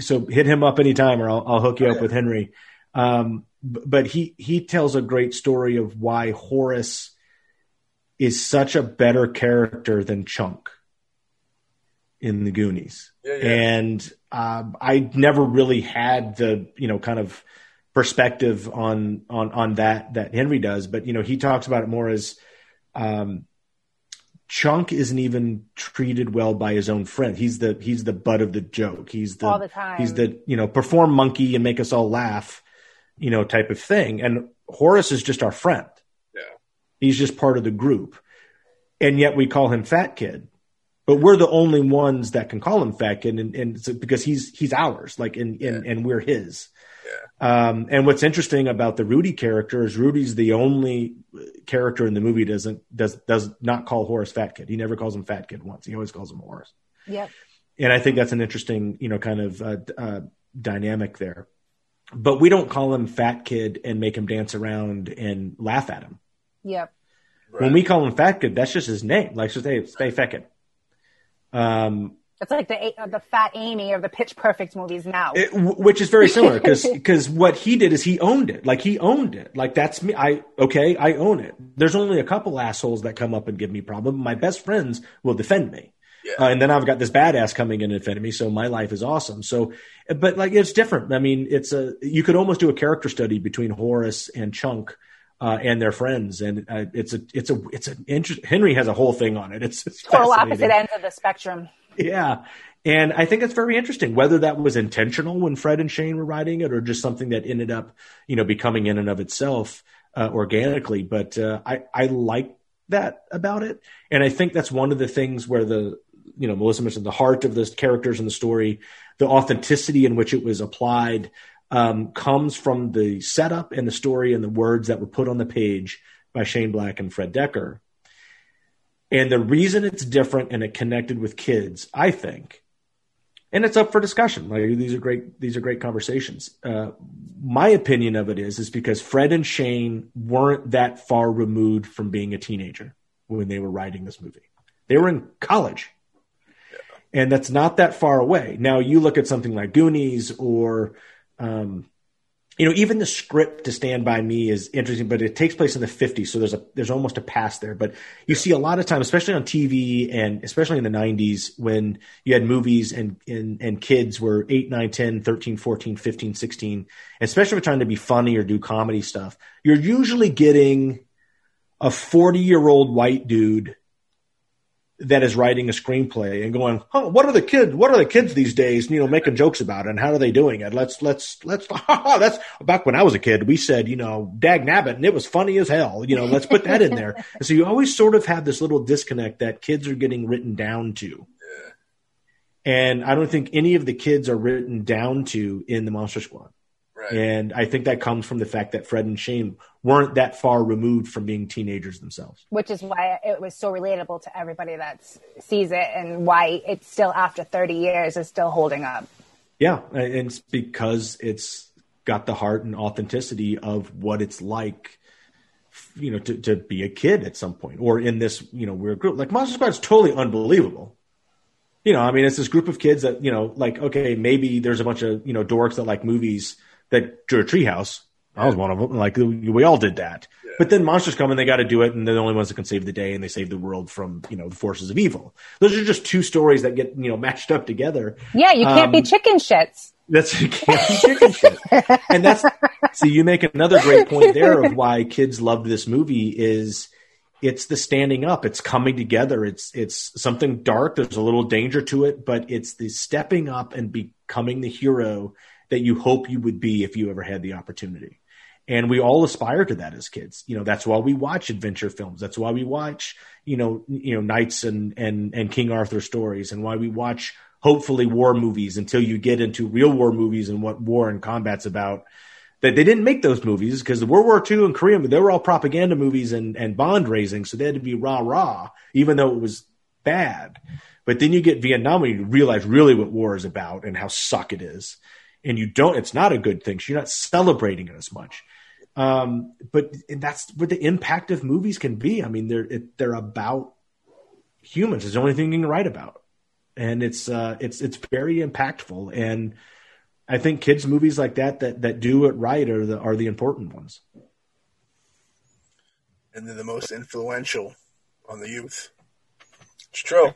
so hit him up anytime or i'll, I'll hook you up with henry. Um, but he he tells a great story of why horace is such a better character than chunk in the Goonies, yeah, yeah. and um, I never really had the you know kind of perspective on on on that that Henry does, but you know he talks about it more as um, Chunk isn't even treated well by his own friend. He's the he's the butt of the joke. He's the, all the time. he's the you know perform monkey and make us all laugh, you know type of thing. And Horace is just our friend. Yeah, he's just part of the group, and yet we call him Fat Kid but we're the only ones that can call him fat kid, and, and so, because he's he's ours, like, and and, yeah. and we're his. Yeah. Um, and what's interesting about the Rudy character is Rudy's the only character in the movie doesn't does does not call Horace fat kid. He never calls him fat kid once. He always calls him Horace. Yep. And I think that's an interesting, you know, kind of uh, uh, dynamic there. But we don't call him fat kid and make him dance around and laugh at him. Yep. Right. When we call him fat kid, that's just his name. Like, just hey, stay fat kid. Um, it's like the uh, the fat Amy of the Pitch Perfect movies now, it, which is very similar because because (laughs) what he did is he owned it. Like he owned it. Like that's me. I okay, I own it. There's only a couple assholes that come up and give me problem. My best friends will defend me. Yeah. Uh, and then I've got this badass coming in and defending me, so my life is awesome. So, but like it's different. I mean, it's a you could almost do a character study between Horace and Chunk uh, and their friends, and uh, it's a it's a it's an interest. Henry has a whole thing on it. It's, it's total opposite ends of the spectrum. Yeah. And I think it's very interesting whether that was intentional when Fred and Shane were writing it or just something that ended up, you know, becoming in and of itself uh, organically. But uh, I, I like that about it. And I think that's one of the things where the, you know, Melissa mentioned the heart of the characters in the story, the authenticity in which it was applied um, comes from the setup and the story and the words that were put on the page by Shane Black and Fred Dekker. And the reason it's different and it connected with kids, I think, and it's up for discussion. Like these are great, these are great conversations. Uh, my opinion of it is, is because Fred and Shane weren't that far removed from being a teenager when they were writing this movie. They were in college, and that's not that far away. Now you look at something like Goonies or um, you know, even the script to Stand By Me is interesting, but it takes place in the 50s, so there's a there's almost a past there. But you see a lot of time, especially on TV and especially in the 90s, when you had movies and and, and kids were 8, 9, 10, 13, 14, 15, 16, especially if trying to be funny or do comedy stuff, you're usually getting a 40 year old white dude that is writing a screenplay and going, oh, what are the kids? What are the kids these days? You know, making jokes about it and how are they doing it? Let's let's let's. (laughs) that's back when I was a kid. We said, you know, dag nabbit, and it was funny as hell. You know, let's put that in there. (laughs) and so you always sort of have this little disconnect that kids are getting written down to. And I don't think any of the kids are written down to in the Monster Squad. Right. And I think that comes from the fact that Fred and Shane weren't that far removed from being teenagers themselves. Which is why it was so relatable to everybody that sees it and why it's still after 30 years is still holding up. Yeah, and it's because it's got the heart and authenticity of what it's like you know to, to be a kid at some point or in this you know weird group like monster squad is totally unbelievable you know i mean it's this group of kids that you know like okay maybe there's a bunch of you know dorks that like movies that drew a treehouse. I was one of them. Like we all did that. Yeah. But then monsters come and they got to do it, and they're the only ones that can save the day, and they save the world from you know the forces of evil. Those are just two stories that get you know matched up together. Yeah, you can't um, be chicken shits. That's you can't be chicken shit. (laughs) And that's see, you make another great point there of why kids loved this movie is it's the standing up, it's coming together, it's it's something dark. There's a little danger to it, but it's the stepping up and becoming the hero that you hope you would be if you ever had the opportunity. And we all aspire to that as kids. You know, that's why we watch adventure films. That's why we watch, you know, you know, knights and and and King Arthur stories, and why we watch hopefully war movies until you get into real war movies and what war and combat's about. That they didn't make those movies because World War II and Korea, they were all propaganda movies and, and bond raising, so they had to be rah rah, even though it was bad. But then you get Vietnam and you realize really what war is about and how suck it is and you don't, it's not a good thing. So you're not celebrating it as much. Um, but that's what the impact of movies can be. I mean, they're it, they're about humans. It's the only thing you can write about, and it's uh, it's it's very impactful. And I think kids' movies like that that that do it right are the are the important ones. And they're the most influential on the youth. It's true.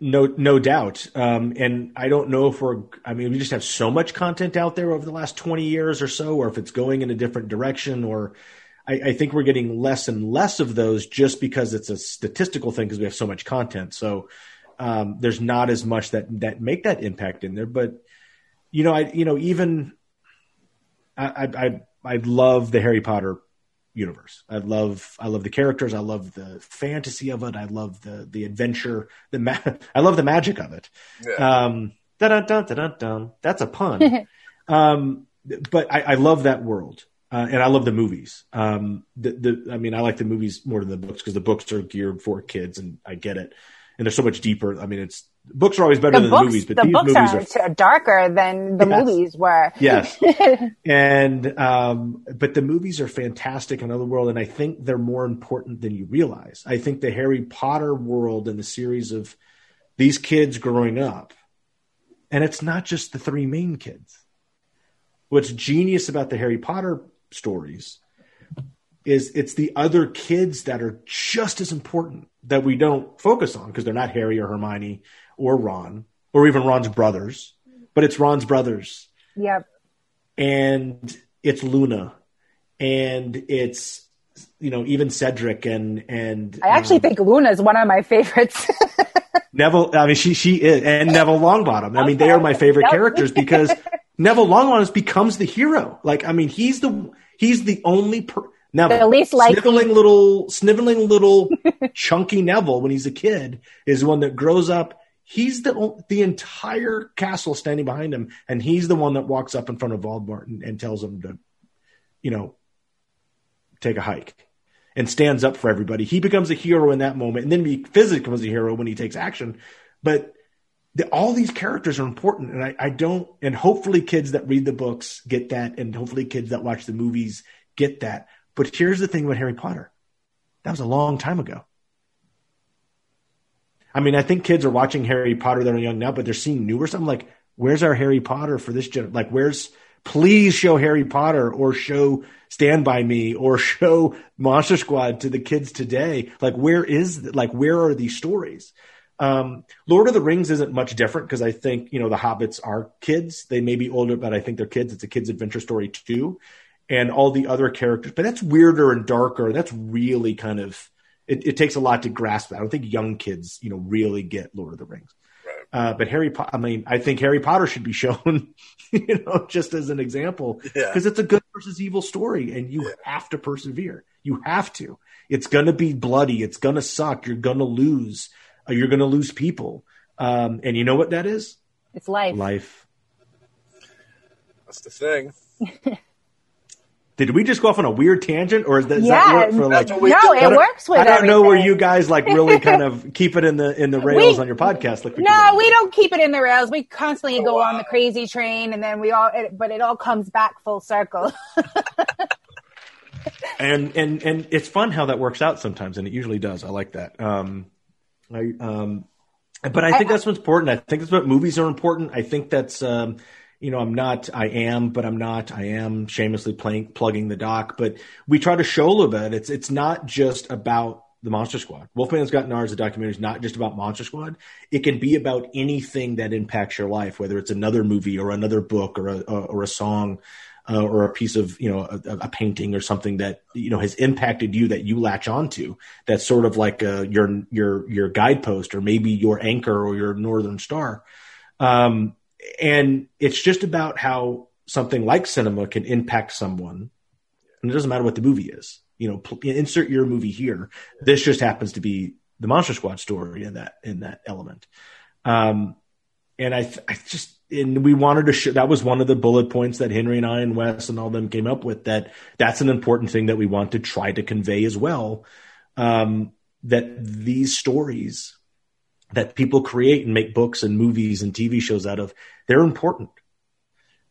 No, no doubt. Um, and I don't know if we're, I mean, we just have so much content out there over the last 20 years or so, or if it's going in a different direction, or I, I think we're getting less and less of those just because it's a statistical thing because we have so much content. So um, there's not as much that, that make that impact in there. But, you know, I, you know, even I, I, I love the Harry Potter universe. I love I love the characters. I love the fantasy of it. I love the the adventure. The ma- (laughs) I love the magic of it. Yeah. Um, dun, dun, dun, dun, That's a pun. (laughs) um, but I, I, love that world, uh, and I love the movies. Um, the, the I mean, I like the movies more than the books because the books are geared for kids, and I get it. And they're so much deeper. I mean, it's books are always better the than books, the movies, but the these books movies are, are, darker than the yes. movies were. Yes, (laughs) and um, but the movies are fantastic in other world, and I think they're more important than you realize. I think the Harry Potter world and the series of these kids growing up, and it's not just the three main kids. What's genius about the Harry Potter stories is it's the other kids that are just as important that we don't focus on because they're not Harry or Hermione or Ron or even Ron's brothers, but it's Ron's brothers. Yep. And it's Luna and it's you know even Cedric and and I actually um, think Luna is one of my favorites. (laughs) Neville, I mean she she is and Neville Longbottom. I mean they are my favorite characters because (laughs) Neville Longbottom becomes the hero. Like I mean he's the he's the only per, Neville, the least like sniveling little, sniveling little, (laughs) chunky Neville when he's a kid is one that grows up. He's the the entire castle standing behind him, and he's the one that walks up in front of Voldemort and, and tells him to, you know, take a hike, and stands up for everybody. He becomes a hero in that moment, and then he physically becomes a hero when he takes action. But the, all these characters are important, and I, I don't. And hopefully, kids that read the books get that, and hopefully, kids that watch the movies get that but here's the thing with Harry Potter. That was a long time ago. I mean, I think kids are watching Harry Potter that are young now, but they're seeing newer stuff. I'm like, where's our Harry Potter for this generation? Like, where's please show Harry Potter or show Stand By Me or (laughs) show Monster Squad to the kids today? Like, where is like where are these stories? Um, Lord of the Rings isn't much different because I think you know the hobbits are kids. They may be older, but I think they're kids. It's a kids' adventure story too and all the other characters. But that's weirder and darker. That's really kind of it, it takes a lot to grasp that. I don't think young kids, you know, really get Lord of the Rings. Uh, but Harry, po- I mean, I think Harry Potter should be (laughs) shown, you know, just as an example, because yeah. it's a good versus evil story, and you yeah. have to persevere. You have to. It's gonna be bloody. It's gonna suck. You're gonna lose. Uh, you're gonna lose people. Um, and you know what that is? It's life. Life. That's the thing. (laughs) Did we just go off on a weird tangent, or is that, yeah, that work for like? No, it works with. I don't everything. know where you guys like really (laughs) kind of keep it in the in the rails we, on your podcast. Like no, we don't keep it in the rails. We constantly oh, go wow. on the crazy train, and then we all, it, but it all comes back full circle. (laughs) and and and it's fun how that works out sometimes, and it usually does. I like that. Um, I um, but I think I, that's what's important. I think that's what movies are important. I think that's um you know, I'm not, I am, but I'm not, I am shamelessly playing, plugging the doc, but we try to show a little bit. It's, it's not just about the Monster Squad. Wolfman's Got Nards, the documentary is not just about Monster Squad. It can be about anything that impacts your life, whether it's another movie or another book or a, or a song. Uh, or a piece of you know a, a, painting or something that you know has impacted you that you latch onto that's sort of like uh, your your your guidepost or maybe your anchor or your northern star um, and it's just about how something like cinema can impact someone. And it doesn't matter what the movie is. You know pl- insert your movie here. This just happens to be the monster squad story in that in that element. Um and i th- i just and we wanted to show that was one of the bullet points that henry and i and wes and all them came up with that that's an important thing that we want to try to convey as well. Um that these stories that people create and make books and movies and TV shows out of, they're important.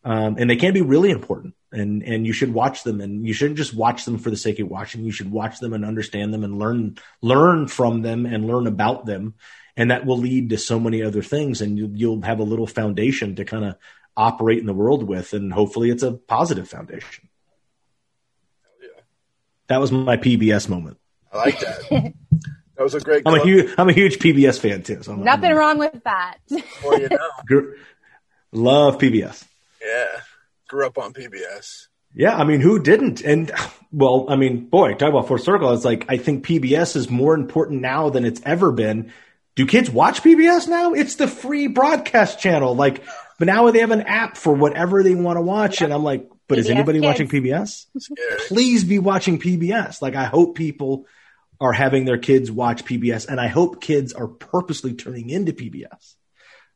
Um, and they can be really important and, and you should watch them and you shouldn't just watch them for the sake of watching. You should watch them and understand them and learn, learn from them and learn about them. And that will lead to so many other things and you, you'll have a little foundation to kind of operate in the world with. And hopefully it's a positive foundation. Yeah. That was my PBS moment. I like that. (laughs) That was a great. I'm a huge I'm a huge PBS fan too. So Nothing I'm, wrong with that. Well, you know, love PBS. Yeah, grew up on PBS. Yeah, I mean, who didn't? And well, I mean, boy, talk about full circle. It's like I think PBS is more important now than it's ever been. Do kids watch PBS now? It's the free broadcast channel. Like, but now they have an app for whatever they want to watch, and I'm like, But is anybody kids. watching PBS? Please be watching PBS. Like I hope people are having their kids watch PBS, and I hope kids are purposely turning into PBS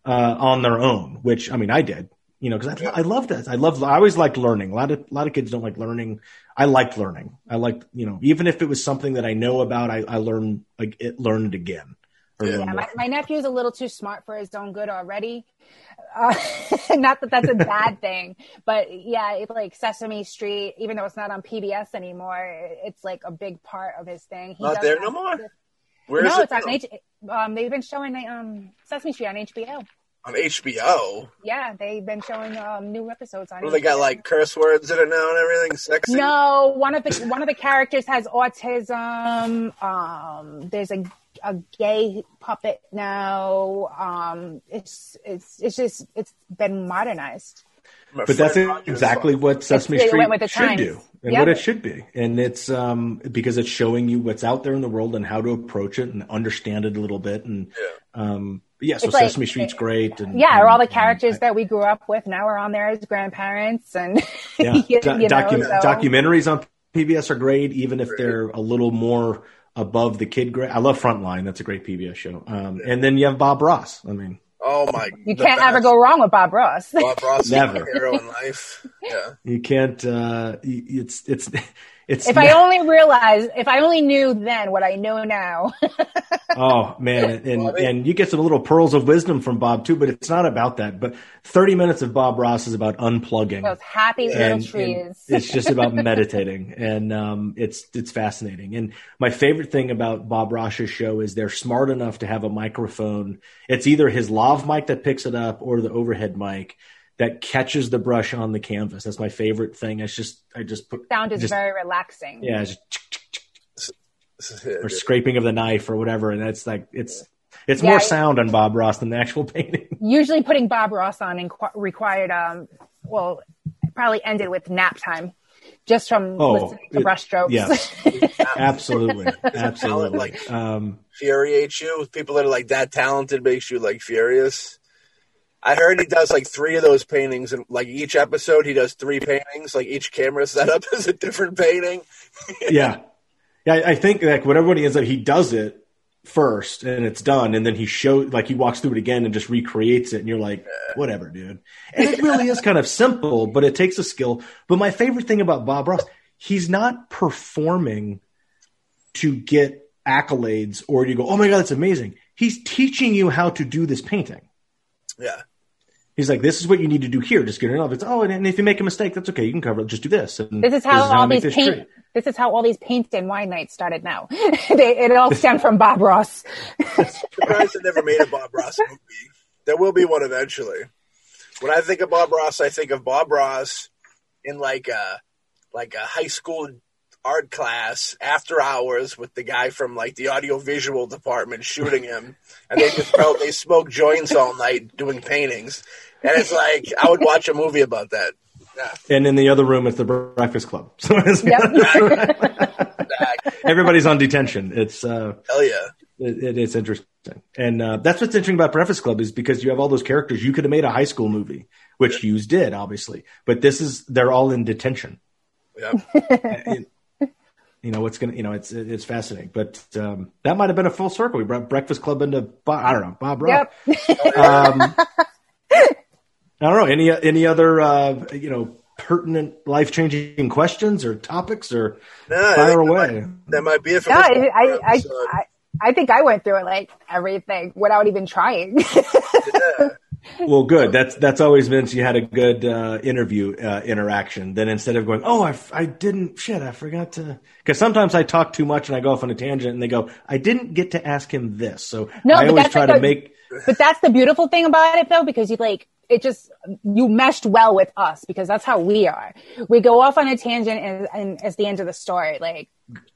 uh, on their own. Which I mean, I did. You know, because I, I love that. I love. I always liked learning. A lot of a lot of kids don't like learning. I liked learning. I liked you know, even if it was something that I know about, I, I learned like it learned again. Yeah. Yeah, my, my nephew's a little too smart for his own good already. Uh, (laughs) not that that's a bad thing, but yeah, it's like Sesame Street, even though it's not on PBS anymore, it's like a big part of his thing. He Not there no more? Where is no, it it's on? H. Um, they've been showing um Sesame Street on HBO. on HBO? Yeah, they've been showing um new episodes on. Well, they got like curse words in it now and everything. Sexy. No, one of the one of the characters has autism. Um, there's a a gay puppet now. Um, it's it's it's just it's been modernized. But that's exactly what Sesame it Street with should times. do, and Yep. what it should be, and it's um, because it's showing you what's out there in the world and how to approach it and understand it a little bit. And um, yeah, so It's like- Sesame Street's great. And, Yeah, and, all the characters I- that we grew up with now are on there as grandparents, and (laughs) yeah, you, Do- you know, docu- so- documentaries on PBS are great, even if they're a little more above the kid grade. I love Frontline; that's a great PBS show. Um, and then you have Bob Ross. I mean, Oh my! (laughs) You can't ever go wrong with Bob Ross. Bob Ross, Never. hero in life. Yeah. you can't. Uh, it's it's it's. if I only realized, if I only knew then what I know now. (laughs) Oh man, and and, and you get some little pearls of wisdom from Bob too, but it's not about that. But thirty minutes of Bob Ross is about unplugging. Those happy little and, and trees. (laughs) it's just about meditating, and um, it's it's fascinating. And my favorite thing about Bob Ross's show is they're smart enough to have a microphone. It's either his lav mic that picks it up or the overhead mic that catches the brush on the canvas. That's my favorite thing. It's just I just put Sound is just, very relaxing. yeah, it's just This is it, or scraping of the knife or whatever, and it's like it's it's Yeah, more sound on Bob Ross than the actual (laughs) painting. Usually putting Bob Ross on inqu- required, um, well, probably ended with nap time, just from Oh, listening to it- brushstrokes. yes. (laughs) Absolutely, absolutely. like- Um, infuriates you. With people that are like that talented makes you like furious. I heard he does like three of those paintings, and like each episode, he does three paintings. Like each camera (laughs) setup is a different painting. (laughs) yeah, yeah. I think like what everybody is that he does it first and it's done, and then he shows like he walks through it again and just recreates it, and you're like, whatever, dude. And it really is kind of simple, but it takes a skill. But my favorite thing about Bob Ross, he's not performing to get accolades or you go, oh my god, that's amazing. He's teaching you how to do this painting. Yeah, He's like, this is what you need to do here. Just get it off. It's oh, and, and if you make a mistake, that's okay. You can cover it. Just do this. And This is how I all these this paint. tree. This is how all these paint and wine nights started. Now, (laughs) they, it all stemmed from Bob Ross. (laughs) surprised they never made a Bob Ross movie. There will be one eventually. When I think of Bob Ross, I think of Bob Ross in like a like a high school art class after hours with the guy from like the audio visual department shooting him, and they just felt they smoke joints all night doing paintings, and it's like I would watch a movie about that. Yeah, And in the other room, it's the Breakfast Club. (laughs) So it's- Zach, (laughs) everybody's on detention. It's uh, hell yeah. it, it- it's interesting, and uh, that's what's interesting about Breakfast Club is because you have all those characters. You could have made a high school movie, which Hughes did, obviously, but this is they're all in detention. Yeah. (laughs) It- you know what's gonna, you know, it's it's fascinating. But um, that might have been a full circle. We brought Breakfast Club into Bob, I don't know Bob Ross. Yep. Um, I don't know any any other uh, you know pertinent life changing questions or topics or No, fire think that away. might- That might be it for No, I, I, I. I, I think I went through it like everything without even trying. (laughs) Yeah. Well, good. That's that's always meant you had a good uh, interview uh, interaction. Then instead of going, oh, I, f- I didn't shit, I forgot to. Because sometimes I talk too much and I go off on a tangent, and they go, I didn't get to ask him this. So No, I always try like to make. but that's the beautiful thing about it though, because you like, it just, you meshed well with us because that's how we are. We go off on a tangent and, and it's the end of the story. Like,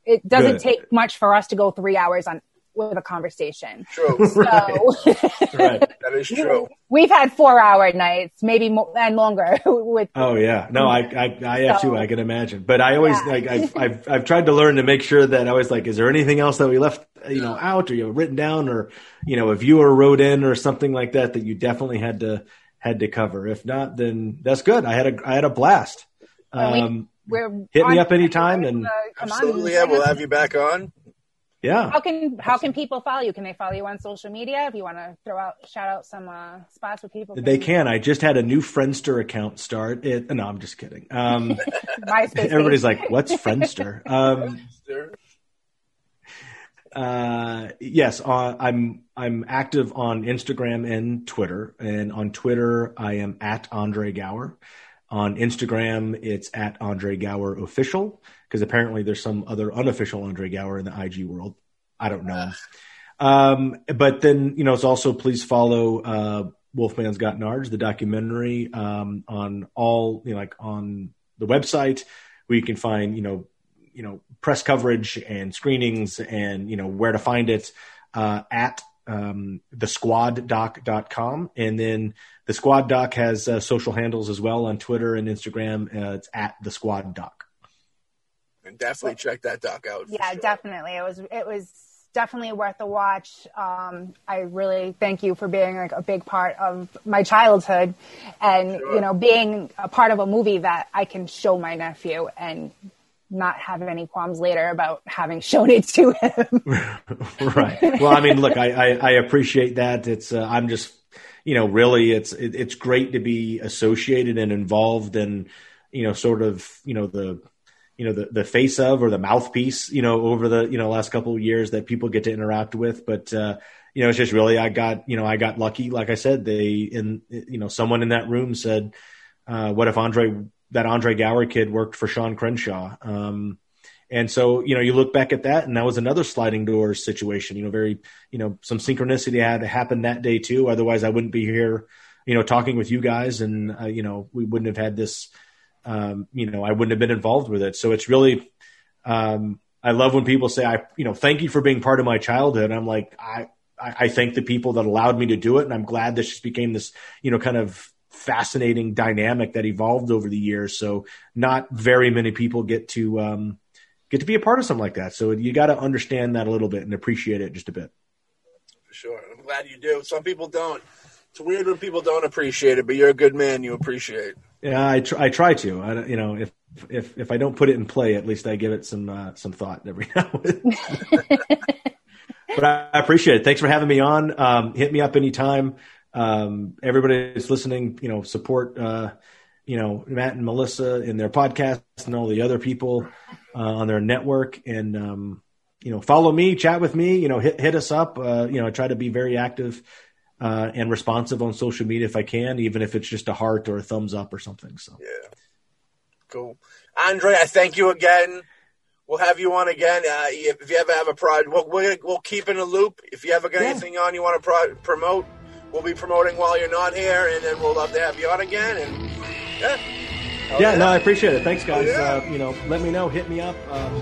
it doesn't Good. take much for us to go three hours on with a conversation. True. So (laughs) (laughs) Right. That is true. we've had four hour nights, maybe more and longer (laughs) with Oh yeah, no, I I, I have So- too. I can imagine, but I always Yeah. like I've, I've I've tried to learn to make sure that I was like, is there anything else that we left you know out or you know written down or you know a viewer wrote in or something like that that you definitely had to had to cover. If not, then that's good. I had a I had a blast. Um, we, are hit me up anytime and absolutely, yeah, we'll have you back on. Yeah. How can how can people follow you? Can they follow you on social media? If you want to throw out shout out some uh, spots where people. Can... They can. I just had a new Friendster account start. It. No, I'm just kidding. Um, (laughs) MySpace. Everybody's like, "What's Friendster?" Um, uh, yes, uh, I'm I'm active on Instagram and Twitter. And on Twitter, I am at Andre Gower. On Instagram, it's at Andre Gower Official because apparently there's some other unofficial Andre Gower in the IG world. I don't know. Um, but then, you know, it's also please follow uh, Wolfman's Got Nards, the documentary, um, on all, you know, like on the website where you can find, you know, you know, press coverage and screenings and, you know, where to find it uh, at um, thesquaddoc.com. And then the squad doc has uh, social handles as well on Twitter and Instagram. Uh, it's at the squad doc. And definitely check that doc out. Yeah, sure. definitely. It was, it was definitely worth a watch. Um, I really thank you for being like a big part of my childhood and, sure. you know, being a part of a movie that I can show my nephew and not have any qualms later about having shown it to him. (laughs) right. Well, I mean, look, I, I, I appreciate that. It's, uh, I'm just, you know, really it's, it, it's great to be associated and involved and, you know, sort of, you know, the, you know, the, the face of or the mouthpiece, you know, over the, you know, last couple of years that people get to interact with. But, uh, you know, it's just really, I got, you know, I got lucky. Like I said, they, in, you know, someone in that room said, uh, what if Andre that Andre Gower kid worked for Sean Crenshaw. Um, and so, you know, you look back at that and that was another sliding door situation, you know, very, you know, some synchronicity had happened that day too. Otherwise I wouldn't be here, you know, talking with you guys and, uh, you know, we wouldn't have had this, um, you know, I wouldn't have been involved with it. So it's really, um, I love when people say, I, you know, thank you for being part of my childhood. I'm like, I, I thank the people that allowed me to do it. And I'm glad this just became this, you know, kind of fascinating dynamic that evolved over the years. So not very many people get to um, get to be a part of something like that. So you got to understand that a little bit and appreciate it just a bit. For sure, I'm glad you do. Some people don't. It's weird when people don't appreciate it, but you're a good man. You appreciate. Yeah, I try, I try to. I, you know, if if if I don't put it in play, at least I give it some uh, some thought every (laughs) now and then. (laughs) but I, I, appreciate it. Thanks for having me on. Um, hit me up anytime um, everybody that's listening, you know, support, uh, you know, Matt and Melissa in their podcast and all the other people uh, on their network. And, um, you know, follow me, chat with me, you know, hit, hit us up. Uh, you know, I try to be very active uh, and responsive on social media if I can, even if it's just a heart or a thumbs up or something. So, yeah. Cool. Andre, I thank you again. We'll have you on again. Uh, if you ever have a project, we'll, we'll, we'll, keep in a loop. If you ever got yeah. anything on you want to pro- promote, we'll be promoting while you're not here, and then we'll love to have you on again. And yeah, yeah, yeah. no, I appreciate it. Thanks, guys. Yeah. uh, you know, let me know. Hit me up. Um,